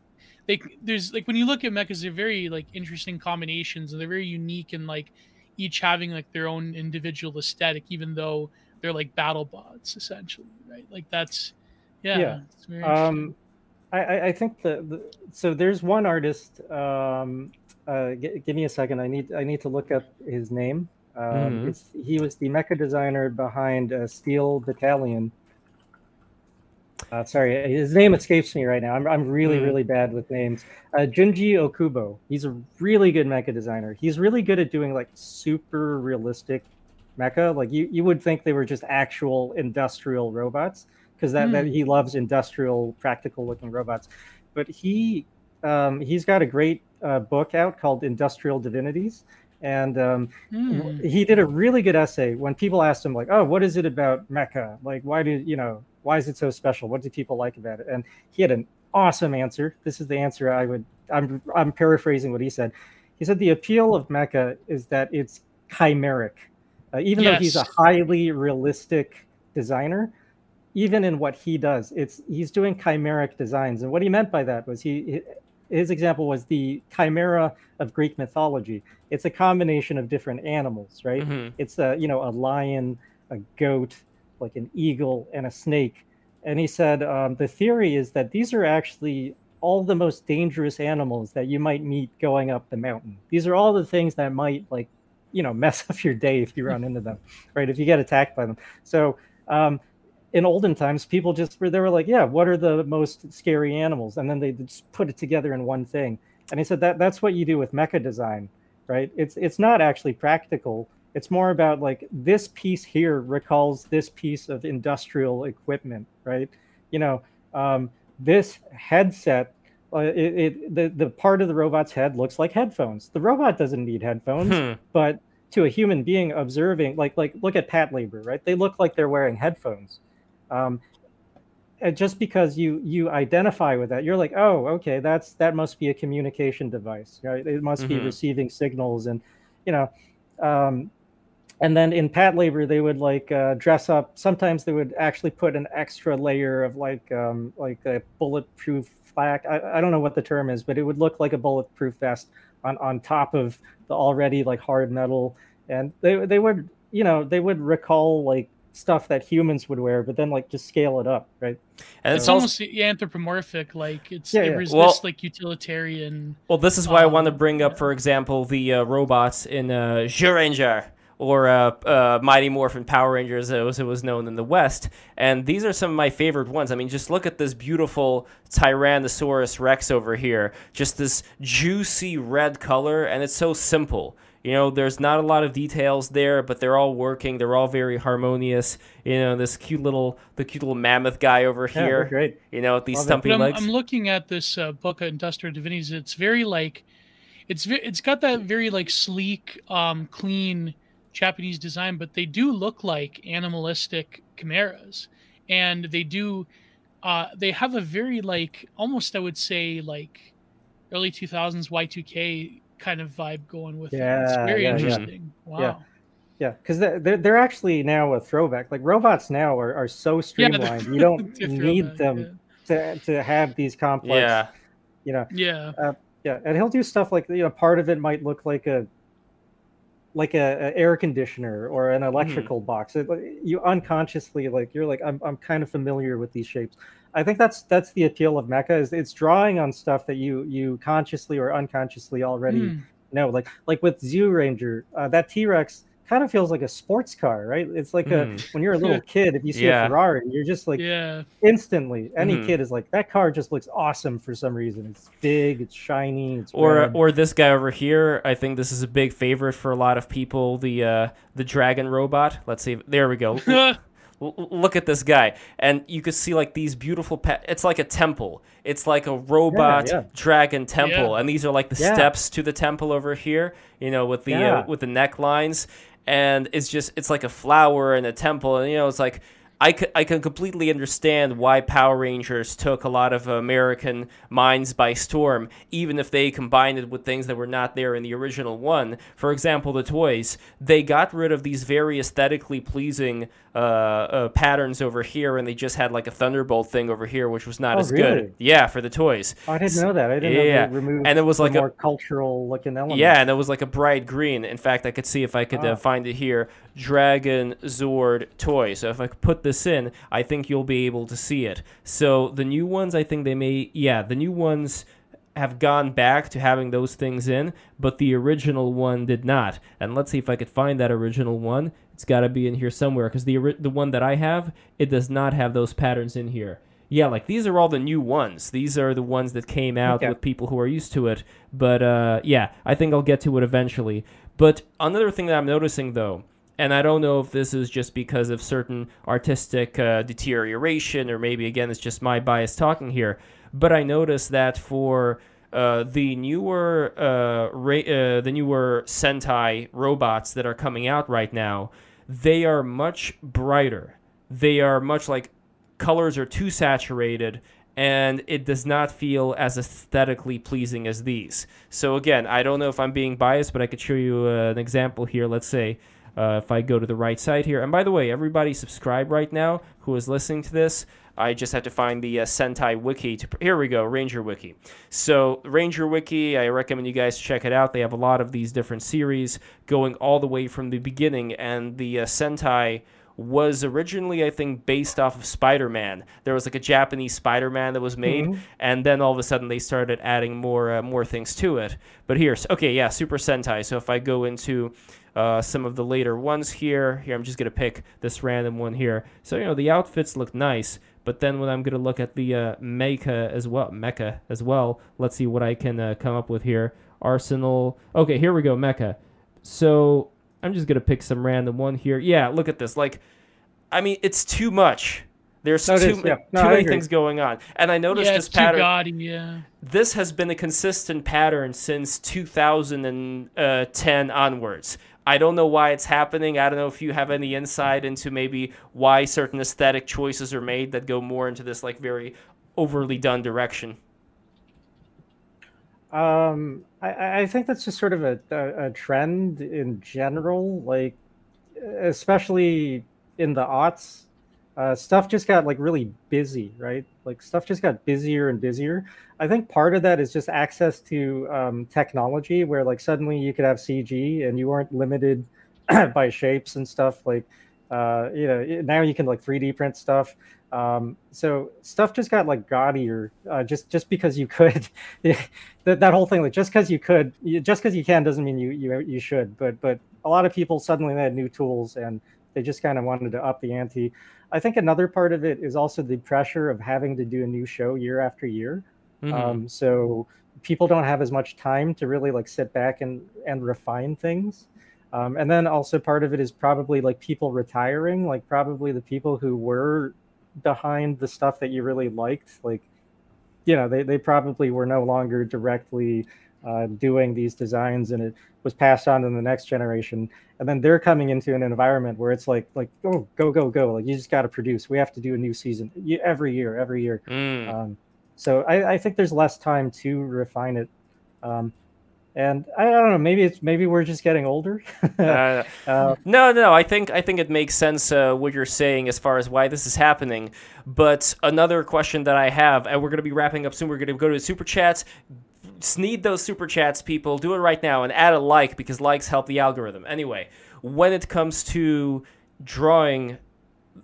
they there's like when you look at mechas, they're very like interesting combinations and they're very unique and like each having like their own individual aesthetic, even though they're like battle bots essentially, right? Like that's yeah. yeah. um, I, I think the, the, so there's one artist. Um, uh, g- give me a second. I need I need to look up his name. Um, mm-hmm. he was the mecha designer behind uh, Steel Battalion. Uh, sorry, his name escapes me right now. I'm, I'm really, mm. really bad with names. Uh, Junji Okubo. He's a really good mecha designer. He's really good at doing like super realistic mecha. Like you, you would think they were just actual industrial robots because that, mm. that he loves industrial, practical looking robots. But he um, he's got a great uh, book out called Industrial Divinities, and um, mm. he did a really good essay when people asked him like, "Oh, what is it about mecha? Like, why do you know why is it so special? What do people like about it?" And he had an awesome answer. This is the answer I would. I'm I'm paraphrasing what he said. He said the appeal of mecha is that it's chimeric, uh, even yes. though he's a highly realistic designer. Even in what he does, it's he's doing chimeric designs, and what he meant by that was he his example was the chimera of Greek mythology. It's a combination of different animals, right? Mm-hmm. It's a you know a lion, a goat, like an eagle, and a snake. And he said um, the theory is that these are actually all the most dangerous animals that you might meet going up the mountain. These are all the things that might like you know (laughs) mess up your day if you run into them, right? If you get attacked by them. So um, in olden times, people just were they were like, yeah, what are the most scary animals? And then they just put it together in one thing. And he said that that's what you do with mecha design, right? It's it's not actually practical. It's more about like this piece here recalls this piece of industrial equipment, right? You know, um, this headset, uh, it, it, the the part of the robot's head looks like headphones. The robot doesn't need headphones, hmm. but to a human being observing, like like look at Patlabor, right? They look like they're wearing headphones um, and just because you you identify with that, you're like, oh, okay, that's that must be a communication device, right? It must mm-hmm. be receiving signals, and you know, um, and then in Patlabor they would like uh, dress up. Sometimes they would actually put an extra layer of like um, like a bulletproof flak. I, I don't know what the term is, but it would look like a bulletproof vest on on top of the already like hard metal, and they they would you know they would recall like stuff that humans would wear, but then like just scale it up, right? And it's so, almost anthropomorphic, like it's yeah, it yeah. well, like utilitarian. Well, this is why um, I want to bring up, for example, the uh, robots in uh, Zyuranger or uh, uh, Mighty Morphin Power Rangers, as it was known in the West. And these are some of my favorite ones. I mean, just look at this beautiful Tyrannosaurus Rex over here. Just this juicy red color, and it's so simple. You know, there's not a lot of details there, but they're all working. They're all very harmonious. You know, this cute little, the cute little mammoth guy over yeah, here. Great. You know, with these stumpy I'm, legs. I'm, looking at this uh, book, of Industrial Divinities. It's very like, it's it's got that very like sleek, um, clean Japanese design, but they do look like animalistic chimeras, and they do, uh, they have a very like almost I would say like early 2000s Y2K kind of vibe going with yeah, it. It's very yeah, interesting. Yeah. Wow. Yeah. Yeah, because they're, they're actually now a throwback. Like robots now are, are so (laughs) streamlined. you don't (laughs) need them to, to have these complex. Yeah. You know. Yeah. Uh, yeah, and he'll do stuff like you know, part of it might look like a like a, a air conditioner or an electrical mm. box. It, you unconsciously like you're like I'm I'm kind of familiar with these shapes. I think that's that's the appeal of mecha is it's drawing on stuff that you you consciously or unconsciously already mm. know. Like like with Zyuranger, uh, that T Rex kind of feels like a sports car, right? It's like mm. a hmm. when you're a little (laughs) kid, if you see yeah. a Ferrari, you're just like yeah. instantly. Any mm-hmm. kid is like that car just looks awesome for some reason. It's big, it's shiny, it's or red. or this guy over here. I think this is a big favorite for a lot of people. The uh, the dragon robot. Let's see. There we go. (laughs) look at this guy and you could see like these beautiful pe- it's like a temple it's like a robot yeah, yeah. dragon temple yeah. and these are like the steps to the temple over here you know with the uh, with the necklines and it's just it's like a flower in a temple and you know it's like I, c- I can completely understand why Power Rangers took a lot of American minds by storm, even if they combined it with things that were not there in the original one. For example, the toys. They got rid of these very aesthetically pleasing uh, uh, patterns over here, and they just had like a Thunderbolt thing over here, which was not oh, as really? good. Yeah, for the toys. Oh, I didn't know that. I didn't yeah. know they removed and it was like more a cultural looking element. Yeah, and it was like a bright green. In fact, I could see if I could uh, Oh. find it here. Dragon Zord toy. So if I put this in, I think you'll be able to see it. So the new ones, I think they may. Yeah, the new ones have gone back to having those things in, but the original one did not. And let's see if I could find that original one. It's got to be in here somewhere because the the one that I have, it does not have those patterns in here. Yeah, like these are all the new ones. These are the ones that came out Okay. with people who are used to it. But uh, yeah, I think I'll get to it eventually. But another thing that I'm noticing though, and I don't know if this is just because of certain artistic uh, deterioration or maybe again it's just my bias talking here, but I noticed that for uh, the newer uh, ra- uh, the newer Sentai robots that are coming out right now, they are much brighter. They are much like colors are too saturated and it does not feel as aesthetically pleasing as these. So again, I don't know if I'm being biased, but I could show you uh, an example here. Let's say uh, if I go to the right side here, and by the way, everybody subscribe right now who is listening to this. I just have to find the uh, Sentai Wiki. To, here we go, Ranger Wiki. So Ranger Wiki, I recommend you guys check it out. They have a lot of these different series going all the way from the beginning, and the uh, Sentai was originally, I think, based off of Spider Man. There was like a Japanese Spider Man that was made, Mhm. and then all of a sudden they started adding more uh, more things to it. But here's okay, yeah, Super Sentai. So if I go into uh, some of the later ones here, here I'm just gonna pick this random one here. So you know the outfits look nice, but then when I'm gonna look at the uh, mecha as well, mecha as well, let's see what I can uh, come up with here. Arsenal. Okay, here we go, mecha. So I'm just gonna pick some random one here. Yeah, look at this. Like, I mean, it's too much. There's No, too, is, yeah. No, I many things going on, and I noticed yeah, this it's too pattern. gaudy. Yeah. This has been a consistent pattern since 2010 onwards. I don't know why it's happening. I don't know if you have any insight into maybe why certain aesthetic choices are made that go more into this like very overly done direction. Um, I- I, think that's just sort of a, a, a trend in general, like especially in the aughts. Uh, stuff just got like really busy, right? Like stuff just got busier and busier. I think part of that is just access to um, technology, where like suddenly you could have CG and you weren't limited (clears throat) by shapes and stuff. Like, uh, you know, now you can like 3D print stuff. Um, so stuff just got like gaudier, uh, just just because you could. (laughs) that, that whole thing, like just because you could, just because you can, doesn't mean you you you should. But but a lot of people suddenly had new tools and they just kind of wanted to up the ante. I think another part of it is also the pressure of having to do a new show year after year. Mhm. Um, so people don't have as much time to really like sit back and and refine things. Um, and then also part of it is probably like people retiring, like probably the people who were behind the stuff that you really liked, like you know, they, they probably were no longer directly uh, doing these designs and it was passed on to the next generation. And then they're coming into an environment where it's like, like, oh, go, go, go. Like you just got to produce. We have to do a new season every year, every year. Mm. Um, so I, I think there's less time to refine it. Um, and I, I don't know, maybe it's, maybe we're just getting older. (laughs) Uh, uh, No, no, I think I think it makes sense uh, what you're saying as far as why this is happening. But another question that I have, and we're going to be wrapping up soon. We're going to go to super chats. Sneed those super chats, people. Do it right now and add a like because likes help the algorithm. Anyway, when it comes to drawing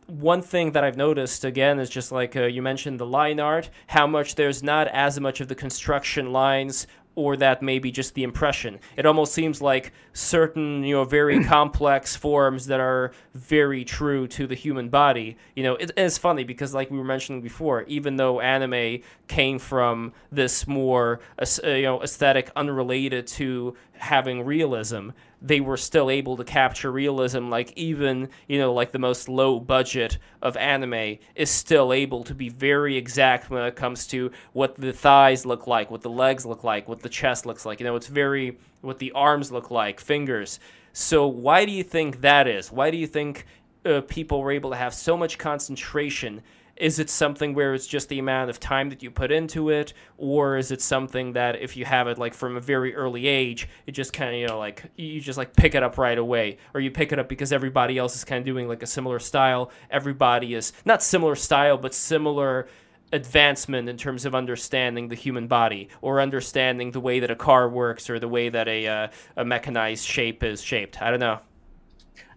one thing that I've noticed again is just like uh, you mentioned the line art, how much there's not as much of the construction lines or that maybe just the impression. It almost seems like certain, you know, very (clears throat) complex forms that are very true to the human body. You know, it, it's funny because, like we were mentioning before, even though anime came from this more, uh, you know, aesthetic unrelated to having realism, they were still able to capture realism. Like even, you know, like the most low budget of anime is still able to be very exact when it comes to what the thighs look like, what the legs look like, what the chest looks like. You know, it's very what the arms look like, fingers. So why do you think that is? Why do you think uh, people were able to have so much concentration is it something where it's just the amount of time that you put into it? Or is it something that if you have it like from a very early age it just kind of you know like you just like pick it up right away? Or you pick it up because everybody else is kind of doing like a similar style? Everybody is not similar style but similar advancement in terms of understanding the human body or understanding the way that a car works or the way that a, uh, a mechanized shape is shaped. I don't know.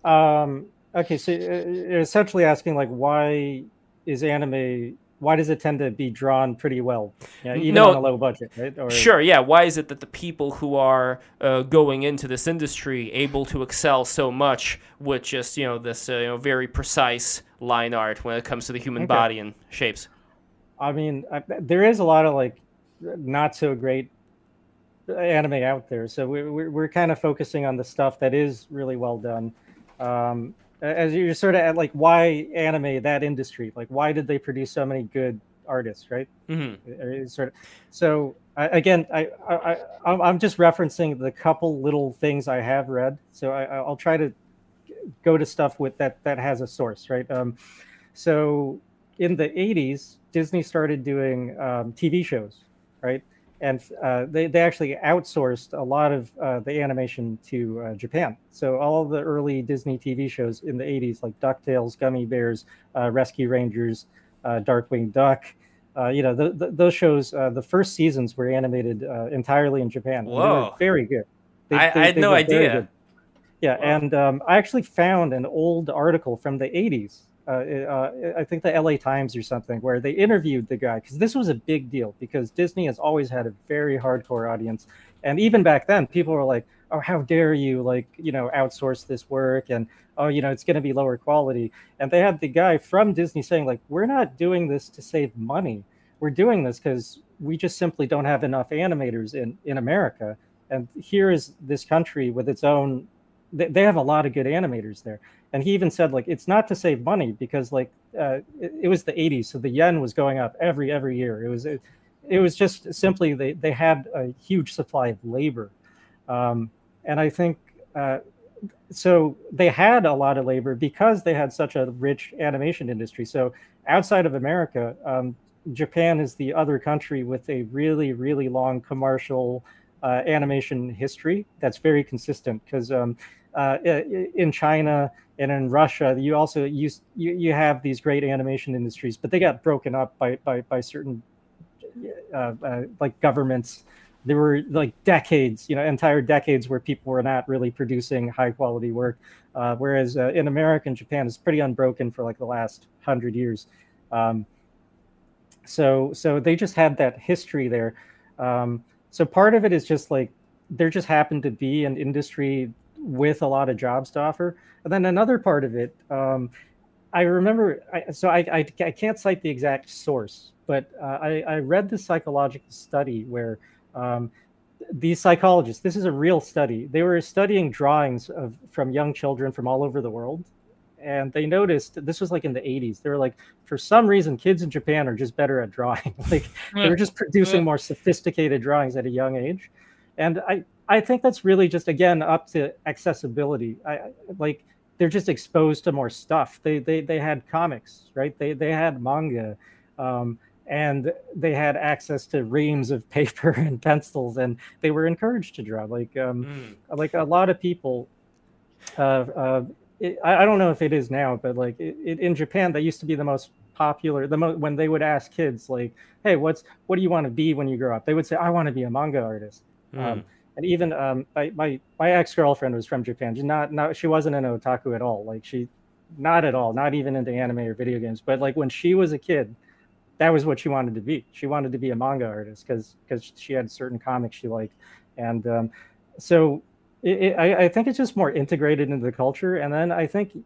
Um, okay so uh, you're essentially asking like why is anime why does it tend to be drawn pretty well? Yeah, even no, on a low budget right? Or... sure yeah. Why is it that the people who are uh, going into this industry able to excel so much with just you know this uh, you know very precise line art when it comes to the human okay. body and shapes? I mean I, there is a lot of like not so great anime out there. So we, we're, we're kind of focusing on the stuff that is really well done. Um, as you're sort of at like why anime that industry? Like why did they produce so many good artists right? Mm-hmm. sort of so I, again I, I i am just referencing the couple little things i have read. So I, i'll try to go to stuff with that that has a source right? Um so in the 80s disney started doing um, tv shows right and uh, they, they actually outsourced a lot of uh, the animation to uh, Japan. So all the early Disney TV shows in the 80s, like DuckTales, Gummi Bears, uh, Rescue Rangers, uh, Darkwing Duck, uh, you know, the, the, those shows, the first seasons were animated entirely in Japan. Whoa. very good. They, I, they, I, had no idea. Yeah, wow. and um, I actually found an old article from the 80s uh, uh, I think the LA Times or something, where they interviewed the guy because this was a big deal because Disney has always had a very hardcore audience, and even back then, people were like, "Oh, how dare you like you know outsource this work?" and "Oh, you know it's going to be lower quality." And they had the guy from Disney saying like, "We're not doing this to save money. We're doing this because we just simply don't have enough animators in in America." And here is this country with its own they, have a lot of good animators there and he even said like it's not to save money because like uh, it, it, was the 80s so the yen was going up every every year. It was it, it was just simply they they had a huge supply of labor. Um, and i think uh, so they had a lot of labor because they had such a rich animation industry. So outside of america um, japan is the other country with a really really long commercial uh, animation history that's very consistent because um, uh, in China and in Russia, you also use you, you have these great animation industries, but they got broken up by by, by certain uh, uh, like governments. There were like decades, you know, entire decades where people were not really producing high quality work. Uh, whereas uh, in America and Japan, it's pretty unbroken for like the last hundred years. Um, so so they just had that history there. Um, so part of it is just like there just happened to be an industry with a lot of jobs to offer. And then another part of it, um, I remember, I, so I, I, I, can't cite the exact source, but uh, I, I, read the psychological study where um, these psychologists, this is a real study, they were studying drawings of from young children from all over the world. And they noticed this was like in the 80s. They were like, for some reason, kids in Japan are just better at drawing. (laughs) like they were just producing more sophisticated drawings at a young age. And I, I think that's really just again up to accessibility. I like they're just exposed to more stuff. They they they had comics, right? They they had manga, um, and they had access to reams of (laughs) paper and pencils, and they were encouraged to draw. Like um, mm. like a lot of people. Uh, uh, it, I, I don't know if it is now, but like it, it, in Japan, that used to be the most popular. The mo- when they would ask kids like, "Hey, what's what do you want to be when you grow up?" They would say, "I want to be a manga artist." Mm. Um, and even um, my my, my ex girlfriend was from Japan. Not not she wasn't an otaku at all. Like she, not at all. Not even into anime or video games. But like when she was a kid, that was what she wanted to be. She wanted to be a manga artist because because she had certain comics she liked, and um, so it, it, I, I think it's just more integrated into the culture. And then I think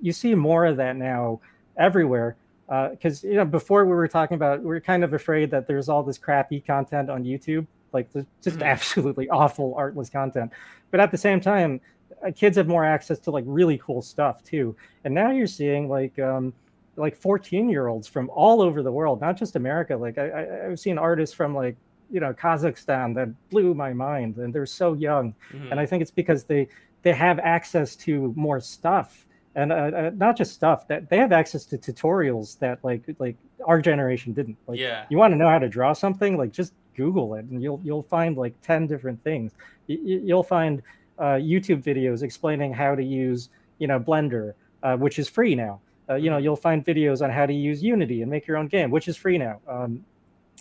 you see more of that now everywhere because uh, you know before we were talking about we are kind of afraid that there's all this crappy content on YouTube like just mm-hmm. absolutely (laughs) awful artless content but at the same time uh, kids have more access to like really cool stuff too and now you're seeing like um like 14 year olds from all over the world not just america like I, I i've seen artists from like you know kazakhstan that blew my mind and they're so young mm-hmm. and i think it's because they they have access to more stuff and uh, uh, not just stuff that they have access to tutorials that like like our generation didn't. Like, yeah. you want to know how to draw something, like just Google it, and you'll you'll find like ten different things. You, will find uh, YouTube videos explaining how to use you know Blender, uh, which is free now. Uh, you know, mm-hmm. you'll find videos on how to use Unity and make your own game, which is free now. Um,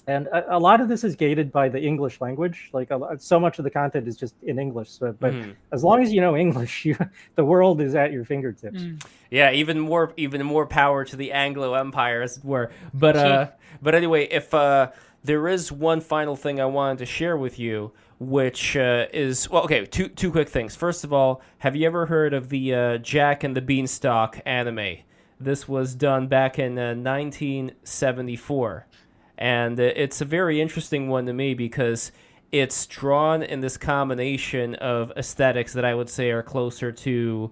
and a, a, lot of this is gated by the English language. Like a, so much of the content is just in English. So, but mm. as long as you know English, (laughs) you, the world is at your fingertips. Mm. Yeah, even more, even more power to the Anglo Empire, as it were. But uh, but anyway, if uh, there is one final thing I wanted to share with you, which uh, is well, okay, two two quick things. First of all, have you ever heard of the uh, Jack and the Beanstalk anime? This was done back in 1974. Uh, and it's a very interesting one to me because it's drawn in this combination of aesthetics that I would say are closer to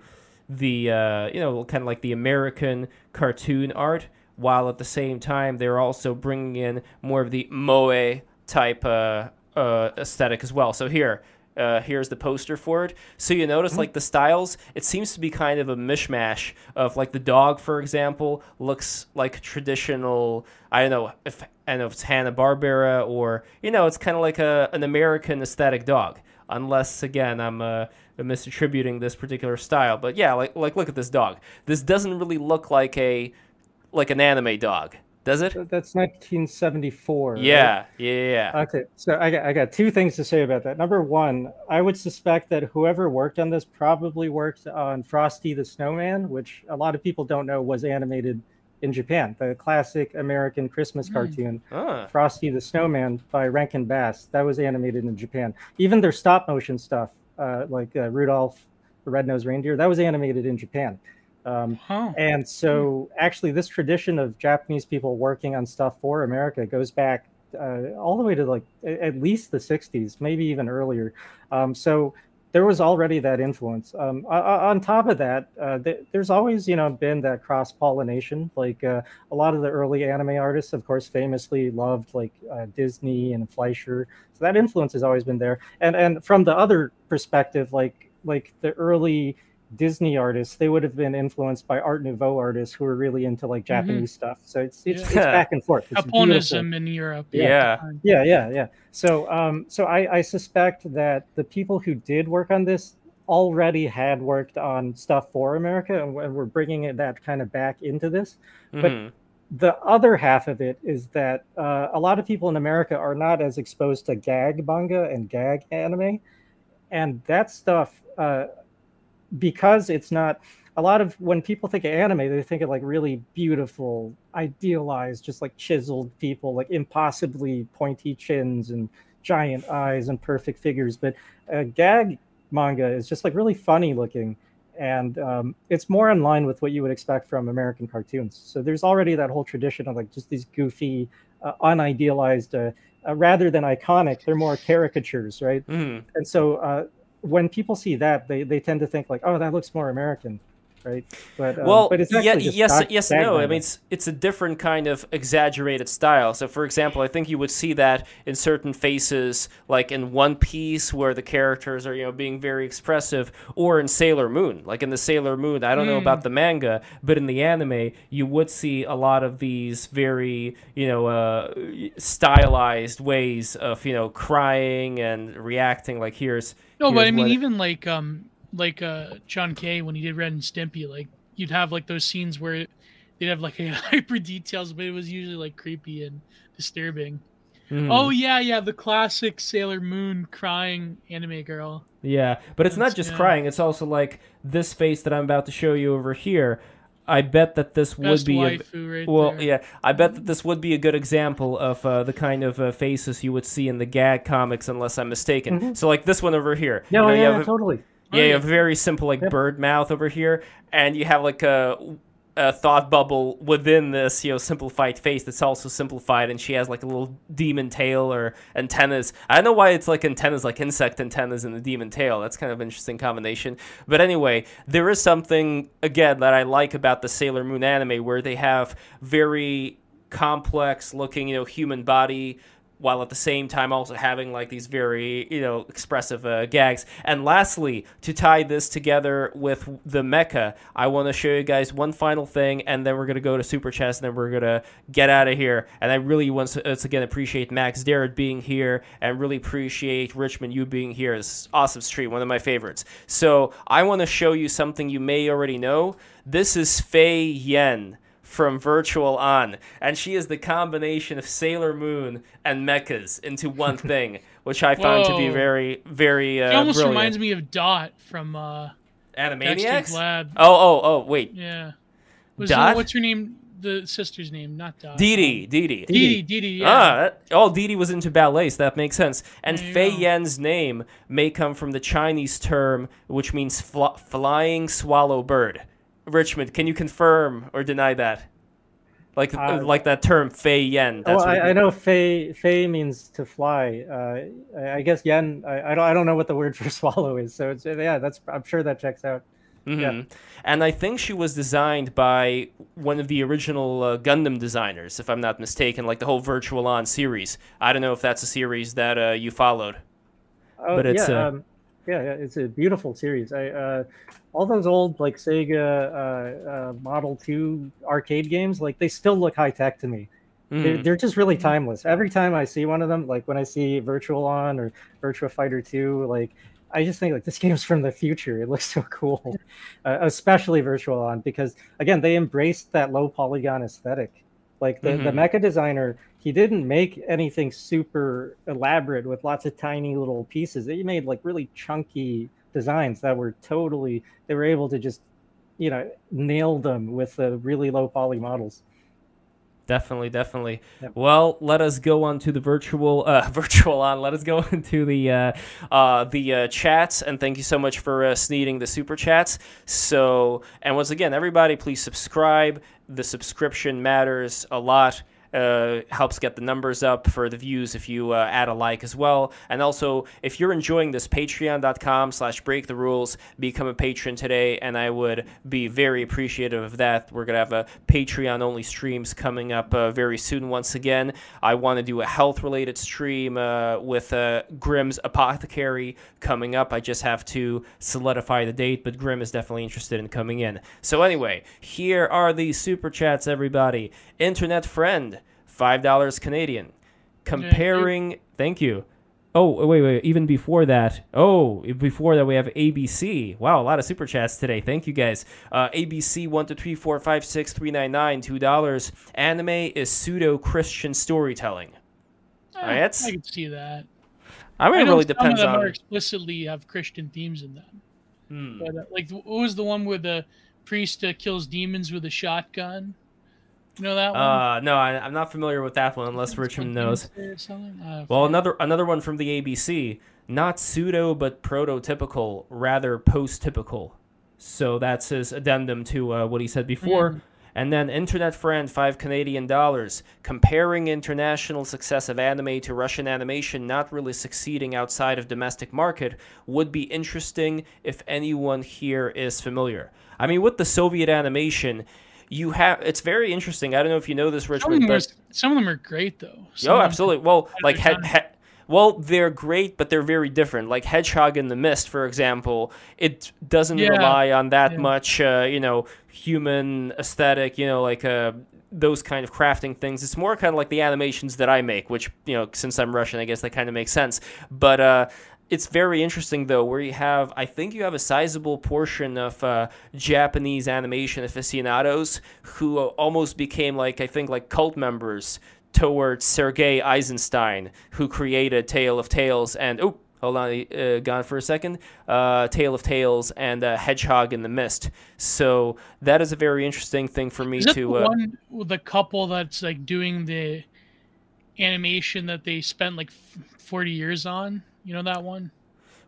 the uh, you know kind of like the American cartoon art, while at the same time they're also bringing in more of the moe type uh, uh, aesthetic as well. So here, uh, here's the poster for it. So you notice mm-hmm. like the styles, it seems to be kind of a mishmash of like the dog, for example, looks like traditional. I don't know if I don't know if it's Hanna Barbera or you know it's kind of like a an American aesthetic dog. Unless again I'm uh, misattributing this particular style, but yeah, like like look at this dog. This doesn't really look like a like an anime dog. Does it? That's 1974. Yeah, right? yeah, yeah. Okay, so I got I got two things to say about that. Number one, I would suspect that whoever worked on this probably worked on Frosty the Snowman, which a lot of people don't know was animated in Japan. The classic American Christmas mm. cartoon, ah. Frosty the Snowman by Rankin Bass, that was animated in Japan. Even their stop motion stuff, uh, like uh, Rudolph the Red-Nosed Reindeer, that was animated in Japan. Um, huh. And so, actually, this tradition of Japanese people working on stuff for America goes back uh, all the way to like at least the 60s, maybe even earlier. Um, so, there was already that influence. Um, on top of that, uh, th- there's always, you know, been that cross pollination. Like uh, a lot of the early anime artists, of course, famously loved like uh, Disney and Fleischer. So that influence has always been there. And and from the other perspective, like like the early Disney artists, they would have been influenced by Art Nouveau artists who were really into like mm-hmm. Japanese mm-hmm. stuff. So it's it's, yeah. it's back and forth. It's Japonism in Europe. Yeah. yeah, yeah, yeah, So um, so I, I suspect that the people who did work on this already had worked on stuff for America, and we're bringing that kind of back into this. Mm-hmm. But the other half of it is that uh, a lot of people in America are not as exposed to gag manga and gag anime, and that stuff. Uh, because it's not a lot of when people think of anime, they think of like really beautiful, idealized, just like chiseled people, like impossibly pointy chins and giant eyes and perfect figures. But a gag manga is just like really funny looking, and um, it's more in line with what you would expect from American cartoons. So there's already that whole tradition of like just these goofy, uh, unidealized. Uh, uh, rather than iconic, they're more caricatures, right? Mm. And so uh, when people see that, they, they tend to think like, oh, that looks more American, right? But um, well, but it's yeah, yes, yes, no. I mean, it's it's a different kind of exaggerated style. So, for example, I think you would see that in certain faces, like in One Piece, where the characters are you know being very expressive, or in Sailor Moon. Like in the Sailor Moon, I don't mm. know about hmm. the manga, but in the anime, you would see a lot of these very you know uh, stylized ways of you know crying and reacting. Like here's no, but I mean, even like um like uh John K when he did Ren and Stimpy, like you'd have like those scenes where they'd have like (laughs) a hyper details, but it was usually like creepy and disturbing. Mm. Oh yeah, yeah, the classic Sailor Moon crying anime girl. Yeah, but it's That's, not just yeah. crying; it's also like this face that I'm about to show you over here. I bet that this Best would be a, right well, there. yeah. I bet that this would be a good example of uh, the kind of uh, faces you would see in the gag comics, unless I'm mistaken. Mm-hmm. So, like this one over here. No, you know, yeah, yeah a, totally. Yeah, you have a very simple like bird mouth over here, and you have like a a thought bubble within this, you know, simplified face that's also simplified, and she has like a little demon tail or antennas. I don't know why it's like antennas, like insect antennas in the demon tail. That's kind of an interesting combination. But anyway, there is something again that I like about the Sailor Moon anime, where they have very complex looking, you know, human body while at the same time also having like these very you know expressive uh, gags. And lastly, to tie this together with the mecha, I want to show you guys one final thing, and then we're gonna go to super chess and then we're gonna get out of here. And I really once once again appreciate Max Derrat being here, and really appreciate Richmond you being here. It's awesome stream, one of my favorites. So I want to show you something you may already know. This is Fei Yen from Virtual On, and she is the combination of Sailor Moon and mechas into one (laughs) thing, which I found Whoa. to be very, very. Uh, it almost brilliant. reminds me of Dot from uh, Animaniacs. Lab. Oh, oh, oh! Wait. Yeah. Was Dot? what's her name? The sister's name, not Dot. Dee Dee. Dee Dee. Dee Dee. Yeah. Ah, oh, Dee Dee was into ballet, so that makes sense. And Fei Yen's name may come from the Chinese term which means fl- flying swallow bird. Richmond, can you confirm or deny that? Like uh, like that term Fei Yen. That's oh, I, I, know Fei Fei means to fly. Uh, I guess Yen. I, I, don't I don't know what the word (laughs) for swallow is. So it's yeah. That's I'm sure that checks out. Mm-hmm. Yeah. And I think she was designed by one of the original uh, Gundam designers, if I'm not mistaken, like the whole Virtual On series. I don't know if that's a series that uh, you followed. Oh, but it's yeah, uh, um, yeah, yeah, it's a beautiful series. I uh, all those old like Sega uh, uh, Model Two arcade games, like they still look high tech to me. Mm. They're, they're, just really timeless. Every time I see one of them, like when I see Virtual On or Virtua Fighter Two, like I just think like this game's from the future. It looks so cool, (laughs) uh, especially Virtual On because again they embraced that low polygon aesthetic. Like the, mm-hmm. the mecha designer, he didn't make anything super elaborate with lots of tiny little pieces. He made like really chunky designs that were totally they were able to just you know nail them with the really low poly models. Definitely definitely. Yep. well let us go on to the virtual (laughs) uh virtual on let us go (laughs) into the uh uh the uh, chats and thank you so much for uh sneeding the super chats. So and once again everybody please subscribe. The subscription matters a lot uh, helps get the numbers up for the views if you uh, add a like as well. And also, if you're enjoying this, patreon.com slash break the rules, become a patron today, and I would be very appreciative of that. We're going to have a Patreon only streams coming up uh, very soon once again. I want to do a health related stream uh, with uh, Grimm's Apothecary coming up. I just have to solidify the date, but Grimm is definitely interested in coming in. So, anyway, here are the super chats, everybody. Internet friend five dollars Canadian. Comparing, thank you. thank you. Oh wait, wait. Even before that, oh, before that we have ABC. Wow, a lot of super chats today. Thank you guys. Uh, ABC one two three four five six three nine nine two dollars. Anime is pseudo Christian storytelling. Eh, right, I can see that. I mean, it really depends on. some of them on. explicitly have Christian themes in them. Hmm. But, uh, like, what was the one where the priest uh, kills demons with a shotgun? You know that one? Uh, no, I, am not familiar with that one unless Richmond knows. Uh, well, another another one from the ABC, not pseudo but prototypical, rather post-typical. So that's his addendum to uh, what he said before. Mm. And then Internet Friend, five Canadian dollars. Comparing international success of anime to Russian animation not really succeeding outside of domestic market would be interesting if anyone here is familiar. I mean, with the Soviet animation, you have it's very interesting. I don't know if you know this, Richmond. Some of them, are, some of them are great though. Some oh, absolutely. Well, like he, he, well, they're great, but they're very different. Like Hedgehog in the Mist, for example, it doesn't yeah. rely on that yeah. much, uh, you know, human aesthetic. You know, like uh, those kind of crafting things. It's more kind of like the animations that I make, which you know, since I'm Russian, I guess that kind of makes sense. But uh, it's very interesting though, where you have I think you have a sizable portion of uh, Japanese animation aficionados who almost became like I think like cult members towards Sergei Eisenstein, who created Tale of Tales and oh. Hold on, uh, gone for a second. Uh, Tale of Tales and uh, Hedgehog in the Mist. So that is a very interesting thing for me is to. The uh, one the couple that's like doing the animation that they spent like forty years on. You know that one?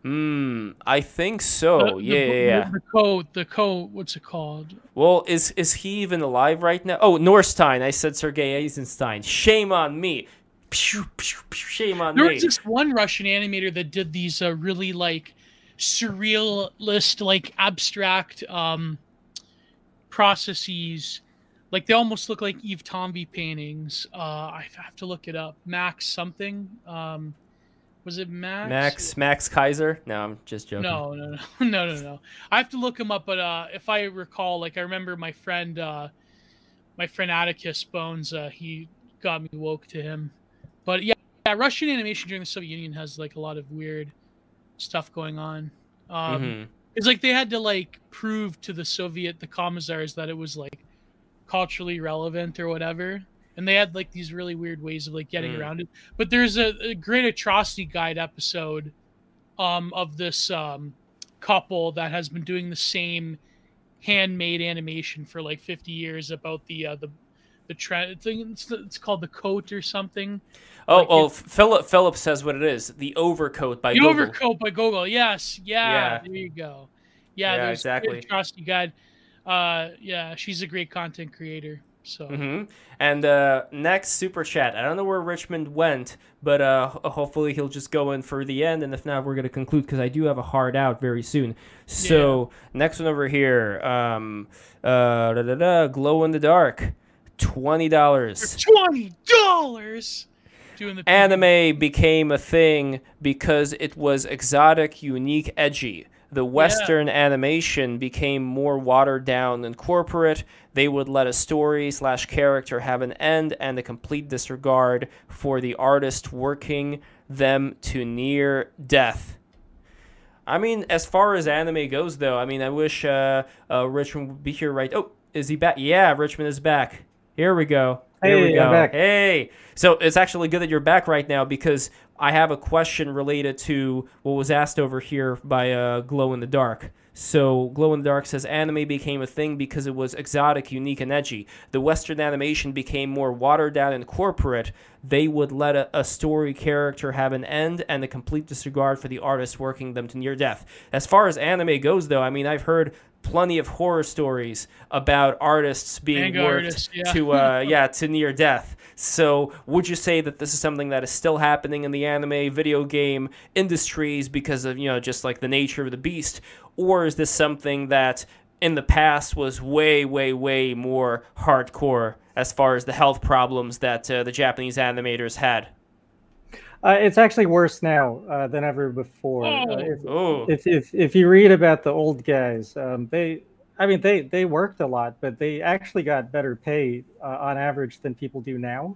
Hmm, I think so. The, yeah, the, yeah, yeah. The code, the code. What's it called? Well, is is he even alive right now? Oh, Norstein. I said Sergei Eisenstein. Shame on me. Pew, pew, pew, Shame on there me. There was this one Russian animator that did these uh, really like surrealist, like abstract um, processes like they almost look like Yves Tanguy paintings. Uh, I have to look it up. Max something. Um, was it Max? Max Max Kaiser? No, I'm just joking. No, no, no, (laughs) no, no, no. I have to look him up, but uh, if I recall, like I remember my friend, uh, my friend Atticus Bones, uh, he got me woke to him. But yeah, yeah, Russian animation during the Soviet Union has like a lot of weird stuff going on. Um, mm-hmm. It's like they had to like prove to the Soviet the commissars that it was like culturally relevant or whatever and they had like these really weird ways of like getting mm. around it. But there's a, a, great atrocity guide episode um, of this um, couple that has been doing the same handmade animation for like 50 years about the uh, the the trend thing. It's, it's called the coat or something. Oh, like oh, Philip Philip says what it is. The overcoat by the Gogol. overcoat by Gogol. Yes, yeah, yeah. There you go. Yeah, yeah exactly. Atrocity guide. Uh, yeah, she's a great content creator. So. Mm-hmm. And uh, next super chat. I don't know where Richmond went, but uh, hopefully he'll just go in for the end. And if not, we're going to conclude because I do have a hard out very soon. So yeah. next one over here. Um, uh, da, da, da, glow in the dark. Twenty dollars. Twenty dollars. Anime became a thing because it was exotic, unique, edgy the Western yeah. animation became more watered down and corporate. They would let a story slash character have an end and a complete disregard for the artist working them to near death. I mean, as far as anime goes, though, I mean, I wish uh, uh, Richmond would be here right. Oh, is he back? Yeah, Richmond is back. Here we go. Here hey, we go. Hey. So it's actually good that you're back right now because I have a question related to what was asked over here by uh, Glow in the Dark. So Glow in the Dark says anime became a thing because it was exotic, unique, and edgy. The Western animation became more watered down and corporate. They would let a, a, story character have an end and a complete disregard for the artist working them to near death. As far as anime goes, though, I mean, I've heard plenty of horror stories about artists being Manga worked artists, yeah. to uh, (laughs) yeah to near death. So, would you say that this is something that is still happening in the anime video game industries because of you know just like the nature of the beast, or is this something that in the past was way way way more hardcore as far as the health problems that uh, the Japanese animators had? Uh, it's actually worse now uh, than ever before. Uh, if, oh. if, if, if, you read about the old guys, um, they, I mean, they, they worked a lot, but they actually got better pay uh, on average than people do now.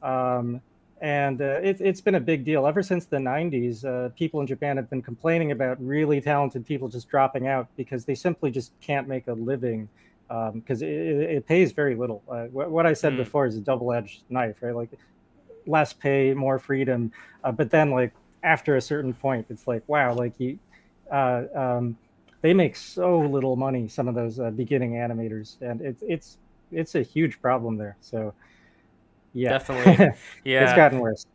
Um, and uh, it, it's been a big deal ever since the 90s. Uh, people in Japan have been complaining about really talented people just dropping out because they simply just can't make a living because um, it, it, pays very little. What, what, I said mm. before is a double-edged knife, right? Like less pay, more freedom. Uh, but then like after a certain point, it's like wow, like you, uh, um, they make so little money. Some of those uh, beginning animators, and it's it's it's a huge problem there. So yeah, definitely, (laughs) yeah, it's gotten worse.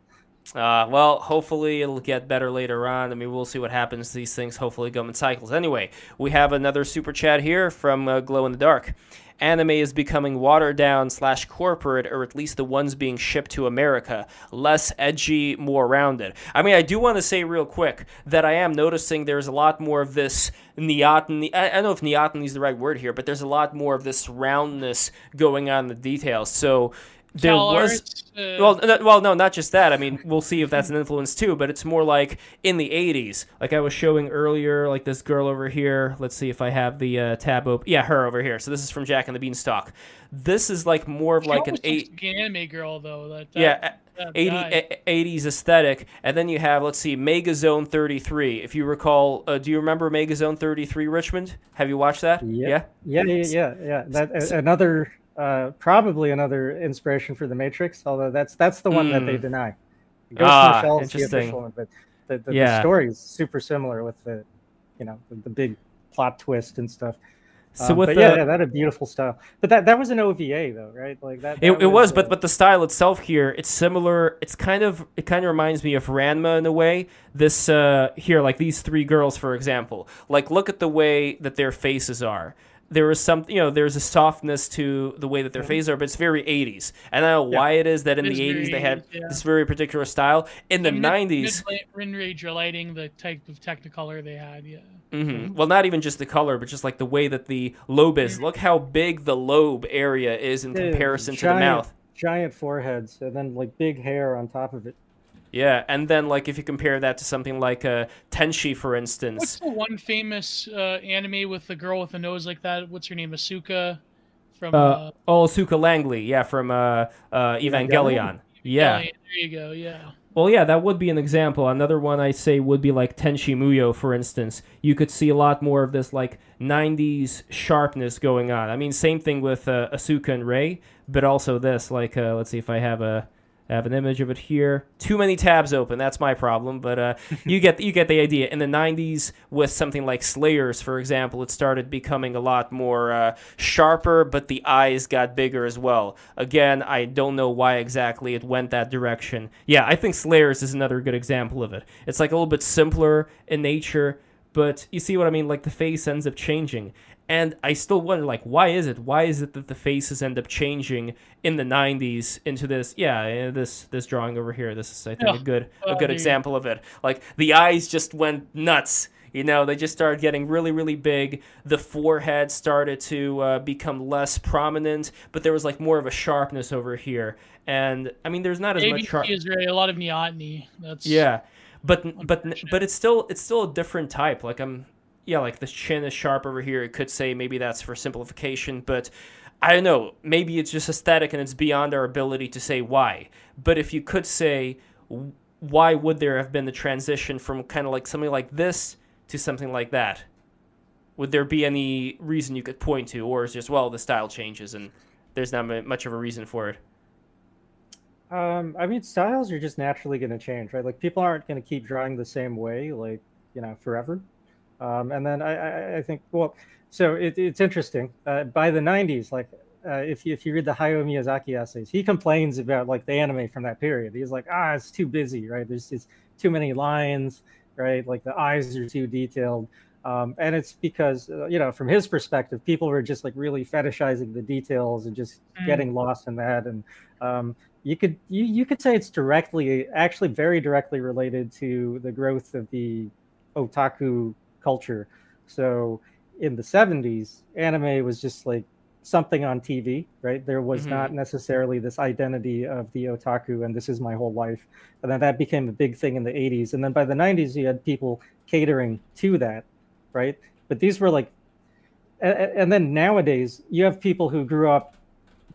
Uh, well, hopefully it'll get better later on. I mean, we'll see what happens. These things hopefully go in cycles. Anyway, we have another super chat here from uh, Glow in the Dark anime is becoming watered down slash corporate, or at least the ones being shipped to America. Less edgy, more rounded. I mean, I do want to say real quick that I am noticing there's a lot more of this neoteny. I, don't know if neoteny is the right word here, but there's a lot more of this roundness going on in the details. So there was uh... well well no not just that. I mean we'll see if that's an influence too but it's more like in the 80s like i was showing earlier like this girl over here. Let's see if i have the uh, tab open yeah her over here. So this is from jack and the beanstalk. This is like more of like an eight anime girl though that, that yeah that 80, 80s aesthetic. And then you have let's see megazone 33 if you recall uh, do you remember megazone 33 richmond? Have you watched that? Yeah yeah? Yeah yeah yeah, yeah. that another uh, probably another inspiration for the Matrix, although that's that's the one mm. that they hmm. deny. Ghost ah, in the Shell is the official one, but the, the, yeah. the, story is super similar with the, you know, the, big plot twist and stuff. So um, with the, yeah, yeah, that a beautiful style. But that that was an OVA though, right? Like that. that it, was, it was, but but the style itself here, it's similar. It's kind of it kind of reminds me of Ranma in a way. This uh here, like these three girls, for example. Like look at the way that their faces are there is some, you know, there's a softness to the way that their mm-hmm. faces are, but it's very 80s. And I don't know yeah. why it is that in it the 80s they had yeah. this very particular style. In the, the 90s, mid range lighting, the type of Technicolor they had, yeah. Mm-hmm. mm-hmm. Well, not even just the color, but just like the way that the lobe is. Mm-hmm. Look how big the lobe area is in comparison giant, to the mouth. Giant foreheads, and then like big hair on top of it. Yeah, and then like if you compare that to something like uh, Tenchi, for instance. What's the one famous uh, anime with the girl with a nose like that? What's her name? Asuka from. Uh, uh, oh, Asuka Langley, yeah, from uh, uh, Evangelion. Yeah. There you go. Yeah. Well, yeah, that would be an example. Another one I say would be like Tenchi Muyo, for instance. You could see a lot more of this like '90s sharpness going on. I mean, same thing with uh, Asuka and Rei, but also this. Like, uh, let's see if I have a I have an image of it here. Too many tabs open. That's my problem. But uh, (laughs) you get you get the idea. In the '90s, with something like Slayers, for example, it started becoming a lot more uh, sharper, but the eyes got bigger as well. Again, I don't know why exactly it went that direction. Yeah, I think Slayers is another good example of it. It's like a little bit simpler in nature, but you see what I mean? Like the face ends up changing. And I still wonder, like, why is it? Why is it that the faces end up changing in the '90s into this? Yeah, this this drawing over here. This is, I think, yeah. a good a good example of it. Like the eyes just went nuts. You know, they just started getting really, really big. The forehead started to uh, become less prominent, but there was like more of a sharpness over here. And I mean, there's not as ABC much. Sharp- is very a lot of neoteny. That's yeah, but but but it's still it's still a different type. Like I'm yeah, like the chin is sharp over here. It could say maybe that's for simplification, but I don't know. Maybe it's just aesthetic and it's beyond our ability to say why. But if you could say, why would there have been the transition from kind of like something like this to something like that? Would there be any reason you could point to, or is just well the style changes and there's not much of a reason for it? Um, I mean, styles are just naturally going to change, right? Like people aren't going to keep drawing the same way, like you know, forever. Um, and then I, I, I, think, well, so it, it's interesting. Uh, by the 90s, like uh, if, you, if you read the Hayao Miyazaki essays, he complains about like the anime from that period. He's like, ah, it's too busy, right? There's just too many lines, right? Like the eyes are too detailed. Um, and it's because, uh, you know, from his perspective, people were just like really fetishizing the details and just mm. getting lost in that. And um, you could you, you could say it's directly, actually very directly related to the growth of the otaku culture. So in the 70s, anime was just like something on TV, right? There was mm-hmm. not necessarily this identity of the otaku and this is my whole life. And then that became a big thing in the 80s. And then by the 90s, you had people catering to that, right? But these were like, and then nowadays, you have people who grew up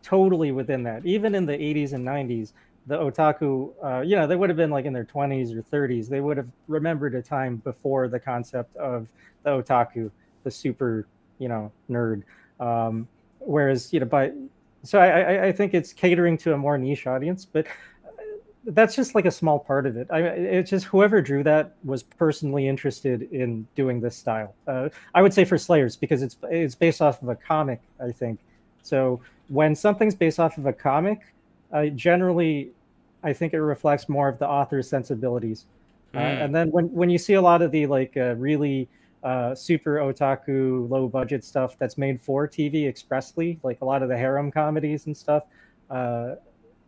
totally within that. Even in the 80s and 90s, the otaku, uh, you know, they would have been like in their 20s or 30s. They would have remembered a time before the concept of the otaku, the super, you know, nerd. Um, whereas, you know, by so I, I think it's catering to a more niche audience, but that's just like a small part of it. I it's just whoever drew that was personally interested in doing this style. Uh, I would say for Slayers because it's it's based off of a comic, I think. So when something's based off of a comic, uh, generally I think it reflects more of the author's sensibilities. Mm. Uh, hmm. and then when when you see a lot of the like uh, really uh, super otaku low budget stuff that's made for TV expressly, like a lot of the harem comedies and stuff, uh,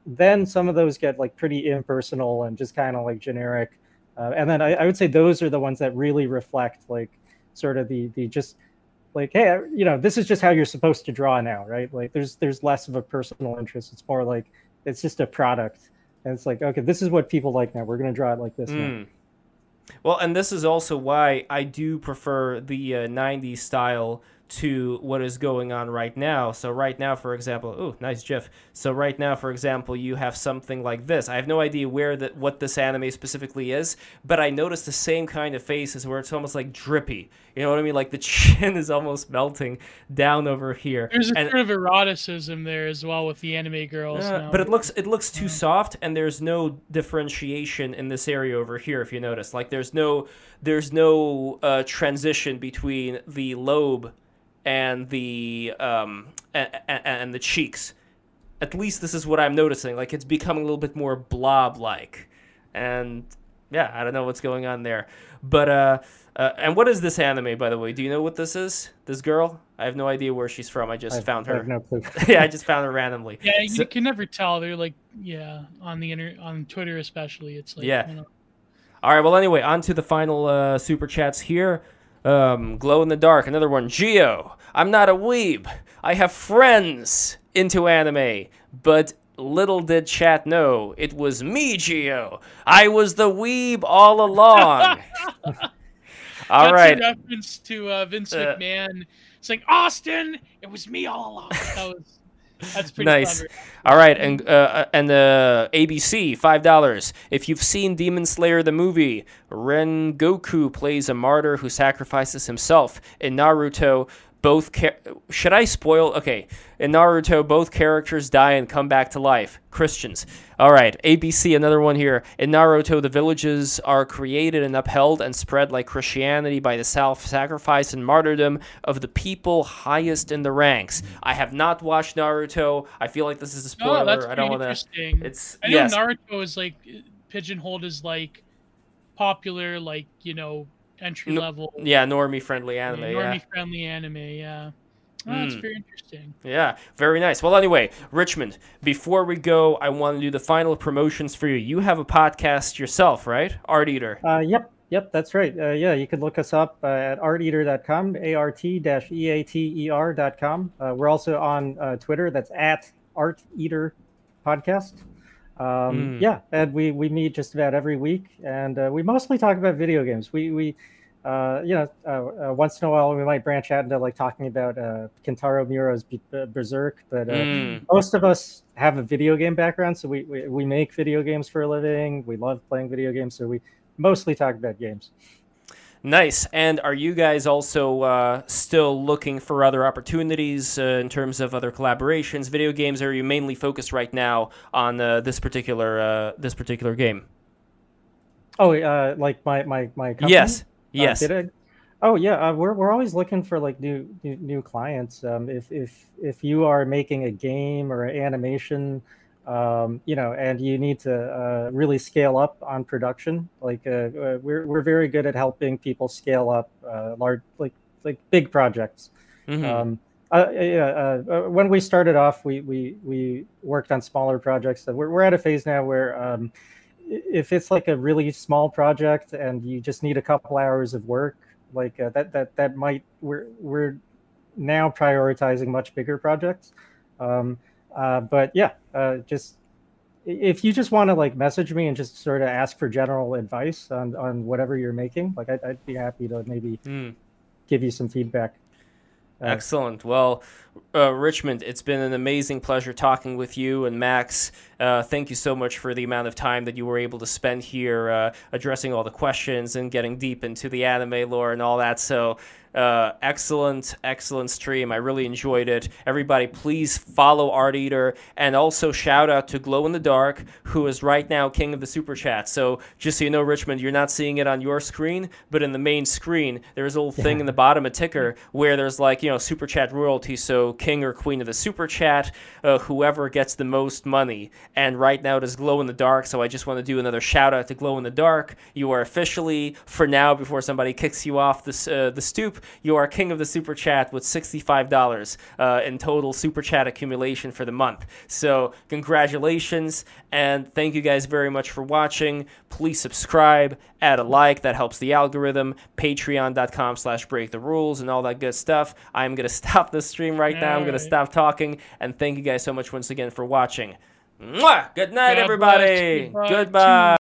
then some of those get like pretty impersonal and just kind of like generic. Uh, and then I, I would say those are the ones that really reflect like sort of the the just like hey you know this is just how you're supposed to draw now right like there's there's less of a personal interest it's more like it's just a product and it's like okay this is what people like now we're going to draw it like this mm. well and this is also why i do prefer the uh, 90s style to what is going on right now. So right now, for example, oh, nice GIF. So right now, for example, you have something like this. I have no idea where that what this anime specifically is, but I noticed the same kind of faces where it's almost like drippy. You know what I mean? Like the (laughs) chin is almost melting down over here. There's a and, sort of eroticism there as well with the anime girls. Uh, but it looks it looks too yeah. soft, and there's no differentiation in this area over here. If you notice, like there's no there's no uh, transition between the lobe and the um, and, and the cheeks. At least this is what I'm noticing. Like it's becoming a little bit more blob-like, and yeah, I don't know what's going on there. But uh, uh, and what is this anime, by the way? Do you know what this is? This girl? I have no idea where she's from. I just I, found her. I have no clue. yeah, I (laughs) just found her randomly. Yeah, you so, can never tell. They're like, yeah, on the inter- on Twitter especially. It's like, yeah. You know. All right. Well, anyway, on to the final uh, super chats here. Um, glow in the dark. Another one. Gio. I'm not a weeb. I have friends into anime, but little did chat know it was me, Gio. I was the weeb all along. (laughs) all That's right. A reference to uh, Vince uh, McMahon saying, "Austin, it was me all along." That was. That's pretty nice. All right, and uh, and uh, ABC five dollars. If you've seen Demon Slayer the movie, Rengoku plays a martyr who sacrifices himself. In Naruto, both char- should I spoil? Okay, in Naruto, both characters die and come back to life. Christians. All right, ABC, another one here. In Naruto, the villages are created and upheld and spread like Christianity by the self-sacrifice and martyrdom of the people highest in the ranks. I have not watched Naruto. I feel like this is a spoiler. That's I don't want to. It's I know yes. Naruto is like pigeonholed as like popular, like you know entry level. Yeah, normie friendly anime. Yeah, normie friendly anime. Yeah. Oh, that's mm. very interesting. Yeah, very nice. Well, anyway, Richmond, before we go, I want to do the final promotions for you. You have a podcast yourself, right? Art Eater. Uh, yep, yep, that's right. Uh, yeah, you can look us up uh, at arteater.com, A-R-T-E-A-T-E-R.com. Uh, we're also on uh, Twitter. That's at Art Eater Podcast. Um, mm. Yeah, and we we meet just about every week, and uh, we mostly talk about video games. We we uh, you know uh, uh once in a while we might branch out into like talking about uh, Kentaro Miura's uh, Berserk, but mm. most of us have a video game background, so we, we we make video games for a living. We love playing video games, so we mostly talk about games. Nice. And are you guys also uh, still looking for other opportunities uh, in terms of other collaborations, video games? Or are you mainly focused right now on uh, this particular uh, this particular game? Oh, uh, like my my my company? Yes. Uh, yes. Oh yeah, we're we're always looking for like new new, new clients. Um, if if if you are making a game or an animation um, you know, and you need to uh, really scale up on production. Like uh, uh, we're we're very good at helping people scale up uh, large, like like big projects. Mm-hmm. Um, uh, yeah, uh, when we started off, we we we worked on smaller projects. So we're we're at a phase now where um, if it's like a really small project and you just need a couple hours of work, like that that that might we're we're now prioritizing much bigger projects. Um, uh, but yeah, uh, just if you just want to like message me and just sort of ask for general advice on on whatever you're making, like I'd, I'd be happy to maybe mm. give you some feedback. Uh, Excellent. Well, uh, Richmond, it's been an amazing pleasure talking with you and Max. Uh, thank you so much for the amount of time that you were able to spend here uh, addressing all the questions and getting deep into the anime lore and all that. So uh, excellent, excellent stream. I really enjoyed it. Everybody, please follow Art Eater and also shout out to Glow in the Dark, who is right now king of the super chat. So just so you know, Richmond, you're not seeing it on your screen, but in the main screen, there's a little yeah. thing in the bottom of ticker where there's like you know super chat royalty. So king or queen of the super chat, uh, whoever gets the most money. And right now it is Glow in the Dark. So I just want to do another shout out to Glow in the Dark. You are officially, for now, before somebody kicks you off this uh, the stoop you are king of the super chat with $65 uh, in total super chat accumulation for the month. So, congratulations, and thank you guys very much for watching. Please subscribe, add a like, that helps the algorithm. Patreon.com slash break the rules and all that good stuff. I'm going (laughs) to stop the stream right now. I'm going to stop talking, and thank you guys so much once again for watching. Mwah! Good night, everybody. Goodbye.